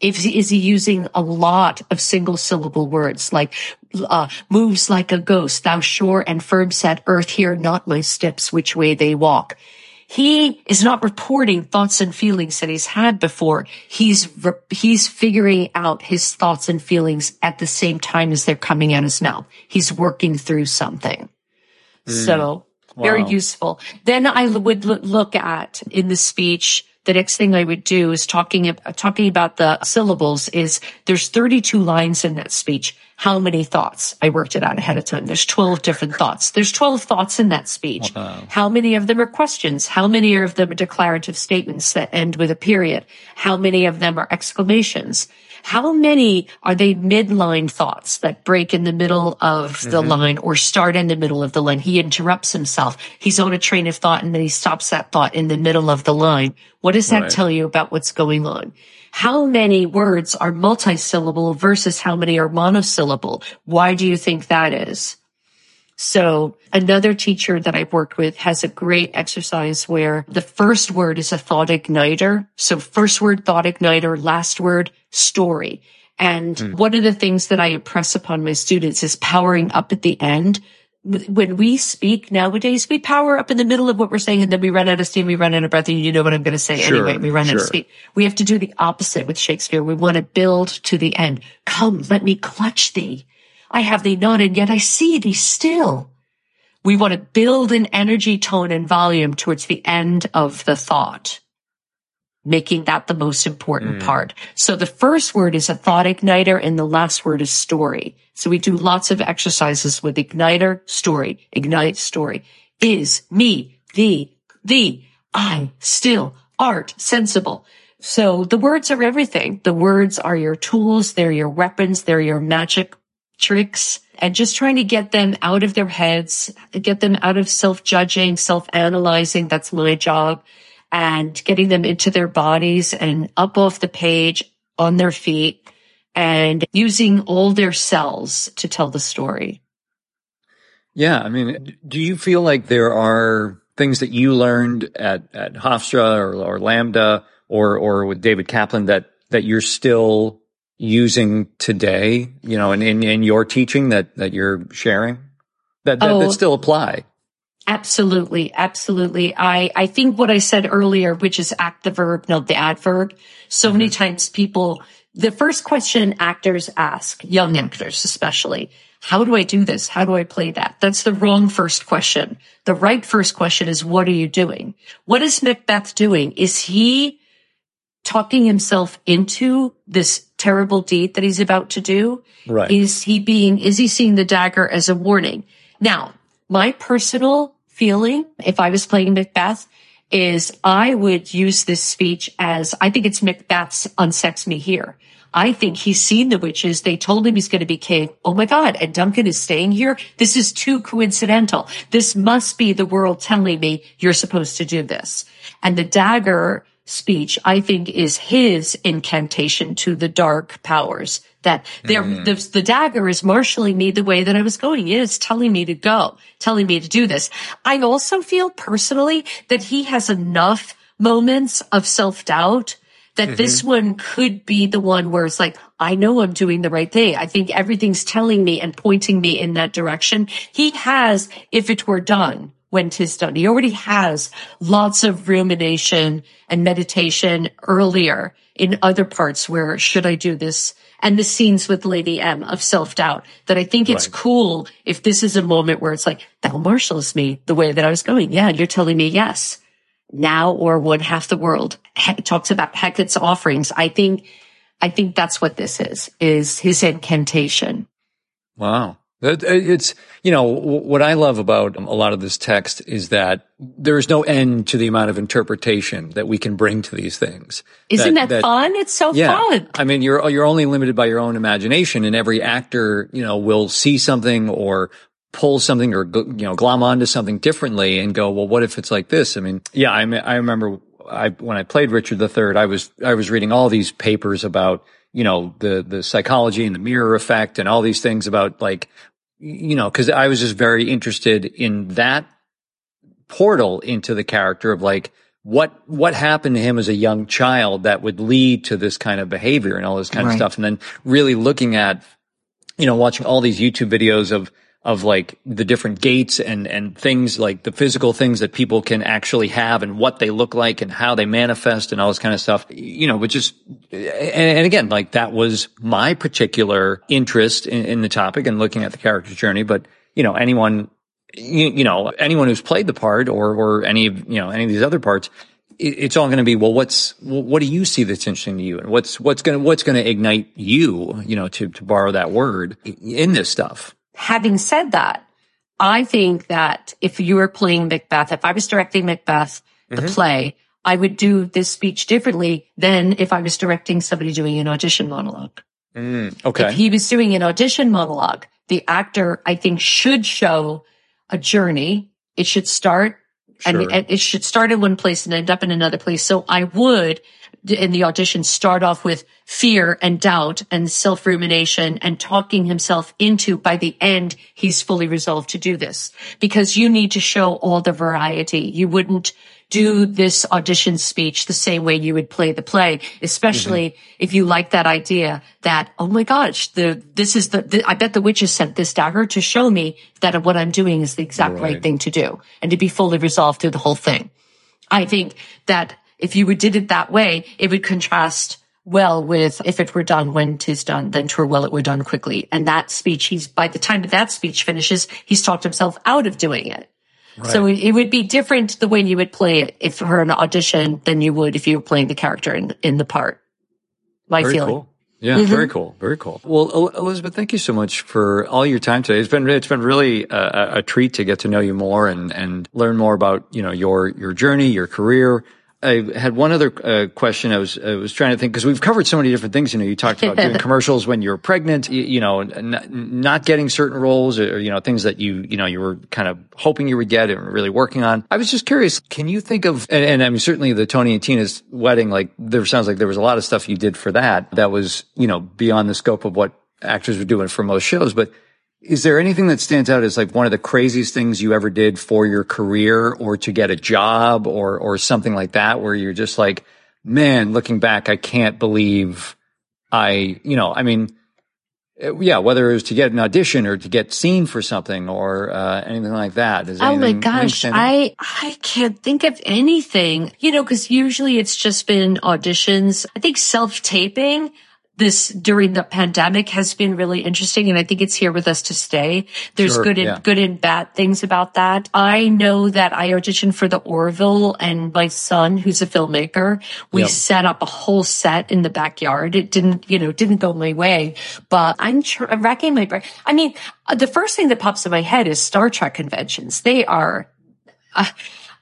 [SPEAKER 2] If, is he using a lot of single syllable words like uh, moves like a ghost, thou sure and firm set earth here, not my steps, which way they walk. He is not reporting thoughts and feelings that he's had before. He's, re- he's figuring out his thoughts and feelings at the same time as they're coming out his mouth. He's working through something. Mm. So wow. very useful. Then I would look at in the speech, the next thing I would do is talking, talking about the syllables is there's 32 lines in that speech. How many thoughts? I worked it out ahead of time. There's 12 different thoughts. There's 12 thoughts in that speech. Wow. How many of them are questions? How many of them are declarative statements that end with a period? How many of them are exclamations? How many are they midline thoughts that break in the middle of the mm-hmm. line or start in the middle of the line? He interrupts himself. He's on a train of thought and then he stops that thought in the middle of the line. What does that right. tell you about what's going on? How many words are multisyllable versus how many are monosyllable? Why do you think that is? So another teacher that I've worked with has a great exercise where the first word is a thought igniter. So first word, thought igniter, last word, story. And mm. one of the things that I impress upon my students is powering up at the end. When we speak nowadays, we power up in the middle of what we're saying and then we run out of steam, we run out of breath, and you know what I'm going to say sure, anyway. We run sure. out of speed. We have to do the opposite with Shakespeare. We want to build to the end. Come, let me clutch thee. I have thee not, and yet I see thee still. We want to build an energy, tone, and volume towards the end of the thought, making that the most important mm. part. So the first word is a thought igniter, and the last word is story. So we do lots of exercises with igniter, story, ignite, story. Is, me, the, the, I, still, art, sensible. So the words are everything. The words are your tools. They're your weapons. They're your magic tricks and just trying to get them out of their heads, get them out of self-judging, self-analyzing. That's my job and getting them into their bodies and up off the page on their feet and using all their cells to tell the story.
[SPEAKER 1] Yeah. I mean, do you feel like there are things that you learned at, at Hofstra or, or LAMDA or, or with David Kaplan that, that you're still using today, you know, in, in, in your teaching that, that you're sharing that, that, oh, that still apply?
[SPEAKER 2] Absolutely. Absolutely. I, I think what I said earlier, which is act the verb, not the adverb. So mm-hmm. many times people, the first question actors ask, young actors especially, how do I do this? How do I play that? That's the wrong first question. The right first question is, what are you doing? What is Macbeth doing? Is he talking himself into this terrible deed that he's about to do?
[SPEAKER 1] Right.
[SPEAKER 2] Is he being, is he seeing the dagger as a warning? Now, my personal feeling, if I was playing Macbeth, is I would use this speech as, I think it's Macbeth's unsex me here. I think he's seen the witches. They told him he's going to be king. Oh my God. And Duncan is staying here. This is too coincidental. This must be the world telling me you're supposed to do this. And the dagger speech, I think is his incantation to the dark powers that there, mm. the, the, dagger is marshaling me the way that I was going. It is telling me to go, telling me to do this. I also feel personally that he has enough moments of self doubt that mm-hmm. this one could be the one where it's like, I know I'm doing the right thing. I think everything's telling me and pointing me in that direction. He has, if it were done, when tis done. He already has lots of rumination and meditation earlier in other parts where should I do this? And the scenes with Lady M of self doubt that I think it's right. cool if this is a moment where it's like, thou marshals me the way that I was going. Yeah. You're telling me yes now or would half the world he- talks about Hecate's offerings. I think, I think that's what this is, is his incantation.
[SPEAKER 1] Wow. Uh, it's, you know, what I love about a lot of this text is that there is no end to the amount of interpretation that we can bring to these things.
[SPEAKER 2] Isn't that, that, that fun? It's so
[SPEAKER 1] yeah,
[SPEAKER 2] fun.
[SPEAKER 1] I mean, you're, you're only limited by your own imagination and every actor, you know, will see something or pull something or, you know, glom onto something differently and go, well, what if it's like this? I mean, yeah, I, I remember I, when I played Richard III, I was, I was reading all these papers about, you know, the, the psychology and the mirror effect and all these things about like you know, cause I was just very interested in that portal into the character of like, what, what happened to him as a young child that would lead to this kind of behavior and all this kind right. of stuff. And then really looking at, you know, watching all these YouTube videos of, of like the different gates and, and things like the physical things that people can actually have and what they look like and how they manifest and all this kind of stuff, you know, which is and, again, like that was my particular interest in, in, the topic and looking at the character journey. But, you know, anyone, you, you know, anyone who's played the part or, or any of, you know, any of these other parts, it's all going to be well what's what do you see that's interesting to you and what's what's going to what's going to ignite you you know to to borrow that word in this stuff
[SPEAKER 2] having said that, I think that if you were playing Macbeth, if I was directing Macbeth, the mm-hmm. play, I would do this speech differently than if I was directing somebody doing an audition monologue.
[SPEAKER 1] Mm, okay.
[SPEAKER 2] If he was doing an audition monologue, the actor, I think, should show a journey. It should start sure. and it should start in one place and end up in another place. So I would in the audition start off with fear and doubt and self rumination and talking himself into by the end, he's fully resolved to do this because you need to show all the variety. You wouldn't do this audition speech the same way you would play the play, especially mm-hmm. if you like that idea that, oh my gosh, the, this is the, the, I bet the witches sent this dagger to show me that what I'm doing is the exact right. right thing to do and to be fully resolved through the whole thing. I think that if you did it that way, it would contrast well with if it were done when tis done, then twere well it were done quickly. And that speech, he's, by the time that that speech finishes, he's talked himself out of doing it. Right. So it would be different the way you would play it if for an audition than you would if you were playing the character in, in the part. My
[SPEAKER 1] Very
[SPEAKER 2] feeling.
[SPEAKER 1] Cool. Yeah, mm-hmm. very cool. Very cool. Well, Elizabeth, thank you so much for all your time today. It's been it's been really a, a treat to get to know you more and and learn more about you know your your journey, your career, I had one other uh, question. I was I was trying to think because we've covered so many different things. You know, you talked about doing [laughs] commercials when you're pregnant. You, you know, not, not, getting certain roles, or you know, things that you you know you were kind of hoping you would get and really working on. I was just curious. Can you think of? And, and I mean, certainly the Tony and Tina's wedding. Like, there sounds like there was a lot of stuff you did for that that was you know beyond the scope of what actors were doing for most shows, but is there anything that stands out as like one of the craziest things you ever did for your career or to get a job or, or something like that where you're just like, man, looking back, I can't believe I, you know, I mean, uh, yeah, whether it was to get an audition or to get seen for something or uh, anything like that. Is
[SPEAKER 2] oh my gosh, I I can't think of anything. You know, because usually it's just been auditions. I think self taping this during the pandemic has been really interesting, and I think it's here with us to stay. There's
[SPEAKER 1] Sure,
[SPEAKER 2] good and
[SPEAKER 1] yeah.
[SPEAKER 2] good and bad things about that. I know that I auditioned for the Orville, and my son, who's a filmmaker, we
[SPEAKER 1] Yep.
[SPEAKER 2] set up a whole set in the backyard. It didn't, you know, didn't go my way, but I'm, tr- I'm racking my brain. I mean, uh, the first thing that pops in my head is Star Trek conventions. They are uh,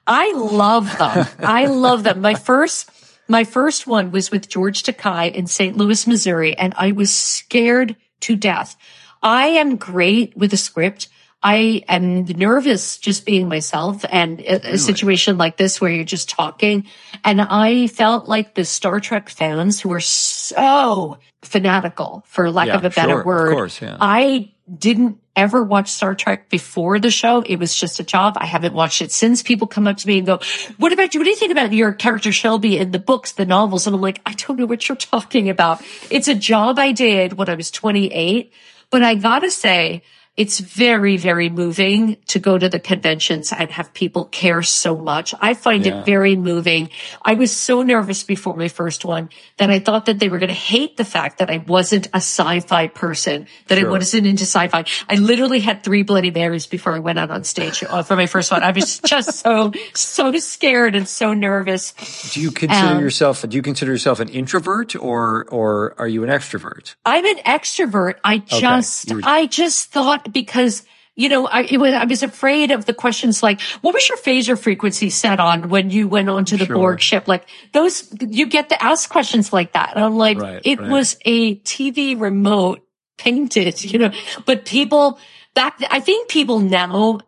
[SPEAKER 2] I love them. [laughs] I love them. My first, my first one was with George Takei in St. Louis, Missouri, and I was scared to death. I am great with a script. I am nervous just being myself and a, a situation like this where you're just talking. And I felt like the Star Trek fans who were so fanatical, for lack
[SPEAKER 1] Yeah,
[SPEAKER 2] of a better
[SPEAKER 1] sure, of
[SPEAKER 2] word.
[SPEAKER 1] course, yeah.
[SPEAKER 2] I didn't ever watch Star Trek before the show. It was just a job. I haven't watched it since. People come up to me and go, what about you? What do you think about your character Shelby in the books, the novels? And I'm like, I don't know what you're talking about. It's a job I did when I was 28, but I gotta say, it's very, very moving to go to the conventions and have people care so much. I find
[SPEAKER 1] Yeah.
[SPEAKER 2] it very moving. I was so nervous before my first one that I thought that they were going to hate the fact that I wasn't a sci-fi person, that I wasn't into sci-fi. I literally had three Bloody Marys before I went out on stage uh, for my first one. I was just so, so scared and so nervous.
[SPEAKER 1] Do you consider
[SPEAKER 2] Um,
[SPEAKER 1] yourself? Do you consider yourself an introvert or or are you an extrovert?
[SPEAKER 2] I'm an extrovert. I just,
[SPEAKER 1] were-
[SPEAKER 2] I just thought because, you know, I, it was, I was afraid of the questions like, what was your phaser frequency set on when you went onto the
[SPEAKER 1] Sure.
[SPEAKER 2] Borg ship? Like those, you get to ask questions like that. And I'm like,
[SPEAKER 1] Right,
[SPEAKER 2] it
[SPEAKER 1] right.
[SPEAKER 2] was a TV remote painted, [laughs] you know, but people back, I think people now,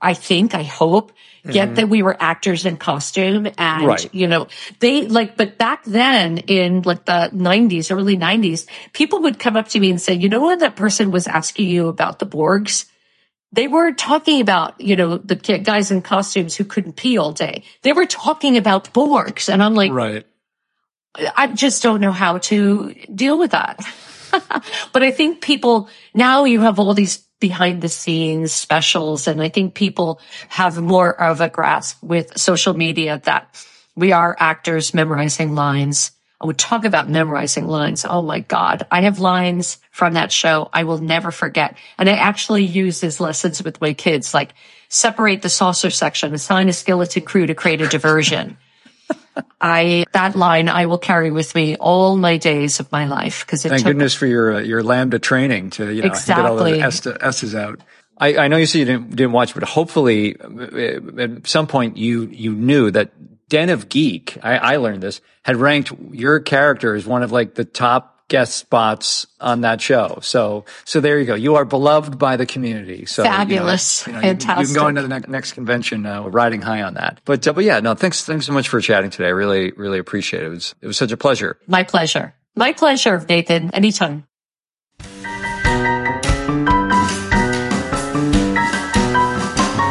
[SPEAKER 2] I think, I hope, get that we were actors in costume and,
[SPEAKER 1] Mm-hmm. Right.
[SPEAKER 2] you know, they like, but back then in like the nineties, early nineties, people would come up to me and say, you know, when that person was asking you about the Borgs, they weren't talking about, you know, the guys in costumes who couldn't pee all day. They were talking about Borgs. And I'm like,
[SPEAKER 1] Right.
[SPEAKER 2] I just don't know how to deal with that. [laughs] but I think people now you have all these behind the scenes specials and I think people have more of a grasp with social media that we are actors memorizing lines. I would talk about memorizing lines. Oh my God. I have lines from that show I will never forget. And I actually use these lessons with my kids, like separate the saucer section, assign a skeleton crew to create a diversion. I that line I will carry with me all my days of my life because
[SPEAKER 1] Thank
[SPEAKER 2] took
[SPEAKER 1] goodness for your uh, your LAMDA training to you know get all the
[SPEAKER 2] Exactly.
[SPEAKER 1] S's out. I, I know you said you didn't didn't watch, but hopefully uh, at some point you you knew that Den of Geek. I, I learned this had ranked your character as one of like the top guest spots on that show. So so there you go. You are beloved by the community. So you know,
[SPEAKER 2] Fabulous.
[SPEAKER 1] you know, you- You, can go into the next, next convention uh, riding high on that. But uh, but yeah, no, thanks thanks so much for chatting today. I really really appreciate it. It was it was such a pleasure.
[SPEAKER 2] my pleasure. My pleasure, Nathan. Anytime.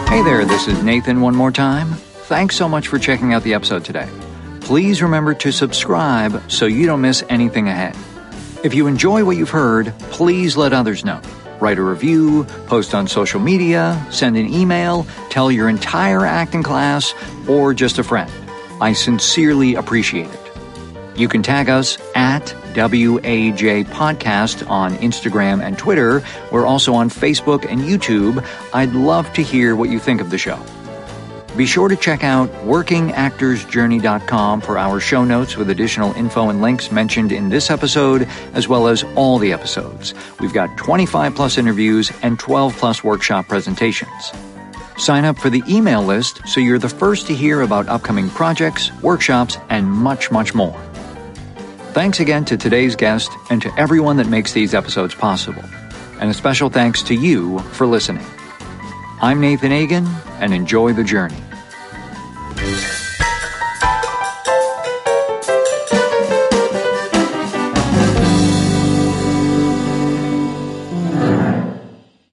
[SPEAKER 4] Hey there, this is Nathan one more time. Thanks so much for checking out the episode today. Please remember to subscribe so you don't miss anything ahead. If you enjoy what you've heard, please let others know. Write a review, post on social media, send an email, tell your entire acting class, or just a friend. I sincerely appreciate it. You can tag us at WAJ Podcast on Instagram and Twitter. We're also on Facebook and YouTube. I'd love to hear what you think of the show. Be sure to check out workingactorsjourney.com for our show notes with additional info and links mentioned in this episode, as well as all the episodes. We've got 25 plus interviews and 12 plus workshop presentations. Sign up for the email list so you're the first to hear about upcoming projects, workshops, and much, much more. Thanks again to today's guest and to everyone that makes these episodes possible. And a special thanks to you for listening. I'm Nathan Agin, and enjoy the journey.